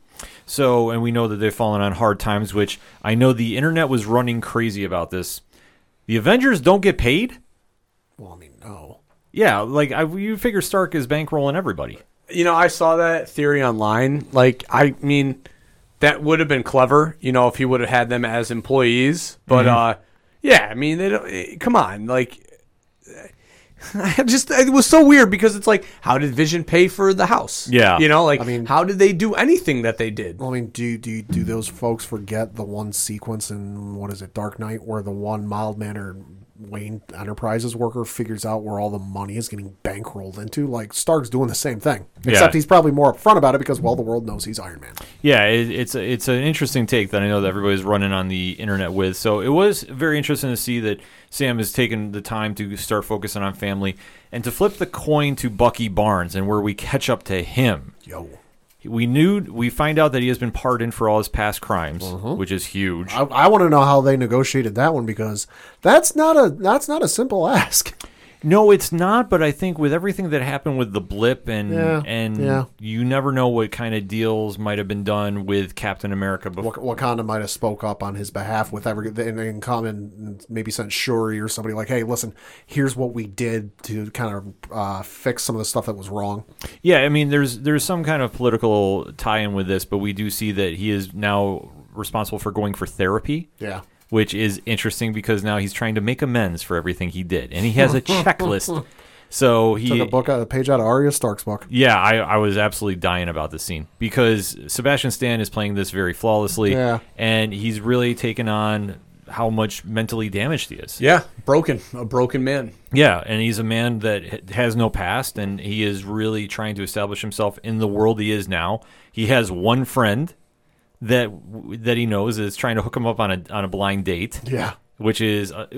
So, and we know that they've fallen on hard times, which I know the internet was running crazy about this. The Avengers don't get paid. Well, I mean, no. Yeah, like I, you figure Stark is bankrolling everybody. You know, I saw that theory online. Like, I mean, that would have been clever. You know, if he would have had them as employees. But uh, yeah, I mean, they don't. eh, Come on, like. I just it was so weird because it's like, how did Vision pay for the house? Yeah. you know, like, I mean- how did they do anything that they did? Well, I mean, do do do those folks forget the one sequence in what is it, Dark Knight, where the one mild mannered Wayne Enterprises worker figures out where all the money is getting bankrolled into? Like Stark's doing the same thing, except he's probably more upfront about it because well, the world knows he's Iron Man. Yeah, it, it's a, it's an interesting take that I know that everybody's running on the internet with. So it was very interesting to see that Sam has taken the time to start focusing on family and to flip the coin to Bucky Barnes and where we catch up to him. Yo, We knew we find out that he has been pardoned for all his past crimes, uh-huh. which is huge. I, I want to know how they negotiated that one because that's not a that's not a simple ask. No, it's not. But I think with everything that happened with the blip and Yeah, and yeah. you never know what kind of deals might have been done with Captain America before. Wak- Wakanda might have spoke up on his behalf with every and, and come and maybe sent Shuri or somebody like, hey, listen, here's what we did to kind of uh, fix some of the stuff that was wrong. Yeah, I mean, there's there's some kind of political tie-in with this, but we do see that he is now responsible for going for therapy. Yeah. Which is interesting because now he's trying to make amends for everything he did, and he has a checklist. So he Took a book out a page out of Arya Stark's book. Yeah, I, I was absolutely dying about this scene because Sebastian Stan is playing this very flawlessly, Yeah. and he's really taken on how much mentally damaged he is. Yeah, broken, a broken man. Yeah, and he's a man that has no past, and he is really trying to establish himself in the world he is now. He has one friend that that he knows is trying to hook him up on a on a blind date. Yeah. which is uh, I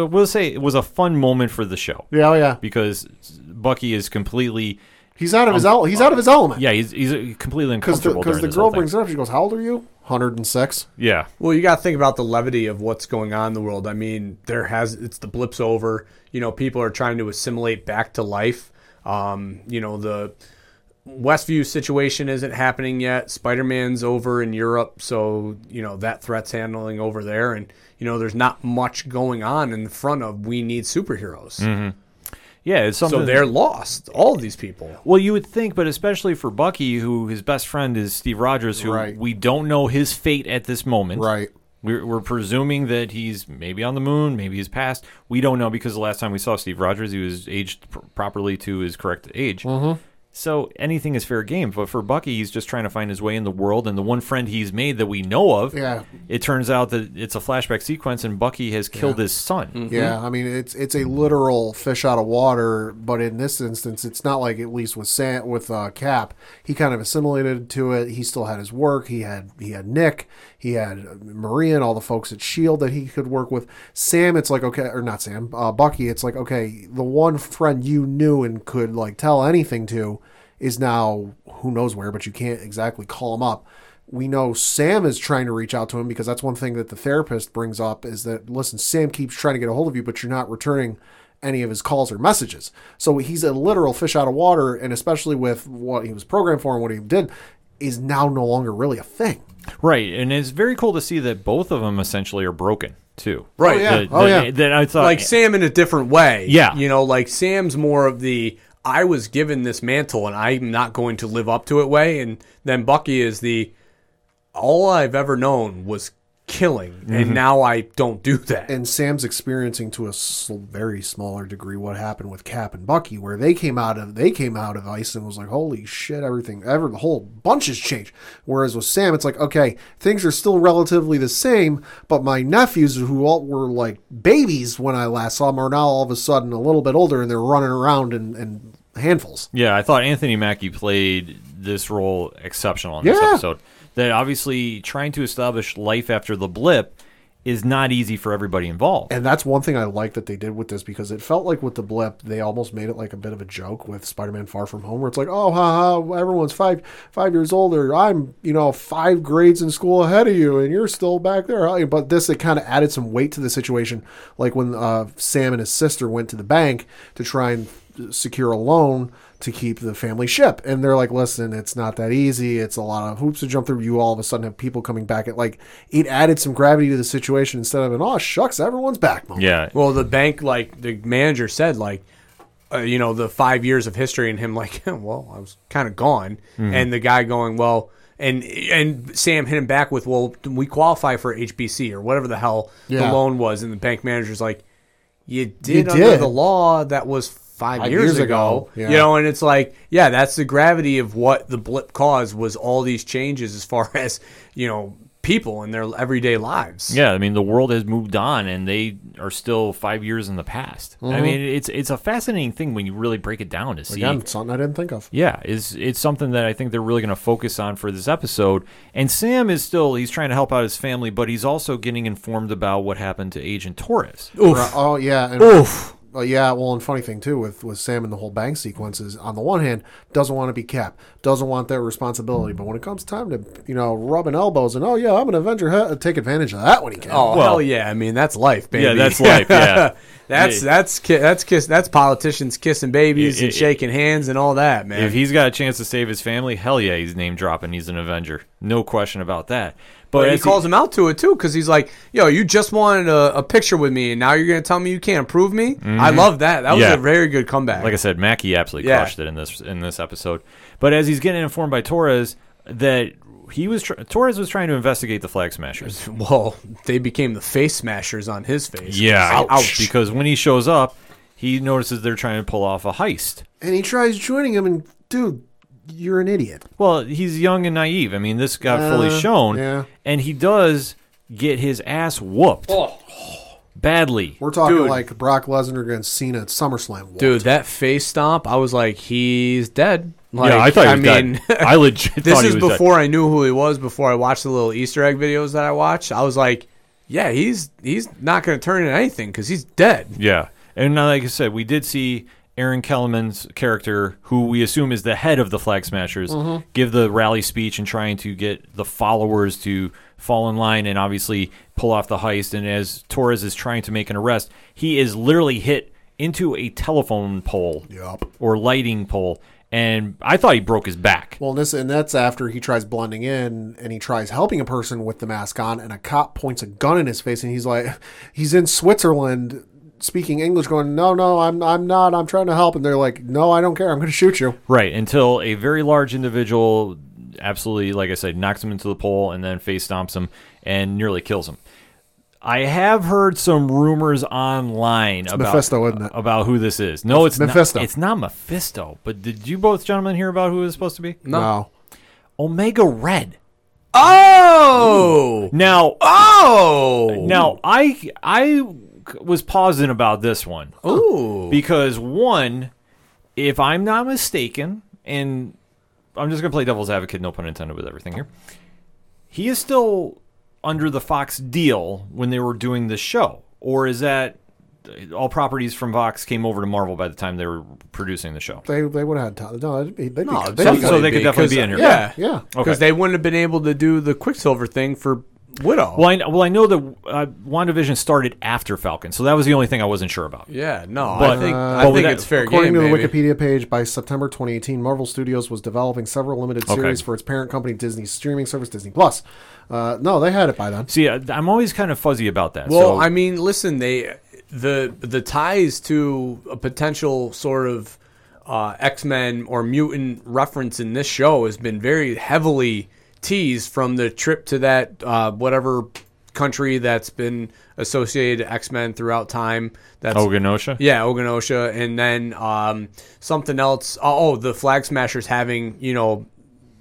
will say it was a fun moment for the show Yeah, oh, yeah. because Bucky is completely He's out of his el- he's out of his element. yeah he's he's completely uncomfortable. because the, uncomfortable 'cause during the girl brings it up. She goes, "How old are you?" Hundred and six. yeah Well, you got to think about the levity of what's going on in the world. I mean, there has it's the blips over. You know, people are trying to assimilate back to life. Um, you know, the Westview situation isn't happening yet. Spider-Man's over in Europe, so you know that threat's handling over there, and you know there's not much going on in front of we need superheroes. yeah it's something So they're lost. All of these people. Well, you would think, but especially for Bucky, who his best friend is Steve Rogers, who Right. we don't know his fate at this moment. Right. We're, we're presuming that he's maybe on the moon, maybe he's passed. We don't know because the last time we saw Steve Rogers, he was aged pr- properly to his correct age. Mm-hmm. So anything is fair game. But for Bucky, he's just trying to find his way in the world. And the one friend he's made that we know of, Yeah. it turns out that it's a flashback sequence, and Bucky has killed his son. Yeah, I mean it's it's a literal fish out of water, but in this instance, it's not like at least with Sam, with uh, Cap, he kind of assimilated to it. He still had his work. He had he had Nick, he had Maria, and all the folks at Shield that he could work with. Sam, it's like okay, or not Sam, uh, Bucky. It's like okay, the one friend you knew and could like tell anything to is now who knows where, but you can't exactly call him up we know Sam is trying to reach out to him because that's one thing that the therapist brings up is that listen, Sam keeps trying to get a hold of you, but you're not returning any of his calls or messages. So he's a literal fish out of water, and especially with what he was programmed for and what he did, is now no longer really a thing. Right, and it's very cool to see that both of them essentially are broken too. Oh, right. yeah. That- Oh, that- yeah. That I thought like Sam in a different way. Yeah. You know, like Sam's more of the I was given this mantle and I'm not going to live up to it way. And then Bucky is the all I've ever known was killing, and mm-hmm. now I don't do that. And Sam's experiencing to a sl- very smaller degree what happened with Cap and Bucky, where they came out of they came out of ice and was like, "Holy shit, everything, ever the whole bunch has changed." Whereas with Sam, it's like, okay, things are still relatively the same, but my nephews, who all were like babies when I last saw them, are now all of a sudden a little bit older and they're running around in, in handfuls. Yeah, I thought Anthony Mackie played this role exceptional in this episode. That obviously trying to establish life after the blip is not easy for everybody involved. And that's one thing I like that they did with this because it felt like with the blip, they almost made it like a bit of a joke with Spider-Man: Far From Home, where it's like, oh, haha, everyone's five five years older. I'm, you know, five grades in school ahead of you, and you're still back there. But this, it kind of added some weight to the situation, like when uh, Sam and his sister went to the bank to try and secure a loan to keep the family ship. And they're like, listen, it's not that easy. It's a lot of hoops to jump through. You all of a sudden have people coming back. At like it added some gravity to the situation instead of an oh shucks, everyone's back. moment. Yeah. Well, the bank, like the manager said, like, uh, you know, the five years of history, and him like, well, I was kind of gone, and the guy going, well, and and Sam hit him back with, well, we qualify for HBC or whatever the hell the loan was, and the bank manager's like, you did You under did. the law that was five, Five years, years ago, ago, yeah. you know, and it's like, yeah, that's the gravity of what the blip caused was all these changes as far as you know people in their everyday lives. Yeah, I mean the world has moved on, and they are still five years in the past. I mm-hmm. mean, it's it's a fascinating thing when you really break it down to see. Again, something I didn't think of. Yeah, is it's something that I think they're really going to focus on for this episode. And Sam is still he's trying to help out his family, but he's also getting informed about what happened to Agent Torres. Right, Oh yeah. And, Oof. Oh yeah. Well, and funny thing too with with Sam and the whole bank sequence is on the one hand doesn't want to be Cap, doesn't want that responsibility, but when it comes time to you know rubbing elbows and oh yeah, I'm an Avenger, he- take advantage of that when he can. Oh Well- hell yeah! I mean that's life, baby. Yeah, that's life, yeah. that's Yeah. that's ki- that's kiss that's politicians kissing babies It- and it- shaking hands and all that, man. If he's got a chance to save his family, hell yeah, he's name dropping. He's an Avenger, no question about that. But, but he as calls him out to it too because he's like, "Yo, you just wanted a, a picture with me, and now you're gonna tell me you can't prove me." I mm-hmm. love that. That was Yeah. a very good comeback. like I said, Mackie absolutely Yeah. crushed it in this in this episode. But as he's getting informed by Torres that he was tr- Torres was trying to investigate the Flag Smashers. well, they became the face smashers on his face. Yeah, ouch. Because when he shows up, he notices they're trying to pull off a heist. And he tries joining him, and dude, you're an idiot. Well, he's young and naive. I mean, this got fully Uh, shown, yeah. and he does get his ass whooped badly. We're talking Dude. like Brock Lesnar against Cena at SummerSlam. Dude, that face stomp, I was like, he's dead. Like, yeah, I thought he was mean, dead. I legit this thought he is was dead. before I knew who he was. Before I watched the little Easter egg videos that I watched, I was like, yeah, he's he's not going to turn into anything because he's dead. Yeah, and now, like I said, we did see Erin Kellyman's character, who we assume is the head of the Flag Smashers, Mm-hmm. give the rally speech and trying to get the followers to fall in line and obviously pull off the heist. And as Torres is trying to make an arrest, he is literally hit into a telephone pole Yup. or lighting pole, and I thought he broke his back. Well, and this and that's after he tries blending in and he tries helping a person with the mask on, and a cop points a gun in his face, and he's like, he's in Switzerland speaking English, going, no, no, I'm I'm not, I'm trying to help, and they're like, no, I don't care, I'm going to shoot you. Right, until a very large individual absolutely, like I said, knocks him into the pole and then face stomps him and nearly kills him. I have heard some rumors online about Mephisto, isn't it? about who this is. No, it's Mephisto. Not, it's not Mephisto. But did you both gentlemen hear about who it's supposed to be? No, Omega Red. Oh, Now, oh, now I I was pausing about this one. Ooh. because one, if I'm not mistaken, and I'm just gonna play devil's advocate, no pun intended with everything here. He is still under the Fox deal when they were doing this show, or is that all properties from Fox came over to Marvel by the time they were producing the show? they they would have had time. No, they'd be, they'd No, good. they They'd be so good. they could definitely be in here. Yeah, yeah. because Okay. they wouldn't have been able to do the Quicksilver thing for Widow. Well, I, well, I know that uh, WandaVision started after Falcon, so that was the only thing I wasn't sure about. yeah, no, But- I think uh, I but with think that- it's fair According game. to the baby. Wikipedia page, by September 2018, Marvel Studios was developing several limited Okay. series for its parent company, Disney's streaming service, Disney Plus. Uh, no, they had it by then. See, I, I'm always kind of fuzzy about that. Well, so, I mean, listen, they the the ties to a potential sort of uh, X Men or mutant reference in this show has been very heavily teased from the trip to that uh, whatever country that's been associated to X Men throughout time. That's Oganosha. yeah, Oganosha, and then um, something else. Oh, the Flag Smashers having you know,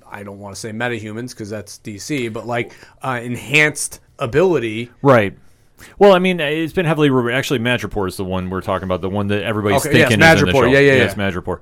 I don't want to say metahumans because that's DC, but like uh, enhanced ability. Right. Well, I mean, it's been heavily rumored. Actually, Madripoor is the one we're talking about, the one that everybody's Okay, yes, thinking is in the Madripoor. show. Yeah, yeah, Yes, yeah. Madripoor.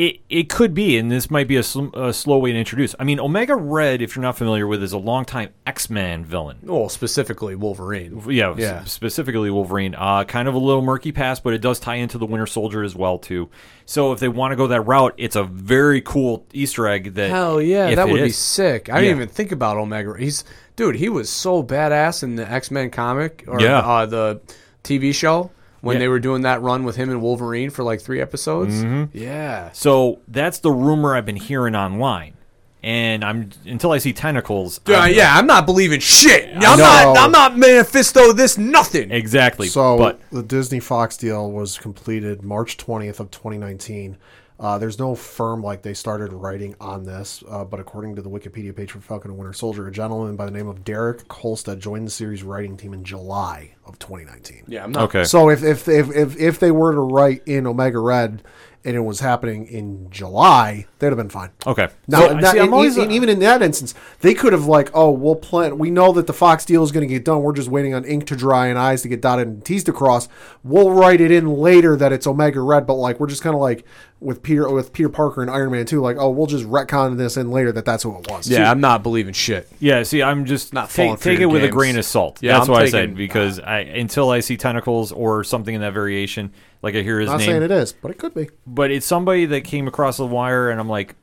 It it could be, and this might be a, sl- a slow way to introduce. I mean, Omega Red, if you're not familiar with, is a longtime X Men villain. Well, specifically Wolverine. Yeah, s- Yeah. specifically Wolverine. Uh, kind of a little murky past, but it does tie into the Winter Soldier as well too. So if they want to go that route, it's a very cool Easter egg. That Hell yeah, that would be sick. I Yeah. didn't even think about Omega. He's dude, he was so badass in the X Men comic or Yeah. uh, the TV show. When Yeah. they were doing that run with him and Wolverine for like three episodes. Mm-hmm. Yeah. So that's the rumor I've been hearing online, and I'm until I see tentacles. Yeah, I'm- yeah, I'm not believing shit. I'm No. not. I'm not Mephisto. This nothing. exactly. So but the Disney Fox deal was completed March 20th of 2019. Uh, there's no firm like they started writing on this, uh, but according to the Wikipedia page for Falcon and Winter Soldier, a gentleman by the name of Derek Kolstad joined the series writing team in July of 2019. Yeah, I'm not. okay. So if if, if if if they were to write in Omega Red and it was happening in July, they'd have been fine. okay. Now, So, now, see, I'm in- always- in- even in that instance, they could have like, oh, we'll plan. We know that the Fox deal is going to get done. We're just waiting on ink to dry and I's to get dotted and T's to cross. We'll write it in later that it's Omega Red, but like we're just kind of like with Peter with Peter Parker and Iron Man too. Like, oh, we'll just retcon this in later that that's who it was. Yeah, I'm not believing shit. Yeah, see, I'm just Not not take, for take it your with a grain of salt. Yeah, That's I'm what I said because uh, I until I see tentacles or something in that variation, like I hear his not name, saying it is, but it could be. but it's somebody that came across the wire, and I'm like,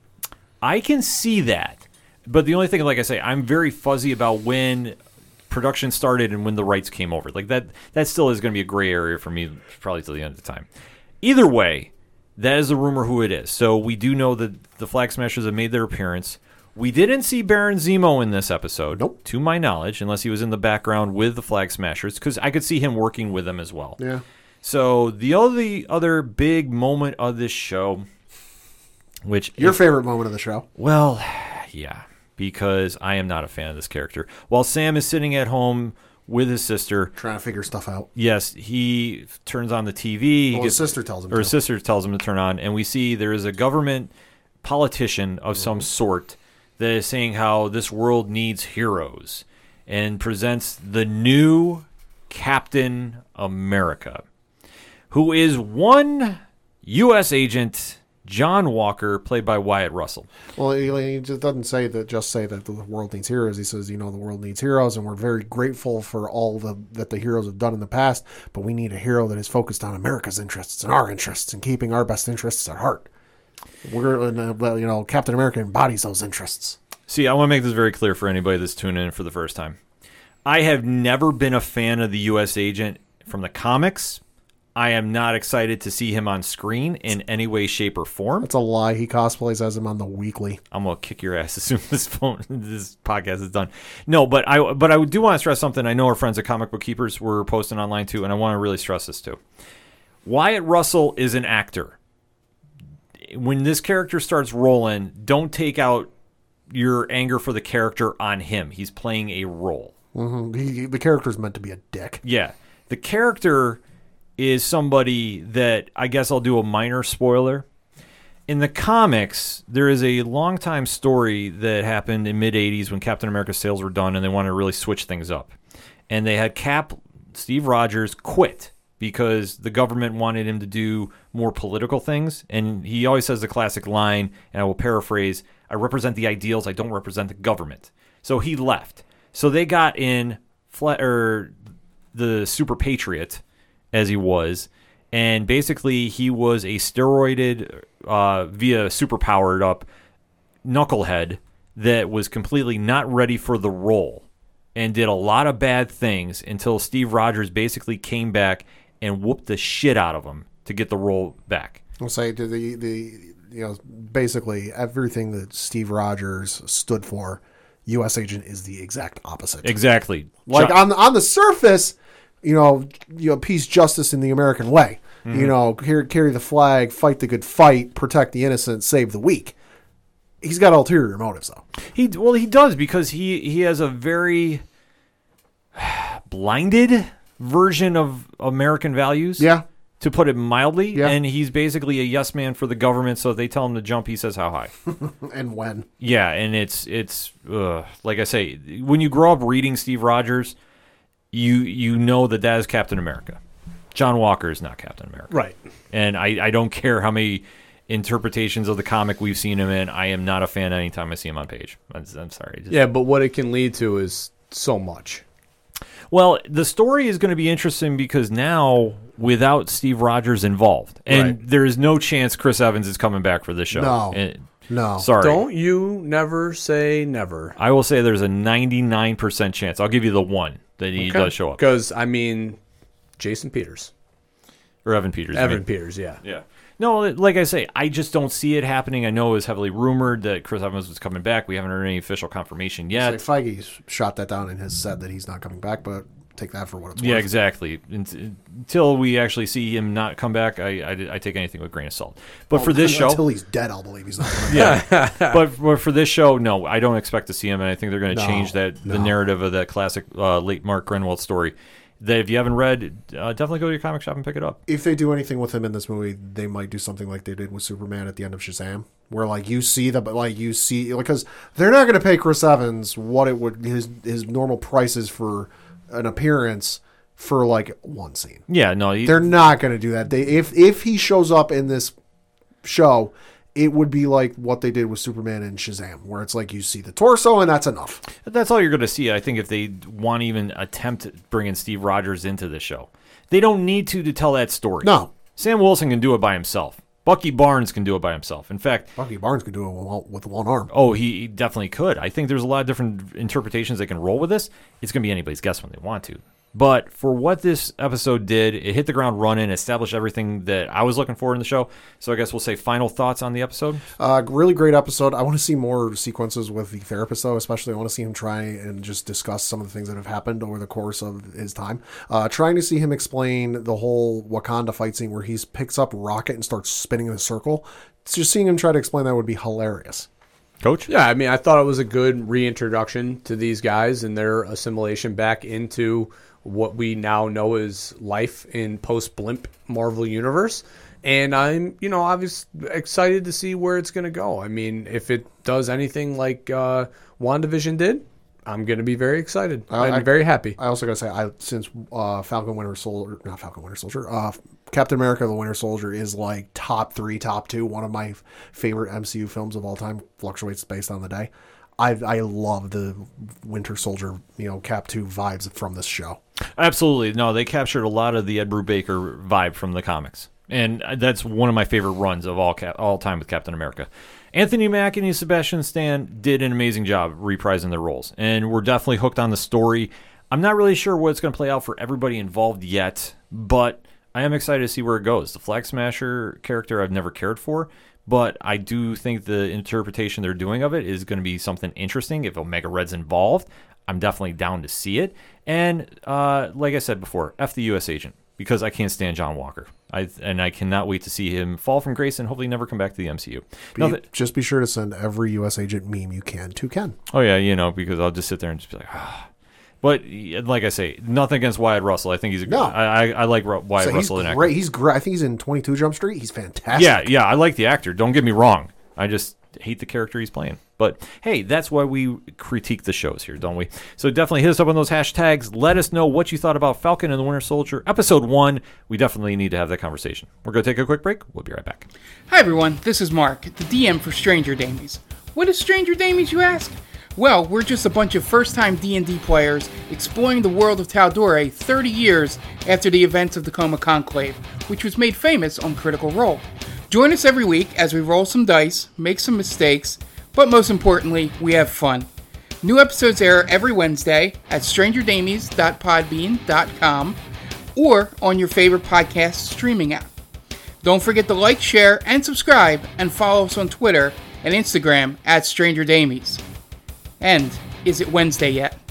I can see that. But the only thing, like I say, I'm very fuzzy about when production started and when the rights came over. Like that, that still is going to be a gray area for me, probably till the end of the time. Either way, that is the rumor who it is. So we do know that the Flag Smashers have made their appearance. We didn't see Baron Zemo in this episode, Nope. to my knowledge, unless he was in the background with the Flag Smashers, because I could see him working with them as well. Yeah. So the only other big moment of this show, which Your is- favorite moment of the show? well, yeah, because I am not a fan of this character. While Sam is sitting at home with his sister, Trying to figure stuff out. yes, he turns on the TV. Well, his sister tells him or his sister tells him to turn on, and we see there is a government politician of mm-hmm. some sort that is saying how this world needs heroes, and presents the new Captain America, who is one U.S. agent. John Walker, played by Wyatt Russell. Well, he, just doesn't say that. Just say that the world needs heroes. He says, you know, the world needs heroes, and we're very grateful for all the that the heroes have done in the past. But we need a hero that is focused on America's interests and our interests and keeping our best interests at heart. We're, uh, you know, Captain America embodies those interests. See, I want to make this very clear for anybody that's tuning in for the first time. I have never been a fan of the U.S. agent from the comics. I am not excited to see him on screen in any way, shape, or form. That's a lie. He cosplays as him on the weekly. I'm gonna kick your ass as soon as this phone, this podcast is done. No, but I but I do want to stress something. I know our friends at Comic Book Keepers were posting online too, and I want to really stress this too. Wyatt Russell is an actor. When this character starts rolling, don't take out your anger for the character on him. He's playing a role. Mhm. He, he- the character's meant to be a dick. Yeah. The character is somebody that I guess I'll do a minor spoiler. In the comics, there is a long time story that happened in mid 80s when Captain America's sales were done and they wanted to really switch things up. And they had Cap Steve Rogers quit because the government wanted him to do more political things and he always says the classic line and I will paraphrase, I represent the ideals, I don't represent the government. So he left. So they got in Fle- or the super patriot as he was and basically he was a steroided uh, via super powered up knucklehead that was completely not ready for the role and did a lot of bad things until Steve Rogers basically came back and whooped the shit out of him to get the role back. I'll say to the the you know basically everything that Steve Rogers stood for, U.S. agent is the exact opposite. Exactly. Like John- on on the surface, you know, you know, peace, justice in the American way. Mm-hmm. You know, carry, carry the flag, fight the good fight, protect the innocent, save the weak. He's got ulterior motives, though. He well, he does because he he has a very blinded version of American values. Yeah, to put it mildly. Yeah. And he's basically a yes man for the government. So if they tell him to jump, he says how high. and when yeah, and it's it's uh, like I say, when you grow up reading Steve Rogers, you you know that that is Captain America. John Walker is not Captain America. Right. And I, I don't care how many interpretations of the comic we've seen him in. I am not a fan anytime I see him on page. I'm, I'm sorry. Just- Yeah, but what it can lead to is so much. Well, the story is going to be interesting because now, without Steve Rogers involved, and Right. there is no chance Chris Evans is coming back for this show. No. And- no, sorry. Don't you never say never. I will say there's a 99% chance. I'll give you the one that he does show up. Because I mean, Jason Peters. or Evan Peters. I Evan mean. Peters, yeah. Yeah. No, like I say, I just don't see it happening. I know it was heavily rumored that Chris Evans was coming back. We haven't heard any official confirmation yet. Like Feige shot that down and has said that he's not coming back, but take that for what it's worth. Yeah, exactly. Until we actually see him not come back, I, I, I take anything with a grain of salt. But for this show, until he's dead, I'll believe he's not yeah. but for, for this show, no, I don't expect to see him, and I think they're going to No, change that the narrative of that classic uh, late Mark Gruenwald story. That if you haven't read, uh, definitely go to your comic shop and pick it up. If they do anything with him in this movie, they might do something like they did with Superman at the end of Shazam, where like you see the like you see because they're not going to pay Chris Evans what it would his his normal prices for an appearance for like one scene. Yeah, no, he, They're not going to do that. They if if he shows up in this show, it would be like what they did with Superman and Shazam, where it's like you see the torso and that's enough. That's all you're going to see. I think if they want to even attempt bringing Steve Rogers into the show, they don't need to to tell that story. No. Sam Wilson can do it by himself. Bucky Barnes can do it by himself. In fact, Bucky Barnes could do it with one- arm. oh, he he definitely could. I think there's a lot of different interpretations they can roll with this. It's going to be anybody's guess when they want to. But for what this episode did, it hit the ground running, established everything that I was looking for in the show. So I guess we'll say final thoughts on the episode. Uh, really great episode. I want to see more sequences with the therapist, though. Especially, I want to see him try and just discuss some of the things that have happened over the course of his time. Uh, trying to see him explain the whole Wakanda fight scene where he picks up Rocket and starts spinning in a circle. Just seeing him try to explain that would be hilarious. Coach? Yeah, I mean, I thought it was a good reintroduction to these guys and their assimilation back into what we now know as life in post blip Marvel universe. And I'm, you know, obviously excited to see where it's going to go. I mean, if it does anything like uh, WandaVision did, I'm going to be very excited. I- I'm I- very happy. I also got to say, I since uh, Falcon Winter Soldier, not Falcon Winter Soldier, uh, Captain America: The Winter Soldier is like top three, top two, one of my favorite MCU films of all time. Fluctuates based on the day. I I love the Winter Soldier, you know, Cap two vibes from this show. Absolutely. No, they captured a lot of the Ed Brubaker vibe from the comics. And that's one of my favorite runs of all cap- all time with Captain America. Anthony Mackie and Sebastian Stan did an amazing job reprising their roles. And we're definitely hooked on the story. I'm not really sure what it's going to play out for everybody involved yet, but I am excited to see where it goes. The Flag Smasher character I've never cared for, but I do think the interpretation they're doing of it is going to be something interesting. If Omega Red's involved, I'm definitely down to see it. And uh, like I said before, F the U.S. agent because I can't stand John Walker. I and I cannot wait to see him fall from grace and hopefully never come back to the MCU. Be- just be sure to send every U.S. agent meme you can to Ken. Oh yeah, you know because I'll just sit there and just be like, ah. But like I say, nothing against Wyatt Russell. I think he's a No. I, I, I like Ru- Wyatt So he's Russell in acting. great. He's great. I think he's in Twenty Two Jump Street. He's fantastic. Yeah, yeah, I like the actor. Don't get me wrong. I just hate the character he's playing. But hey, that's why we critique the shows here, don't we? So definitely hit us up on those hashtags. Let us know what you thought about Falcon and the Winter Soldier, episode one. We definitely need to have that conversation. We're going to take a quick break. We'll be right back. Hi everyone, this is Mark, the DM for Stranger Damies. What is Stranger Damies, you ask? Well, we're just a bunch of first-time D&D players exploring the world of Tal'Dorei 30 years after the events of the Chroma Conclave, which was made famous on Critical Role. Join us every week as we roll some dice, make some mistakes, but most importantly, we have fun. New episodes air every Wednesday at strangerdamies.podbean.com or on your favorite podcast streaming app. Don't forget to like, share, and subscribe, and follow us on Twitter and Instagram at Stranger Damies. And is it Wednesday yet?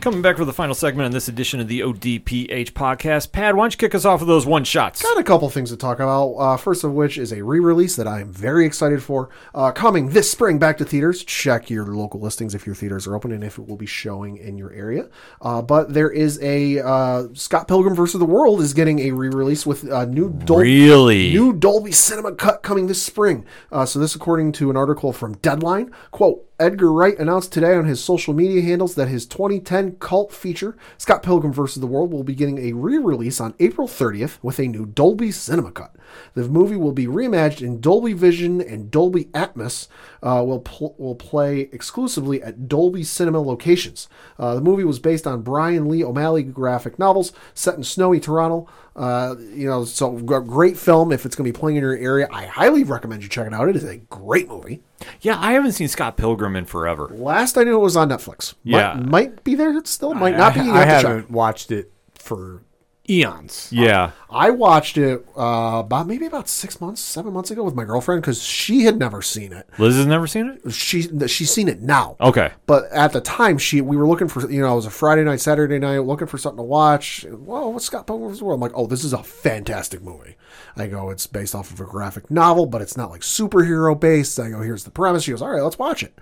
Coming back for the final segment on this edition of the ODPH podcast. Pat, why don't you kick us off with those one shots? Got a couple things to talk about. Uh, first of which is a re-release that I am very excited for, uh, coming this spring back to theaters. Check your local listings if your theaters are open and if it will be showing in your area. Uh, but there is a uh, Scott Pilgrim vs. the World is getting a re-release with a new Dolby, Really? new Dolby Cinema cut coming this spring. Uh, so this, according to an article from Deadline, quote. Edgar Wright announced today on his social media handles that his 2010 cult feature, Scott Pilgrim vs. the World, will be getting a re release on April 30th with a new Dolby Cinema Cut. The movie will be reimagined in Dolby Vision and Dolby Atmos, uh, will, pl- will play exclusively at Dolby Cinema locations. Uh, the movie was based on Brian Lee O'Malley graphic novels set in snowy Toronto. Uh, you know, so great film if it's going to be playing in your area. I highly recommend you check it out. It is a great movie. Yeah, I haven't seen Scott Pilgrim in forever. Last I knew, it was on Netflix. Might, Yeah. might be there still. Might not be. I, You I have to check. haven't watched it for eons. Yeah. I watched it uh, about maybe about six months, seven months ago with my girlfriend because she had never seen it. Liz has never seen it? She she's seen it now. Okay. But at the time, she we were looking for you know it was a Friday night, Saturday night, looking for something to watch. Well, what's Scott Pilgrim's World? I'm like, oh, this is a fantastic movie. I go, it's based off of a graphic novel, but it's not like superhero based. I go, here's the premise. She goes, all right, let's watch it.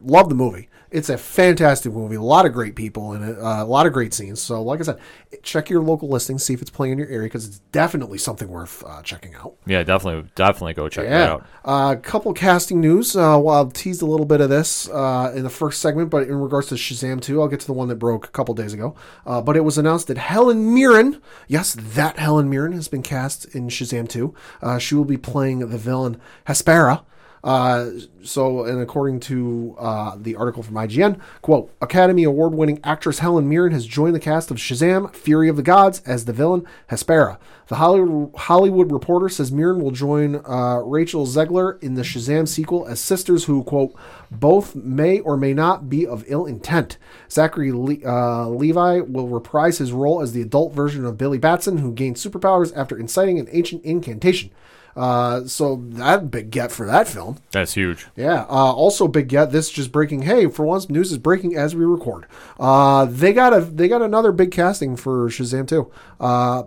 Love the movie. It's a fantastic movie. A lot of great people in it. Uh, a lot of great scenes. So, like I said, check your local listings, see if it's playing in your area because it's definitely something worth uh, checking out. Yeah, definitely, definitely go check that out. A uh, couple casting news. Uh, well, I'll teased a little bit of this uh, in the first segment, but in regards to Shazam 2, I'll get to the one that broke a couple days ago. Uh, but it was announced that Helen Mirren, yes, that Helen Mirren has been cast in Shazam 2. Uh, she will be playing the villain Hespera. Uh, so, and according to uh, the article from IGN, quote, Academy Award winning actress Helen Mirren has joined the cast of Shazam Fury of the Gods as the villain Hespera. The Hollywood, Reporter says Mirren will join uh, Rachel Zegler in the Shazam sequel as sisters who, quote, both may or may not be of ill intent. Zachary Le- uh, Levi will reprise his role as the adult version of Billy Batson, who gained superpowers after inciting an ancient incantation. Uh, so that big get for that film. That's huge. Yeah. Uh, also, big get. This just breaking. Hey, for once, news is breaking as we record. Uh, they got a they got another big casting for Shazam too. Uh,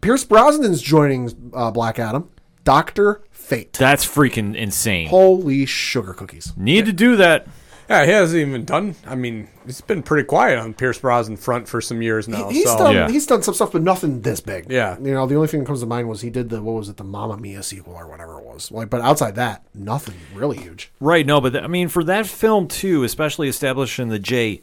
Pierce Brosnan's joining uh, Black Adam. Doctor Fate. That's freaking insane. Holy sugar cookies. Need to do that. Yeah, he hasn't even done. I mean, it's been pretty quiet on Pierce Brosnan front for some years now. He's so done Yeah. he's done some stuff, but nothing this big. Yeah. You know, the only thing that comes to mind was he did the what was it, the Mamma Mia sequel or whatever it was. Like, but outside that, nothing really huge. Right. No, but th- I mean, for that film too, especially establishing the JSA,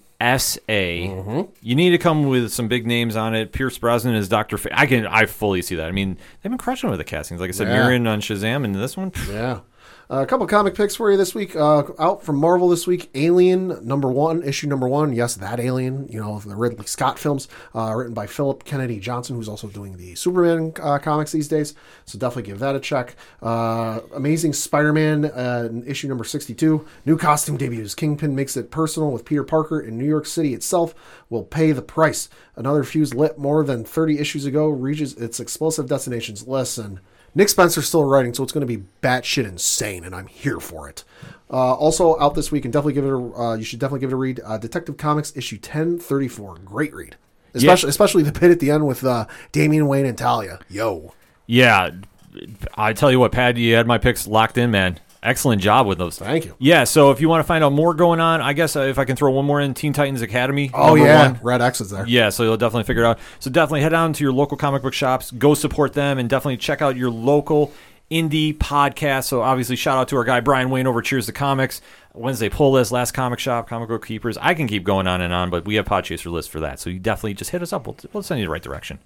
mm-hmm. you need to come with some big names on it. Pierce Brosnan is Doctor. Fa- I can. I fully see that. I mean, they've been crushing with the castings. Like I said, Yeah. Mirren on Shazam, and this one. Yeah. Uh, a couple comic picks for you this week. Uh, out from Marvel this week, Alien number one, issue number one. Yes, that Alien. You know, the Ridley Scott films, uh, written by Philip Kennedy Johnson, who's also doing the Superman uh, comics these days. So definitely give that a check. Uh, Amazing Spider-Man, uh, issue number sixty-two. New costume debuts. Kingpin makes it personal with Peter Parker in New York City itself. Will pay the price. Another fuse lit more than thirty issues ago reaches its explosive destinations. Listen. Nick Spencer's still writing, so it's going to be batshit insane, and I'm here for it. Uh, also out this week, and definitely give it. A, uh, you should definitely give it a read. Uh, Detective Comics issue 1034, great read. Especially, especially the bit at the end with uh, Damian Wayne and Talia. Yo, Yeah, I tell you what, Pat, you had my picks locked in, man. Excellent job with those. Thank you. Yeah, so if you want to find out more going on, I guess uh, if I can throw one more in, Teen Titans Academy. oh yeah, one. Red X is there. Yeah, so you'll definitely figure it out. So definitely head on to your local comic book shops, go support them, and definitely check out your local indie podcast. So obviously, shout out to our guy Brian Wayne over Cheers to Comics, Wednesday Pull List, Last Comic Shop, Comic Book Keepers. I can keep going on and on, but we have Podchaser list for that. So you definitely just hit us up. We'll, we'll send you the right direction.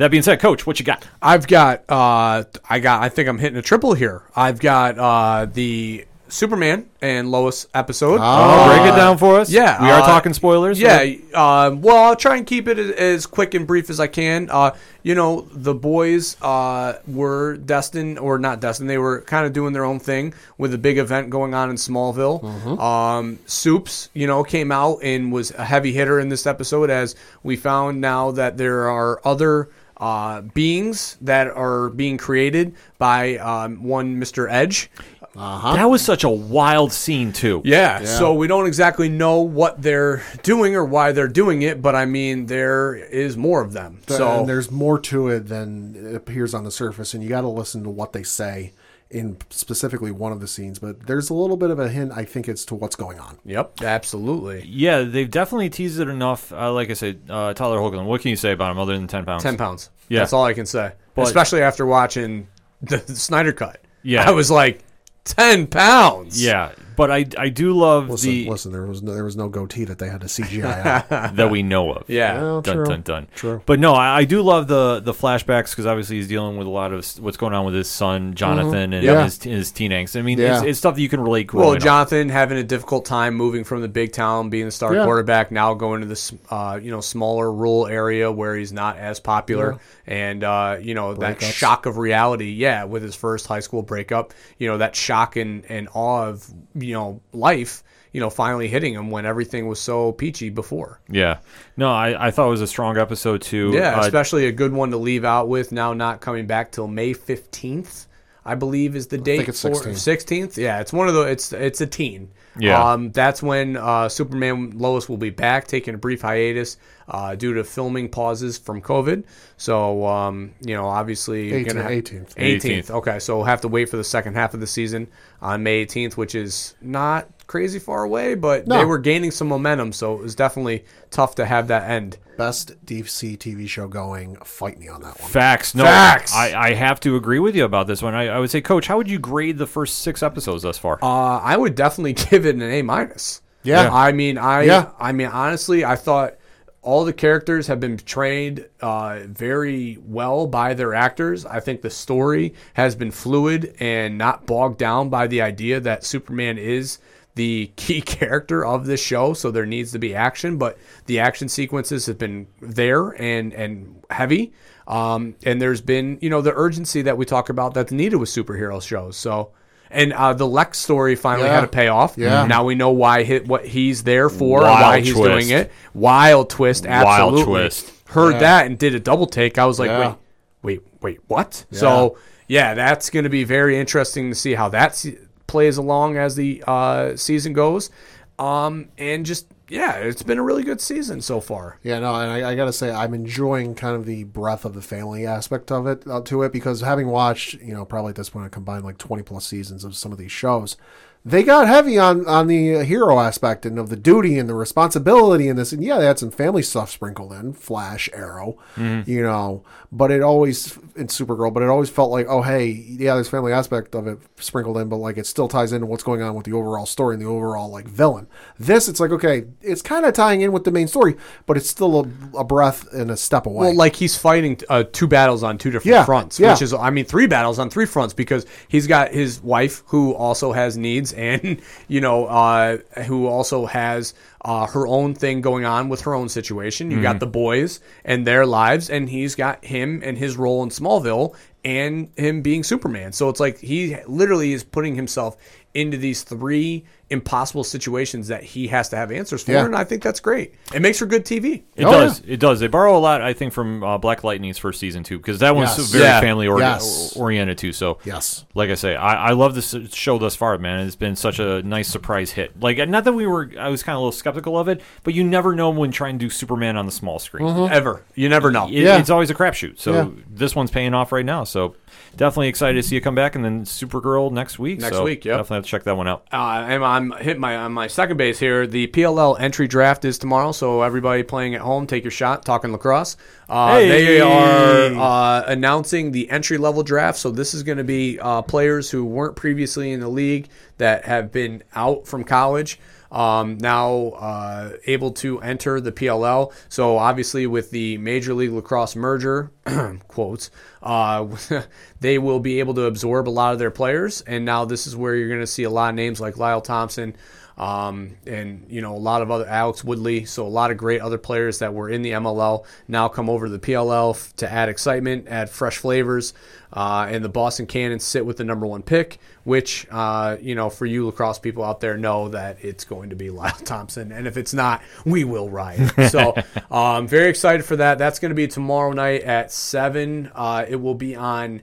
That being said, Coach, what you got? I've got. Uh, I got. I think I'm hitting a triple here. I've got uh, the Superman and Lois episode. Oh, break it down for us. Yeah, we are uh, talking spoilers. Yeah, uh, well, I'll try and keep it as, as quick and brief as I can. Uh, you know, the boys uh, were destined, or not destined, they were kind of doing their own thing with a big event going on in Smallville. Um, Soups, you know, came out and was a heavy hitter in this episode as we found now that there are other. Uh, beings that are being created by um, one Mr. Edge. that was such a wild scene too. Yeah, so we don't exactly know what they're doing or why they're doing it, but I mean, there is more of them. So and there's more to it than it appears on the surface, and you got to listen to what they say in specifically one of the scenes. But there's a little bit of a hint, I think, as to what's going on. Yep, absolutely. Yeah, they've definitely teased it enough. Uh, like I said, uh, Tyler Hoechlin. What can you say about him other than ten pounds? Ten pounds. Yeah. that's all I can say. But- Especially after watching the, the Snyder cut. Yeah. I was like, ten pounds. Yeah, but I I do love Listen, the listen, there was no, there was no goatee that they had to CGI out. that we know of. yeah. Well, dun true. dun dun. True. But no, I, I do love the the flashbacks because obviously he's dealing with a lot of what's going on with his son Jonathan and Mm-hmm. Yeah. his his teen angst. I mean, Yeah. it's, it's stuff that you can relate. Well, growing up. Jonathan having a difficult time moving from the big town, being the star Yeah. quarterback, now going to this, uh, you know, smaller rural area where he's not as popular, and uh, you know that Breakups. shock of reality. Yeah, with his first high school breakup, you know that shock and, and awe of you know life. you know, finally hitting him when everything was so peachy before. Yeah. No, I, I thought it was a strong episode too. Yeah, Uh, especially a good one to leave out with now not coming back till May 15th. I believe is the date. think it's 16th. 16th. Yeah, it's one of the it's it's a teen. Yeah. Um that's when uh Superman Lois will be back taking a brief hiatus uh due to filming pauses from COVID. So um you know, obviously 18th, gonna have- 18th. 18th. Okay, so we'll have to wait for the second half of the season on May 18th, which is not crazy far away, but No. they were gaining some momentum, so it was definitely tough to have that end. Best DC TV show going. Fight me on that one. Facts. No, Facts. I, I have to agree with you about this one. I, I would say, Coach, how would you grade the first six episodes thus far? Uh, I would definitely give it an A minus. Yeah. I mean, I, Yeah. I mean, honestly, I thought all the characters have been portrayed uh, very well by their actors. I think the story has been fluid and not bogged down by the idea that Superman is the key character of this show. So there needs to be action, but the action sequences have been there and and heavy. Um, and there's been, you know, the urgency that we talk about that's needed with superhero shows. So, and uh, the Lex story finally Yeah. had a payoff. Yeah. Now we know why he, what he's there for, Wild why he's twist. doing it. Wild twist, absolutely. twist. Heard Yeah. that and did a double take. I was like, Yeah. wait, wait, wait, what? So yeah, that's going to be very interesting to see how that se- plays along as the uh, season goes. Um, and just yeah, it's been a really good season so far. Yeah, no, and I, I got to say, I'm enjoying kind of the breadth of the family aspect of it uh, to it because having watched, you know, probably at this point, I combined like 20 plus seasons of some of these shows. They got heavy on on the uh, hero aspect and of the duty and the responsibility in this, and yeah, they had some family stuff sprinkled in, Flash, Arrow, you know, but it always in Supergirl, but it always felt like, oh, hey, yeah, there's family aspect of it sprinkled in, but like it still ties into what's going on with the overall story and the overall like villain. This, it's like okay, it's kind of tying in with the main story, but it's still a, a breath and a step away. Well, like he's fighting uh, two battles on two different Yeah, fronts, yeah. which is, I mean, three battles on three fronts because he's got his wife who also has needs, and you know, uh, who also has uh, her own thing going on with her own situation. You Mm-hmm. got the boys and their lives, and he's got him and his role in Smallville, and him being Superman. So it's like he literally is putting himself into these three impossible situations that he has to have answers for, Yeah. and I think that's great. It makes for good TV. It Oh, does. It does. They borrow a lot, I think, from uh, Black Lightning's first season too, because that one's Yes. very Yeah. family ori- Yes. oriented too. So Yes. like I say, I, I love this show thus far, man. It's been such a nice surprise hit. Like not that we were, I was kind of a little skeptical of it, but you never know when trying to do Superman on the small screen. Ever, you never know. It- Yeah. It's always a crapshoot. So Yeah. this one's paying off right now. So definitely excited to see it come back, and then Supergirl next week. Next So week, yeah, Definitely have to check that one out. Uh, I'm, I'm hitting my on my second base here. The PLL entry draft is tomorrow, so everybody playing at home, take your shot. Talking lacrosse, uh, Hey! they are uh, announcing the entry level draft. So this is going to be uh, players who weren't previously in the league that have been out from college. Um, now uh, able to enter the PLL. So obviously, with the Major League Lacrosse merger, quotes, uh, they will be able to absorb a lot of their players. And now this is where you're going to see a lot of names like Lyle Thompson. Um, and you know a lot of other Alex Woodley, so a lot of great other players that were in the MLL now come over to the PLL to add excitement, add fresh flavors, uh, and the Boston Cannons sit with the number one pick, which uh, you know for you lacrosse people out there know that it's going to be Lyle Thompson, and if it's not, we will ride. So um, very excited for that. That's going to be tomorrow night at seven. Uh, it will be on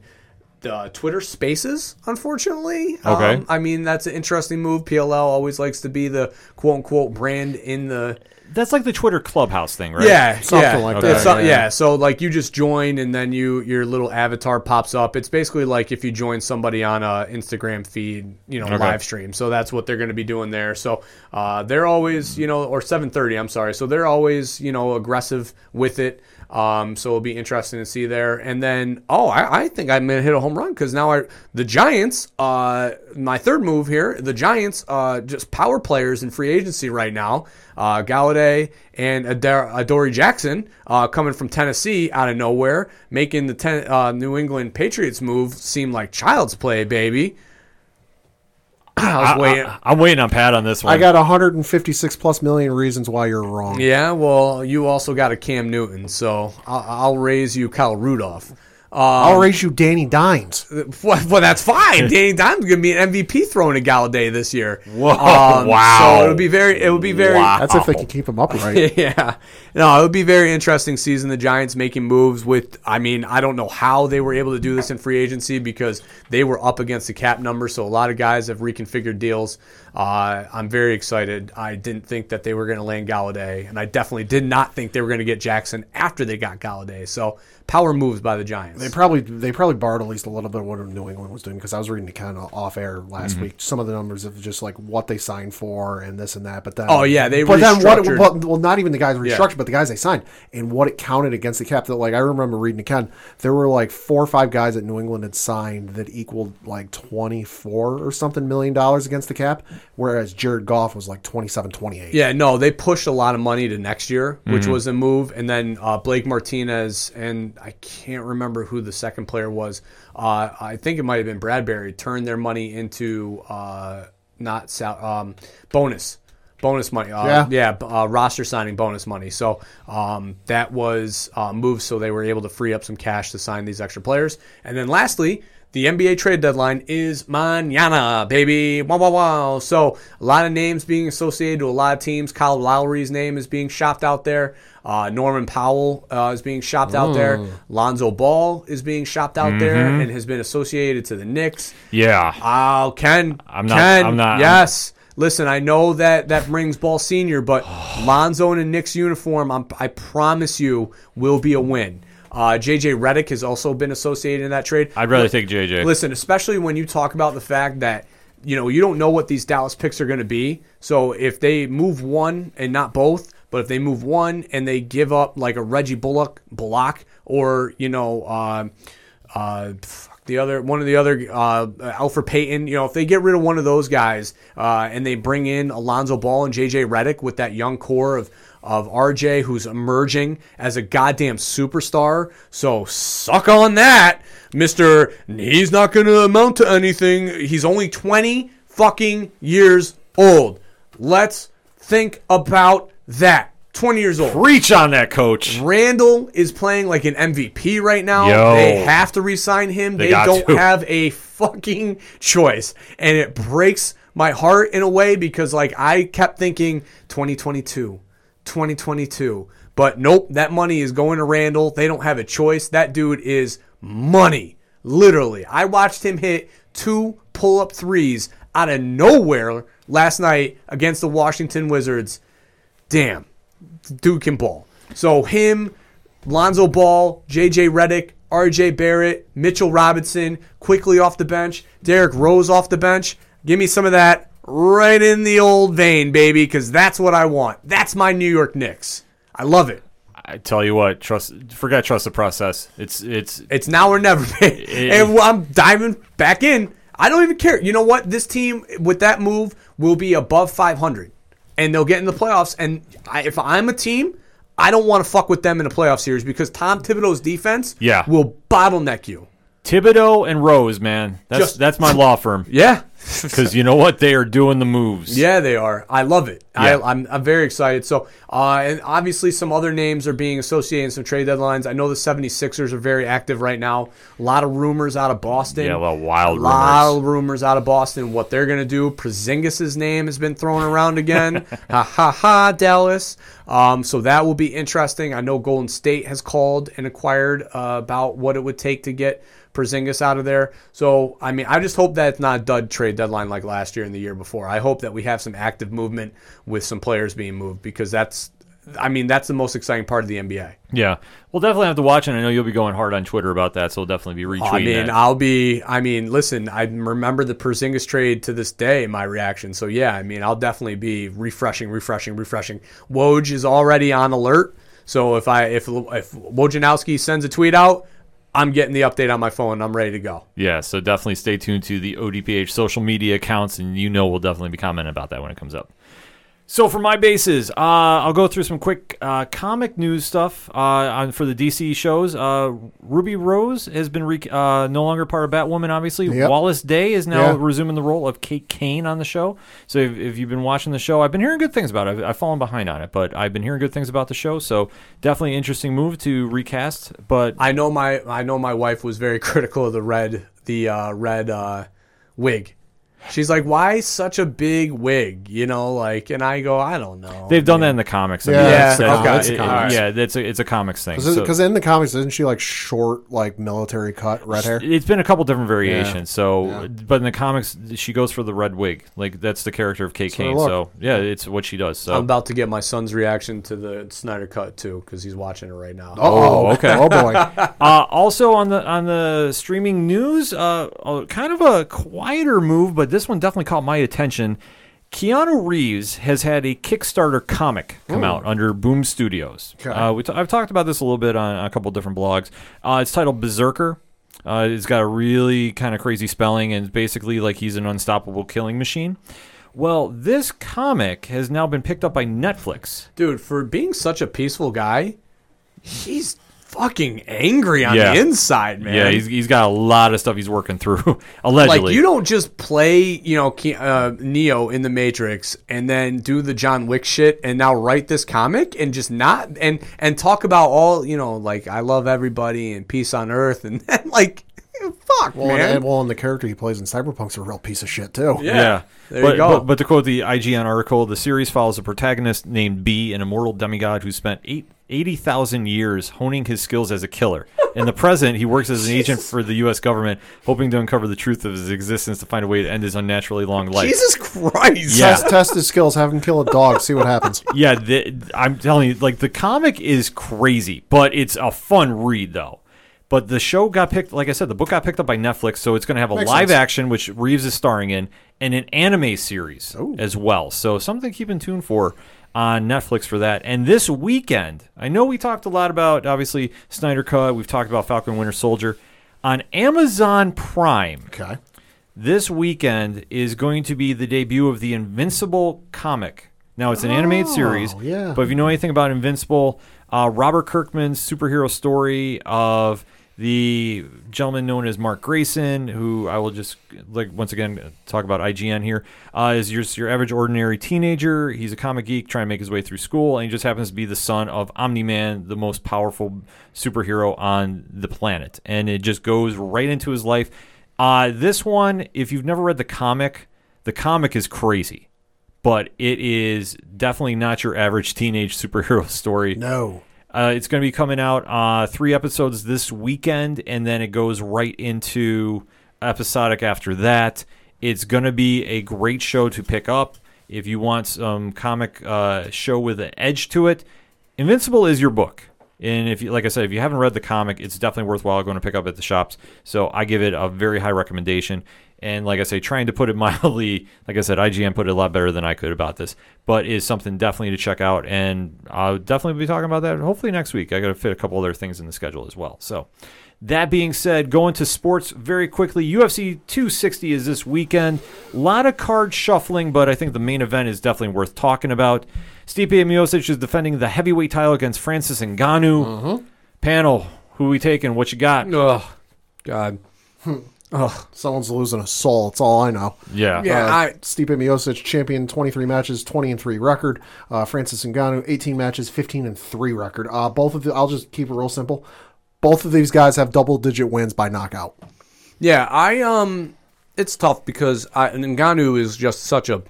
the Twitter Spaces, unfortunately. Okay. Um, I mean, that's an interesting move. PLL always likes to be the quote unquote brand in the. That's like the Twitter Clubhouse thing, right? Yeah, Something yeah. like that, so- yeah. yeah. so like you just join and then you your little avatar pops up. It's basically like if you join somebody on a Instagram feed, you know, Okay. live stream. So that's what they're going to be doing there. So uh, they're always, you know, or 7:30. I'm sorry. So they're always, you know, aggressive with it. Um, so it'll be interesting to see there. And then, oh, I, I think I'm gonna hit a home run because now I, the Giants, uh, my third move here, the Giants, uh, just power players in free agency right now. Uh, Golladay and Adar- Adoree Jackson uh, coming from Tennessee out of nowhere, making the ten, uh, New England Patriots move seem like child's play, baby. I was waiting. I, am waiting on Pat on this one. I got 156 plus million reasons why you're wrong. Yeah, well, you also got a Cam Newton, so I'll, I'll raise you Kyle Rudolph. I'll raise you Danny Dimes. Well, well, that's fine. Danny Dimes going to be an MVP thrown at Golladay this year. Whoa, Um, wow. So it would be very, it would be very, Wow. That's if they can keep him upright. yeah. No, it would be very interesting season. The Giants making moves with. I mean, I don't know how they were able to do this in free agency because they were up against the cap number. So a lot of guys have reconfigured deals. Uh, I'm very excited. I didn't think that they were going to land Golladay, and I definitely did not think they were going to get Jackson after they got Golladay. So power moves by the Giants. They probably they probably borrowed at least a little bit of what New England was doing because I was reading it kind of off air last Mm-hmm. week. Some of the numbers of just like what they signed for and this and that. But then Oh, yeah, they but then what? restructured. Well, well, not even the guys restructured, Yeah. but the guys they signed and what it counted against the cap. That like I remember reading again, there were like four or five guys that New England had signed that equaled like twenty four or something million dollars against the cap, whereas Jared Goff was like 27, 28. Yeah, no, they pushed a lot of money to next year, which was a move. And then uh, Blake Martinez and I can't remember who the second player was. Uh, I think it might have been Bradbury. Turned their money into uh, not sal- um, bonus. Bonus money, uh, Yeah. yeah, uh, roster signing bonus money. So um, that was uh, moved, so they were able to free up some cash to sign these extra players. And then lastly, the NBA trade deadline is mañana, baby. Wow, wow, wow. So a lot of names being associated to a lot of teams. Kyle Lowry's name is being shopped out there. Uh, Norman Powell uh, is being shopped out there. Lonzo Ball is being shopped out there and has been associated to the Knicks. Yeah. Oh, Ken. I'm not- Ken, I'm not- Yes. Listen, I know that that brings Ball Senior, but Lonzo in a Knicks uniform, I'm, I promise you, will be a win. Uh, JJ Redick has also been associated in that trade. I'd rather take JJ. Listen, especially when you talk about the fact that you know you don't know what these Dallas picks are going to be. So if they move one and not both, but if they move one and they give up like a Reggie Bullock, Bullock, or you know, uh, uh, the other one of the other uh, Elfrid Payton, you know, if they get rid of one of those guys uh, and they bring in Alonzo Ball and JJ Redick with that young core of of RJ who's emerging as a goddamn superstar. So suck on that, Mister. He's not going to amount to anything. He's only twenty fucking years old. Let's think about that. Twenty years old. Reach on that, coach. Randall is playing like an MVP right now. Yo. They have to re-sign him. They They, don't to. have a fucking choice, and it breaks my heart in a way because like I kept thinking 2022, 2022, but nope, that money is going to Randall. They don't have a choice. That dude is money, literally. I watched him hit two pull-up threes out of nowhere last night against the Washington Wizards. Damn dude can ball. So him, Lonzo Ball, JJ Redick, RJ Barrett, Mitchell Robinson, quickly off the bench, Derrick Rose off the bench. Give me some of that right in the old vein, baby, because that's what I want. That's my New York Knicks. I love it. I tell you what, trust. Forget trust the process. It's it's It's now or never, and I'm diving back in. I don't even care. You know what? This team with that move will be above 500, and they'll get in the playoffs. And I, if I'm a team, I don't want to fuck with them in a playoff series because Tom Thibodeau's defense Yeah. will bottleneck you. Thibodeau and Rose, man. That's Just- that's my law firm. Yeah, Because you know what, they are doing the moves. yeah, they are. I love it. Yeah. I, I'm, I'm very excited. So, uh, and obviously, some other names are being associated in some trade deadlines. I know the 76ers are very active right now. A lot of rumors out of Boston. Yeah, a lot of wild A lot rumors. of rumors out of Boston. What they're going to do. Porzingis' name has been thrown around again. ha ha ha, Dallas. Um, so that will be interesting. I know Golden State has called and inquired uh, about what it would take to get Porzingis out of there. So, I mean, I just hope that it's not a dud trade deadline like last year and the year before. I hope that we have some active movement with some players being moved because that's, I mean, that's the most exciting part of the NBA. Yeah, we'll definitely have to watch, and I know you'll be going hard on Twitter about that, so we'll definitely be oh, retweeting I mean, that. I'll be. I mean, listen. I remember the Porzingis trade to this day. My reaction. So yeah, I mean, I'll definitely be refreshing, refreshing, refreshing. Woj is already on alert. So if I if if Wojnarowski sends a tweet out, I'm getting the update on my phone. I'm ready to go. yeah, so definitely stay tuned to the ODPH social media accounts, and you know we'll definitely be commenting about that when it comes up. So for my bases, uh, I'll go through some quick uh, comic news stuff uh, on for the DC shows. Uh, Ruby Rose has been re- uh, no longer part of Batwoman. Obviously, Yep. Wallis Day is now Yeah. resuming the role of Kate Kane on the show. So if, if you've been watching the show, I've been hearing good things about it. I've, I've fallen behind on it, but I've been hearing good things about the show. So definitely an interesting move to recast. But I know my I know my wife was very critical of the red the uh, red uh, wig. She's like, "Why such a big wig?" You know, like, and I go, "I don't know." they've done that in the comics. I Yeah, mean, it's that's- the that's- comics. it- Alright. yeah, that's a, it's a comics thing. Because So- in the comics, isn't she like short, like military cut, red hair? It's been a couple different variations. Yeah. So, Yeah. but in the comics, she goes for the red wig. Like that's the character of Kate So Kane. look. So yeah, it's what she does. So I'm about to get my son's reaction to the Snyder cut too, because he's watching it right now. Oh, okay. Oh boy. uh, also on the on the streaming news, uh, uh, kind of a quieter move, but this one definitely caught my attention. Keanu Reeves has had a Kickstarter comic come out under Boom Studios. Okay. Uh, we t- I've talked about this a little bit on a couple different blogs. Uh, it's titled Berserker. Uh, it's got a really kind of crazy spelling, and basically like he's an unstoppable killing machine. Well, this comic has now been picked up by Netflix. dude, for being such a peaceful guy, he's fucking angry on Yeah. the inside, man. Yeah, he's, he's got a lot of stuff he's working through, allegedly. like you don't just play, you know, Ke- uh, Neo in the Matrix and then do the John Wick shit and now write this comic and just not and and talk about all, you know, like I love everybody and peace on earth and then like fuck, Well, man. and, well, and the character he plays in Cyberpunk's a real piece of shit too. Yeah. There but, you go. But, but to quote the IGN article, the series follows a protagonist named B, an immortal demigod who spent eight, 80,000 years honing his skills as a killer. In the present, he works as an agent for the U.S. government, hoping to uncover the truth of his existence to find a way to end his unnaturally long life. Jesus Christ. Yeah. Test, test his skills, have him kill a dog, see what happens. Yeah, the, I'm telling you, like the comic is crazy, but it's a fun read though. But the show got picked, like I said, the book got picked up by Netflix, so it's going to have a Makes live sense. action, which Reeves is starring in, and an anime series as well. So something to keep in tune for on Netflix for that. And this weekend, I know we talked a lot about obviously Snyder Cut. We've talked about Falcon Winter Soldier on Amazon Prime Okay. this weekend is going to be the debut of the Invincible comic. Now it's an animated series, yeah. but if you know anything about Invincible, uh, Robert Kirkman's superhero story of the gentleman known as Mark Grayson, who I will just like once again talk about IGN here, uh, is your your average ordinary teenager. He's a comic geek trying to make his way through school, and he just happens to be the son of Omni Man, the most powerful superhero on the planet, and it just goes right into his life. Uh, this one, if you've never read the comic, the comic is crazy, but it is definitely not your average teenage superhero story. No. Uh, it's going to be coming out uh, three episodes this weekend, and then it goes right into episodic after that. It's going to be a great show to pick up if you want some comic uh, show with an edge to it. Invincible is your book, and if you, like I said, if you haven't read the comic, it's definitely worthwhile going to pick up at the shops. So I give it a very high recommendation. And like I say, trying to put it mildly, like I said, IGN put it a lot better than I could about this, but is something definitely to check out. And I'll definitely be talking about that hopefully next week. I got to fit a couple other things in the schedule as well. So that being said, going to sports very quickly. UFC 260 is this weekend. A lot of card shuffling, but I think the main event is definitely worth talking about. Stipe Miocic is defending the heavyweight title against Francis Ngannou. Mm-hmm. Panel, who we taking? What you got? Oh, God. Oh, someone's losing a soul. That's all I know. Yeah. Yeah, Uh, I- Stipe Miocic, champion, 23 matches, 20 and 3 record. Uh, Francis Ngannou, 18 matches, 15 and 3 record. Uh, both of the, I'll just keep it real simple. Both of these guys have double digit wins by knockout. Yeah, I um, it's tough because I, Ngannou is just such a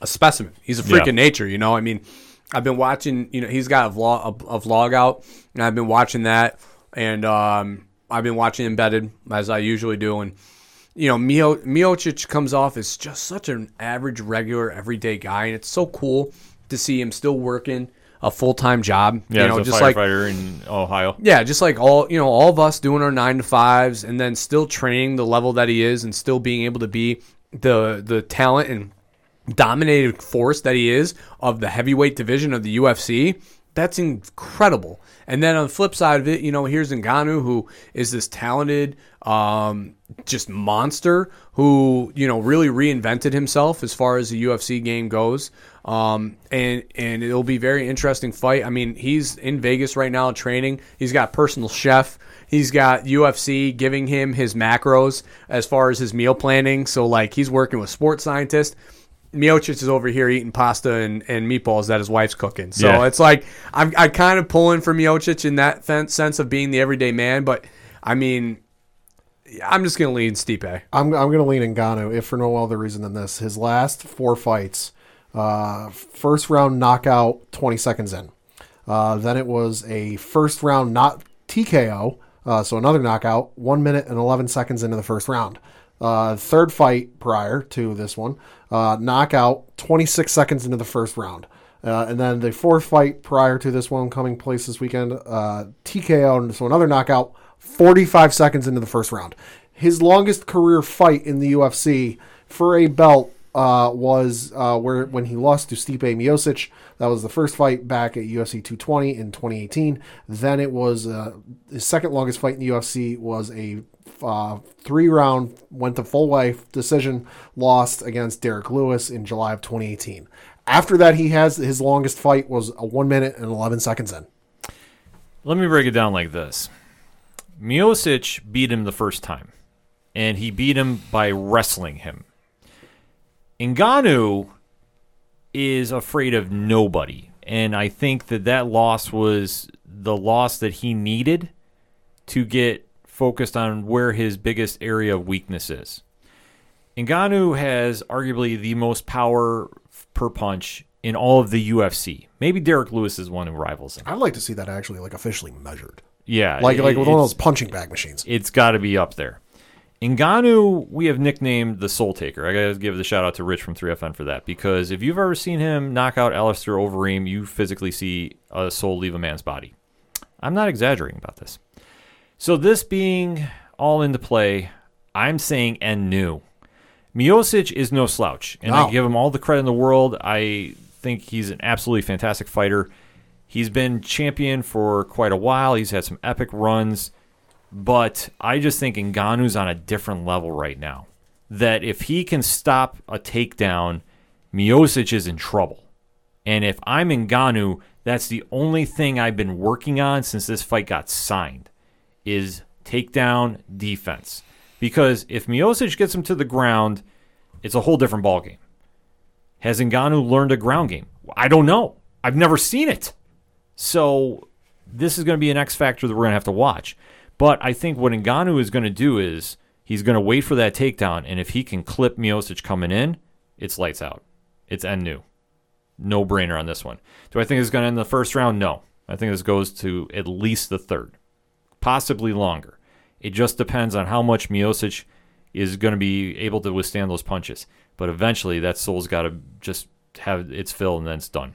a specimen. He's a freak Yeah. of nature, you know. I mean, I've been watching. You know, he's got a vlog a, a vlog out, and I've been watching that, and um, I've been watching Embedded as I usually do, and you know, Mio Miocic comes off as just such an average, regular, everyday guy, and it's so cool to see him still working a full time job. Yeah, you know, just like in Ohio. yeah, just like all you know, all of us doing our nine to fives, and then still training the level that he is, and still being able to be the the talent and dominated force that he is of the heavyweight division of the UFC. That's incredible. And then on the flip side of it, you know, here's Ngannou, who is this talented, um, just monster who you know really reinvented himself as far as the UFC game goes. Um, and and it'll be very interesting fight. I mean, he's in Vegas right now training. He's got personal chef. He's got UFC giving him his macros as far as his meal planning. So like he's working with sports scientists. Miocic is over here eating pasta and, and meatballs that his wife's cooking. So Yeah. it's like I'm I kind of pulling for Miocic in that fen- sense of being the everyday man. But I mean, I'm just gonna lean Stipe. I'm, I'm going to lean Ngannou, if for no other reason than this. His last four fights, uh, first round knockout, 20 seconds in. Uh, then it was a first round not TKO, uh, so another knockout, one minute and 11 seconds into the first round. Uh, third fight prior to this one, uh, knockout, 26 seconds into the first round. Uh, and then the fourth fight prior to this one coming place this weekend, uh, TKO, so another knockout, 45 seconds into the first round. His longest career fight in the UFC for a belt uh, was uh, where when he lost to Stipe Miocic. That was the first fight back at UFC 220 in 2018. Then it was uh, his second longest fight in the UFC was a uh, three round went to full life decision lost against Derrick Lewis in July of 2018. After that, he has his longest fight was a one minute and 11 seconds in. Let me break it down like this. Miocic beat him the first time, and he beat him by wrestling him. Ngannou is afraid of nobody, and I think that that loss was the loss that he needed to get focused on where his biggest area of weakness is. Ngannou has arguably the most power per punch in all of the UFC. Maybe Derrick Lewis is one who rivals him. I'd like to see that actually like officially measured, Yeah, like it- like with one of those punching bag machines. it's got to be up there. Ngannou, we have nicknamed the Soul Taker. I got to give the shout out to Rich from 3FN for that because if you've ever seen him knock out Alistair Overeem, you physically see a soul leave a man's body. I'm not exaggerating about this. So this being all into play, I'm saying Ngannou. Miocic is no slouch, and I give him all the credit in the world. I think he's an absolutely fantastic fighter. He's been champion for quite a while. He's had some epic runs, but I just think Ngannou's on a different level right now. That if he can stop a takedown, Miocic is in trouble. And if I'm Ngannou, that's the only thing I've been working on since this fight got signed is takedown defense. Because if Miocic gets him to the ground, it's a whole different ballgame. Has Ngannou learned a ground game? I don't know. I've never seen it. So this is going to be an X factor that we're going to have to watch. But I think what Ngannou is going to do is he's going to wait for that takedown, and if he can clip Miocic coming in, it's lights out. It's Ngannou. No brainer on this one. Do I think it's going to end the first round? No. I think this goes to at least the third, possibly longer. It just depends on how much Miocic is going to be able to withstand those punches. But eventually, that soul's got to just have its fill, and then it's done.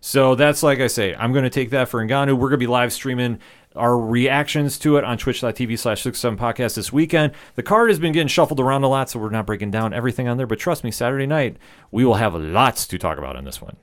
So that's like I say, I'm going to take that for Ngannou. We're going to be live streaming our reactions to it on twitch.tv slash 67 podcast this weekend. The card has been getting shuffled around a lot, so we're not breaking down everything on there. But trust me, Saturday night, we will have lots to talk about on this one.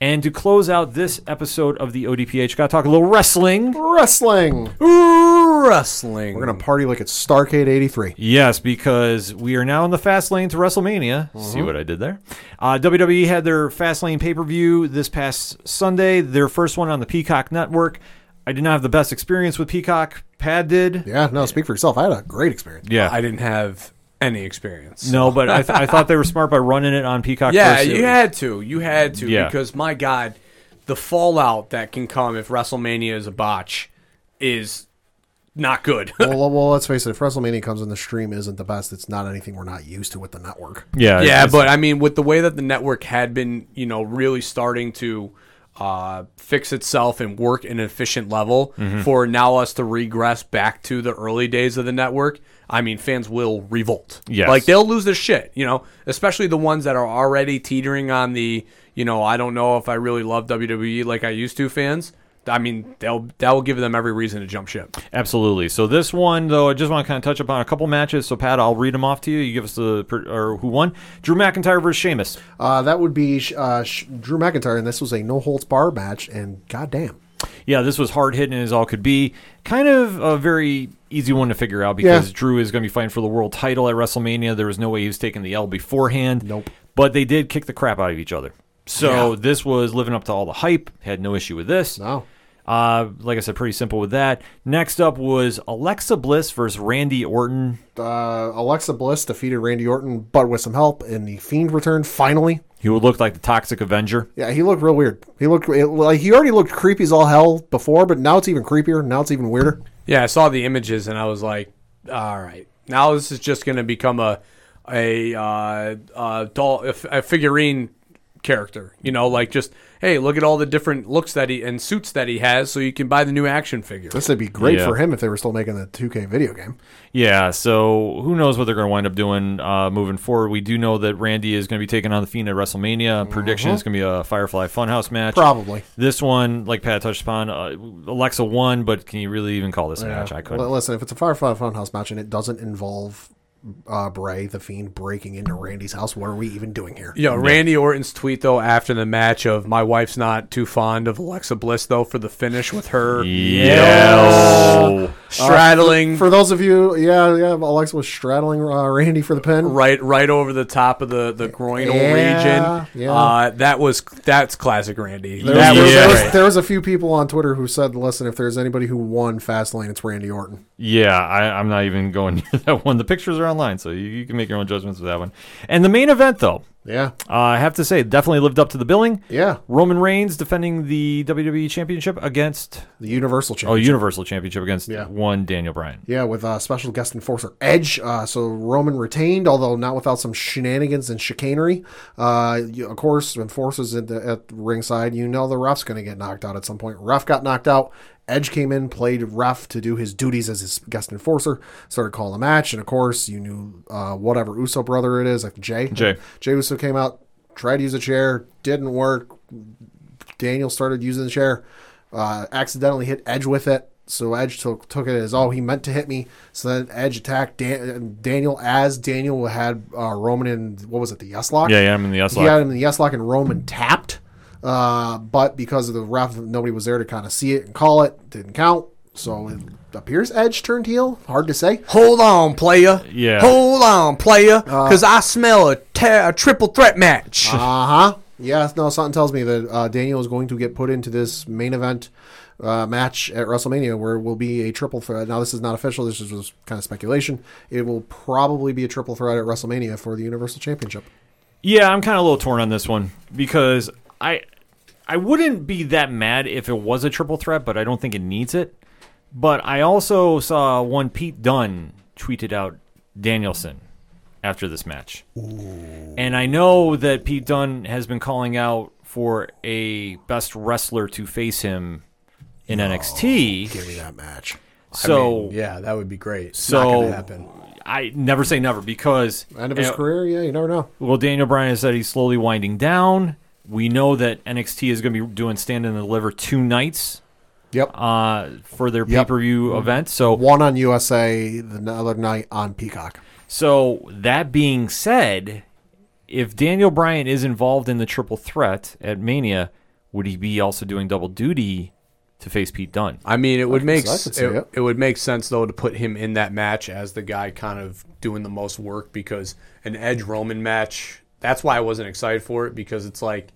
And to close out this episode of the ODPH, got to talk a little wrestling. Wrestling. Wrestling. We're gonna party like it's Starcade '83. Yes, because we are now in the fast lane to WrestleMania. See what I did there? Uh, WWE had their Fastlane pay per view this past Sunday, their first one on the Peacock Network. I did not have the best experience with Peacock. Pat did. Yeah, no, speak for yourself. I had a great experience. Yeah. I didn't have any experience. no, but I, th- I thought they were smart by running it on Peacock Yeah, first. you had to. You had to Yeah. because my God, the fallout that can come if WrestleMania is a botch is not good. well, well, let's face it. If WrestleMania comes in, the stream isn't the best. It's not anything we're not used to with the network. Yeah, yeah, it's- but I mean, with the way that the network had been, you know, really starting to uh, fix itself and work in an efficient level Mm-hmm. for now us to regress back to the early days of the network. I mean, fans will revolt. Yes. like they'll lose their shit. You know, especially the ones that are already teetering on the, you know, I don't know if I really love WWE like I used to. Fans, I mean, they'll that will give them every reason to jump ship. Absolutely. So this one, though, I just want to kind of touch upon a couple matches. So Pat, I'll read them off to you. You give us the or who won. Drew McIntyre versus Sheamus. Uh, that would be uh, Drew McIntyre, and this was a no holds bar match. And goddamn, Yeah, this was hard hitting as all could be. Kind of a very easy one to figure out because Yeah. Drew is going to be fighting for the world title at WrestleMania. There was no way he was taking the L beforehand. Nope. But they did kick the crap out of each other. So this was living up to all the hype. Had no issue with this. no. Uh, like I said, pretty simple with that. Next up was Alexa Bliss versus Randy Orton. Uh, Alexa Bliss defeated Randy Orton, but with some help, and the Fiend returned finally. He would look like the Toxic Avenger. Yeah, he looked real weird. He looked it, like he already looked creepy as all hell before, but now it's even creepier. Now it's even weirder. Yeah, I saw the images and I was like, all right, now this is just going to become a a uh, uh, doll, a, f- a figurine character. You know, like just hey, look at all the different looks that he and suits that he has, so you can buy the new action figure. This would be great Yeah. for him if they were still making the 2K video game. Yeah, so who knows what they're going to wind up doing uh, moving forward. We do know that Randy is going to be taking on the Fiend at WrestleMania. Prediction is going to be a Firefly Funhouse match. Probably. This one, like Pat touched upon, uh, Alexa won, but can you really even call this a match? I couldn't. Well, listen, if it's a Firefly Funhouse match and it doesn't involve uh, Bray, the Fiend, breaking into Randy's house, what are we even doing here? You know, Randy Orton's tweet though after the match of my wife's not too fond of Alexa Bliss though for the finish with her Yeah. straddling For those of you, yeah, yeah, Alexa was straddling uh, Randy for the pin. right right over the top of the the groinal Yeah, region. yeah. Uh, that was that's classic Randy. There, that was, was there, was, there was a few people on Twitter who said, "Listen, if there's anybody who won Fastlane, it's Randy Orton." Yeah, I, I'm not even going near that one. The pictures are online, so you, you can make your own judgments with that one. And the main event, though, Yeah, uh, I have to say, definitely lived up to the billing. yeah, Roman Reigns defending the WWE Championship against the Universal Championship. oh Championship. Universal Championship against Yeah. one Daniel Bryan. Yeah, with uh, special guest enforcer Edge. Uh, so Roman retained, although not without some shenanigans and chicanery. Uh, you, of course, enforcers at the, at ringside, you know the ref's going to get knocked out at some point. Ref got knocked out. Edge came in, played ref to do his duties as his guest enforcer, started calling a match, and of course, you knew uh, whatever Uso brother it is, like Jey. Jey. Jey Uso came out, tried to use a chair, didn't work. Daniel started using the chair, uh, accidentally hit Edge with it. So Edge took took it as oh he meant to hit me. So then Edge attacked Dan- Daniel as Daniel had uh, Roman in what was it the yes lock? Yeah, yeah, I'm in the S He had lock. him in the yes lock and Roman tapped, uh, but because of the ref, nobody was there to kind of see it and call it. Didn't count. So it appears Edge turned heel. Hard to say. Hold on, player. Yeah. Hold on, player. Because I smell a, ta- a triple threat match. Uh huh. Yeah, no, something tells me that uh, Daniel is going to get put into this main event uh, match at WrestleMania where it will be a triple threat. Now, this is not official. This is just kind of speculation. It will probably be a triple threat at WrestleMania for the Universal Championship. Yeah, I'm kind of a little torn on this one because I I wouldn't be that mad if it was a triple threat, but I don't think it needs it. But I also saw one Pete Dunne tweeted out Danielson after this match. And I know that Pete Dunne has been calling out for a best wrestler to face him in NXT. Give me that match. So I mean, yeah, that would be great. It's so not going to happen. I never say never because End of his you know, career, yeah, you never know. Well, Daniel Bryan said he's slowly winding down. We know that NXT is going to be doing stand and deliver two nights Yep. uh, for their pay Yep. per view event. So, One on USA, the other night on Peacock. so that being said, if Daniel Bryan is involved in the triple threat at Mania, would he be also doing double duty to face Pete Dunne? I mean, it would make I could see it, it. it would make sense though to put him in that match as the guy kind of doing the most work because an Edge Roman match. That's why I wasn't excited for it because it's like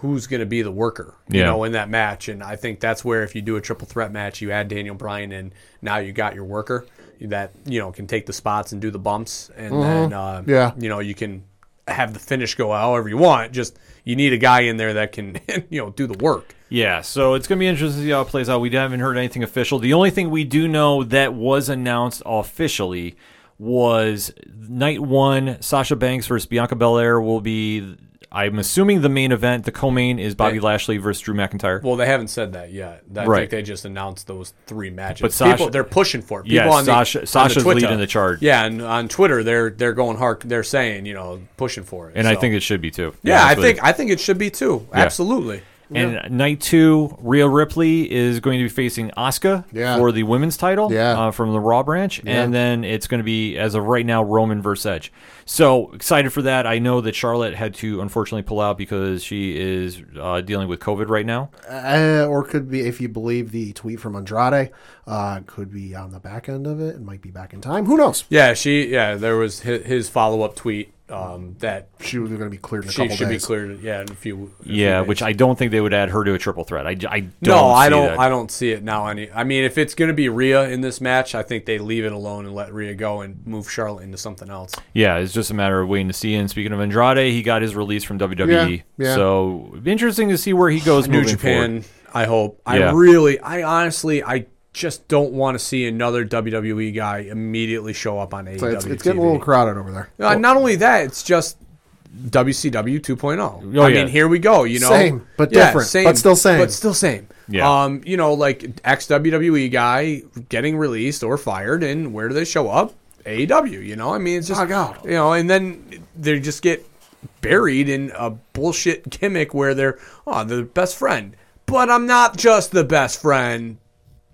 who's going to be the worker, you Yeah. know, in that match. And I think that's where if you do a triple threat match, you add Daniel Bryan and now you got your worker that you know can take the spots and do the bumps, and then uh, Mm-hmm. Yeah. you know you can have the finish go however you want. Just you need a guy in there that can you know do the work. Yeah, so it's going to be interesting to see how it plays out. We haven't heard anything official. The only thing we do know that was announced officially was night one Sasha Banks versus Bianca Belair will be, I'm assuming, the main event. The co main is Bobby They- Lashley versus Drew McIntyre. Well, they haven't said that yet. I Right. think they just announced those three matches. But Sasha- People, they're pushing for it. People Yeah, on the, Sasha- on the Sasha's Twitter- leading the charge. Yeah, and on Twitter, they're they're going hard. They're saying, you know, pushing for it. and I So- think it should be too. yeah, I think. I think it should be too. Absolutely. And night two, Rhea Ripley is going to be facing Asuka Yeah. for the women's title Yeah. uh, from the Raw branch. And then it's going to be, as of right now, Roman versus Edge. So excited for that. I know that Charlotte had to unfortunately pull out because she is uh, dealing with COVID right now. Uh, or could be, if you believe the tweet from Andrade, uh, could be on the back end of it and might be back in time. Who knows? Yeah, she. Yeah, there was his, his follow up tweet um, that She was going to be cleared in a she couple should days. be cleared. Yeah, in a few. in a few Yeah, which I don't think they would add her to a triple threat. I, I don't No, I don't. that. I don't see it now. Any. I mean, if it's going to be Rhea in this match, I think they leave it alone and let Rhea go and move Charlotte into something else. Yeah, it's just a matter of waiting to see. And speaking of Andrade, he got his release from WWE. Yeah, yeah. So interesting to see where he goes New Japan. forward. I hope. Yeah. I really. I honestly. I just don't want to see another WWE guy immediately show up on AEW. So it's, it's getting a little crowded over there. Uh, not only that, it's just WCW 2.0. Oh, I yeah. mean, here we go. You know, Same, but Yeah, different, but still same. but still same. Yeah. Um, you know, like ex WWE guy getting released or fired, and where do they show up? AEW. You know, I mean, it's just Oh, God. you know, and then they just get buried in a bullshit gimmick where they're oh they're the best friend, but I'm not just the best friend,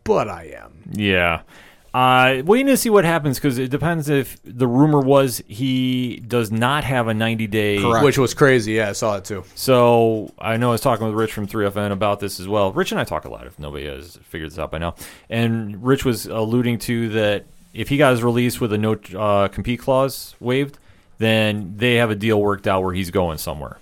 but I am. Yeah. Uh, waiting to see what happens because it depends if the rumor was he does not have a 90 day. Correct. Which was crazy. Yeah, I saw it too. So I know I was talking with Rich from 3FN about this as well. Rich and I talk a lot if nobody has figured this out by now. And Rich was alluding to that if he got his release with a no uh, compete clause waived, then they have a deal worked out where he's going somewhere.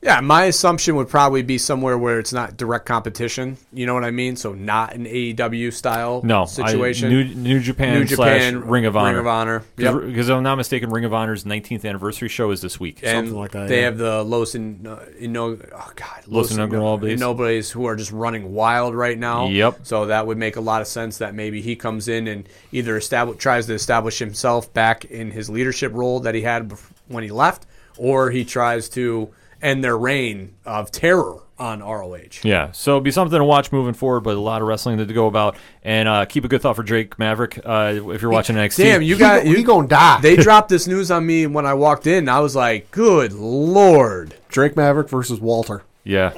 Yeah, my assumption would probably be somewhere where it's not direct competition. You know what I mean? So not an AEW style No, situation. I, New, New Japan, New Japan, slash Ring of Honor. Ring of Honor. Yep. Because if I'm not mistaken, Ring of Honor's 19th anniversary show is this week. and like that, they yeah. have the Los in, uh, Ino, oh God, Los Ingobernables. Ingobernables who are just running wild right now. Yep. So that would make a lot of sense that maybe he comes in and either establish tries to establish himself back in his leadership role that he had when he left, or he tries to end their reign of terror on ROH. Yeah, so it'll be something to watch moving forward, but a lot of wrestling to go about. And uh, keep a good thought for Drake Maverick uh, if you're watching NXT. Damn, you got you. gonna die. They dropped this news on me when I walked in. I was like, "Good lord!" Drake Maverick versus Walter. Yeah.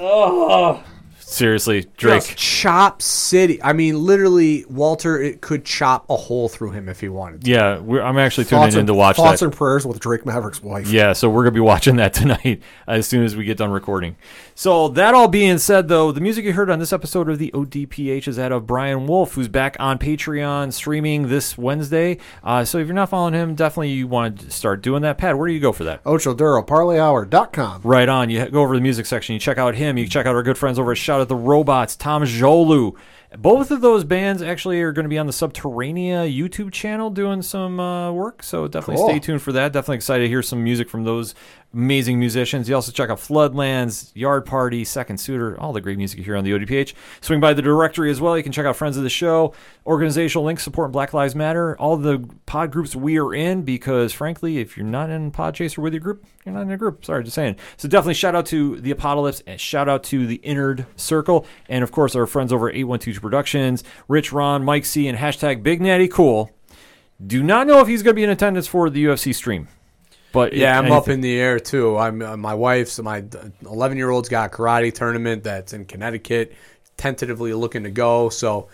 Seriously, Drake. Just chop city. I mean, literally, Walter it could chop a hole through him if he wanted. to. Yeah, we're, I'm actually tuning Thoughts in and, to watch thoughts that. and prayers with Drake Maverick's wife. Yeah, so we're gonna be watching that tonight as soon as we get done recording. So that all being said, though, the music you heard on this episode of the ODPH is that of Brian Wolf, who's back on Patreon streaming this Wednesday. Uh, so if you're not following him, definitely you want to start doing that. Pat, where do you go for that? Ocho Duro, ParlayHour.com. Right on. You go over to the music section. You check out him. You check out our good friends over at Shout at the Robots, Tom Jolu. Both of those bands actually are going to be on the Subterranea YouTube channel doing some uh, work. So definitely Cool. stay tuned for that. Definitely excited to hear some music from those amazing musicians. You also check out Floodlands, Yard Party, Second Suitor, all the great music hear on the ODPH. Swing by the directory as well. You can check out Friends of the Show, organizational links supporting Black Lives Matter, all the pod groups we are in because, frankly, if you're not in Podchaser with your group, you're not in a group. Sorry, just saying. So definitely shout out to the Apocalypse and shout out to the Innard Circle. And, of course, our friends over at 812 Productions, Rich, Ron, Mike C, and hashtag Big Natty Cool. Do not know if he's going to be in attendance for the UFC stream. But Yeah, I'm up in the air too. I'm uh, my wife's my 11 year old's got a karate tournament that's in Connecticut, tentatively looking to go. So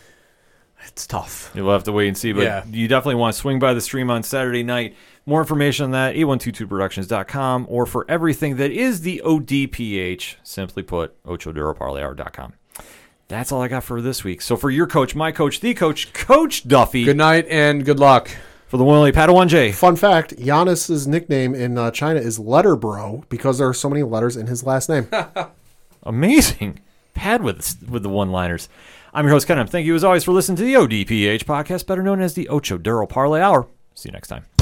it's tough. You'll have to wait and see, but Yeah. you definitely want to swing by the stream on Saturday night. More information on that, 8122productions.com, or for everything that is the ODPH, simply put, ochoduroparlayhour.com. That's all I got for this week. So for your coach, my coach, the coach, Coach Duffy, Good night and good luck. For the one only Padawan J. Fun fact: Giannis's nickname in uh, China is Letter Bro because there are so many letters in his last name. Amazing. Pat with with the one-liners. I'm your host, Ken. Thank you as always for listening to the ODPH podcast, better known as the Ocho Duro Parlay Hour. See you next time.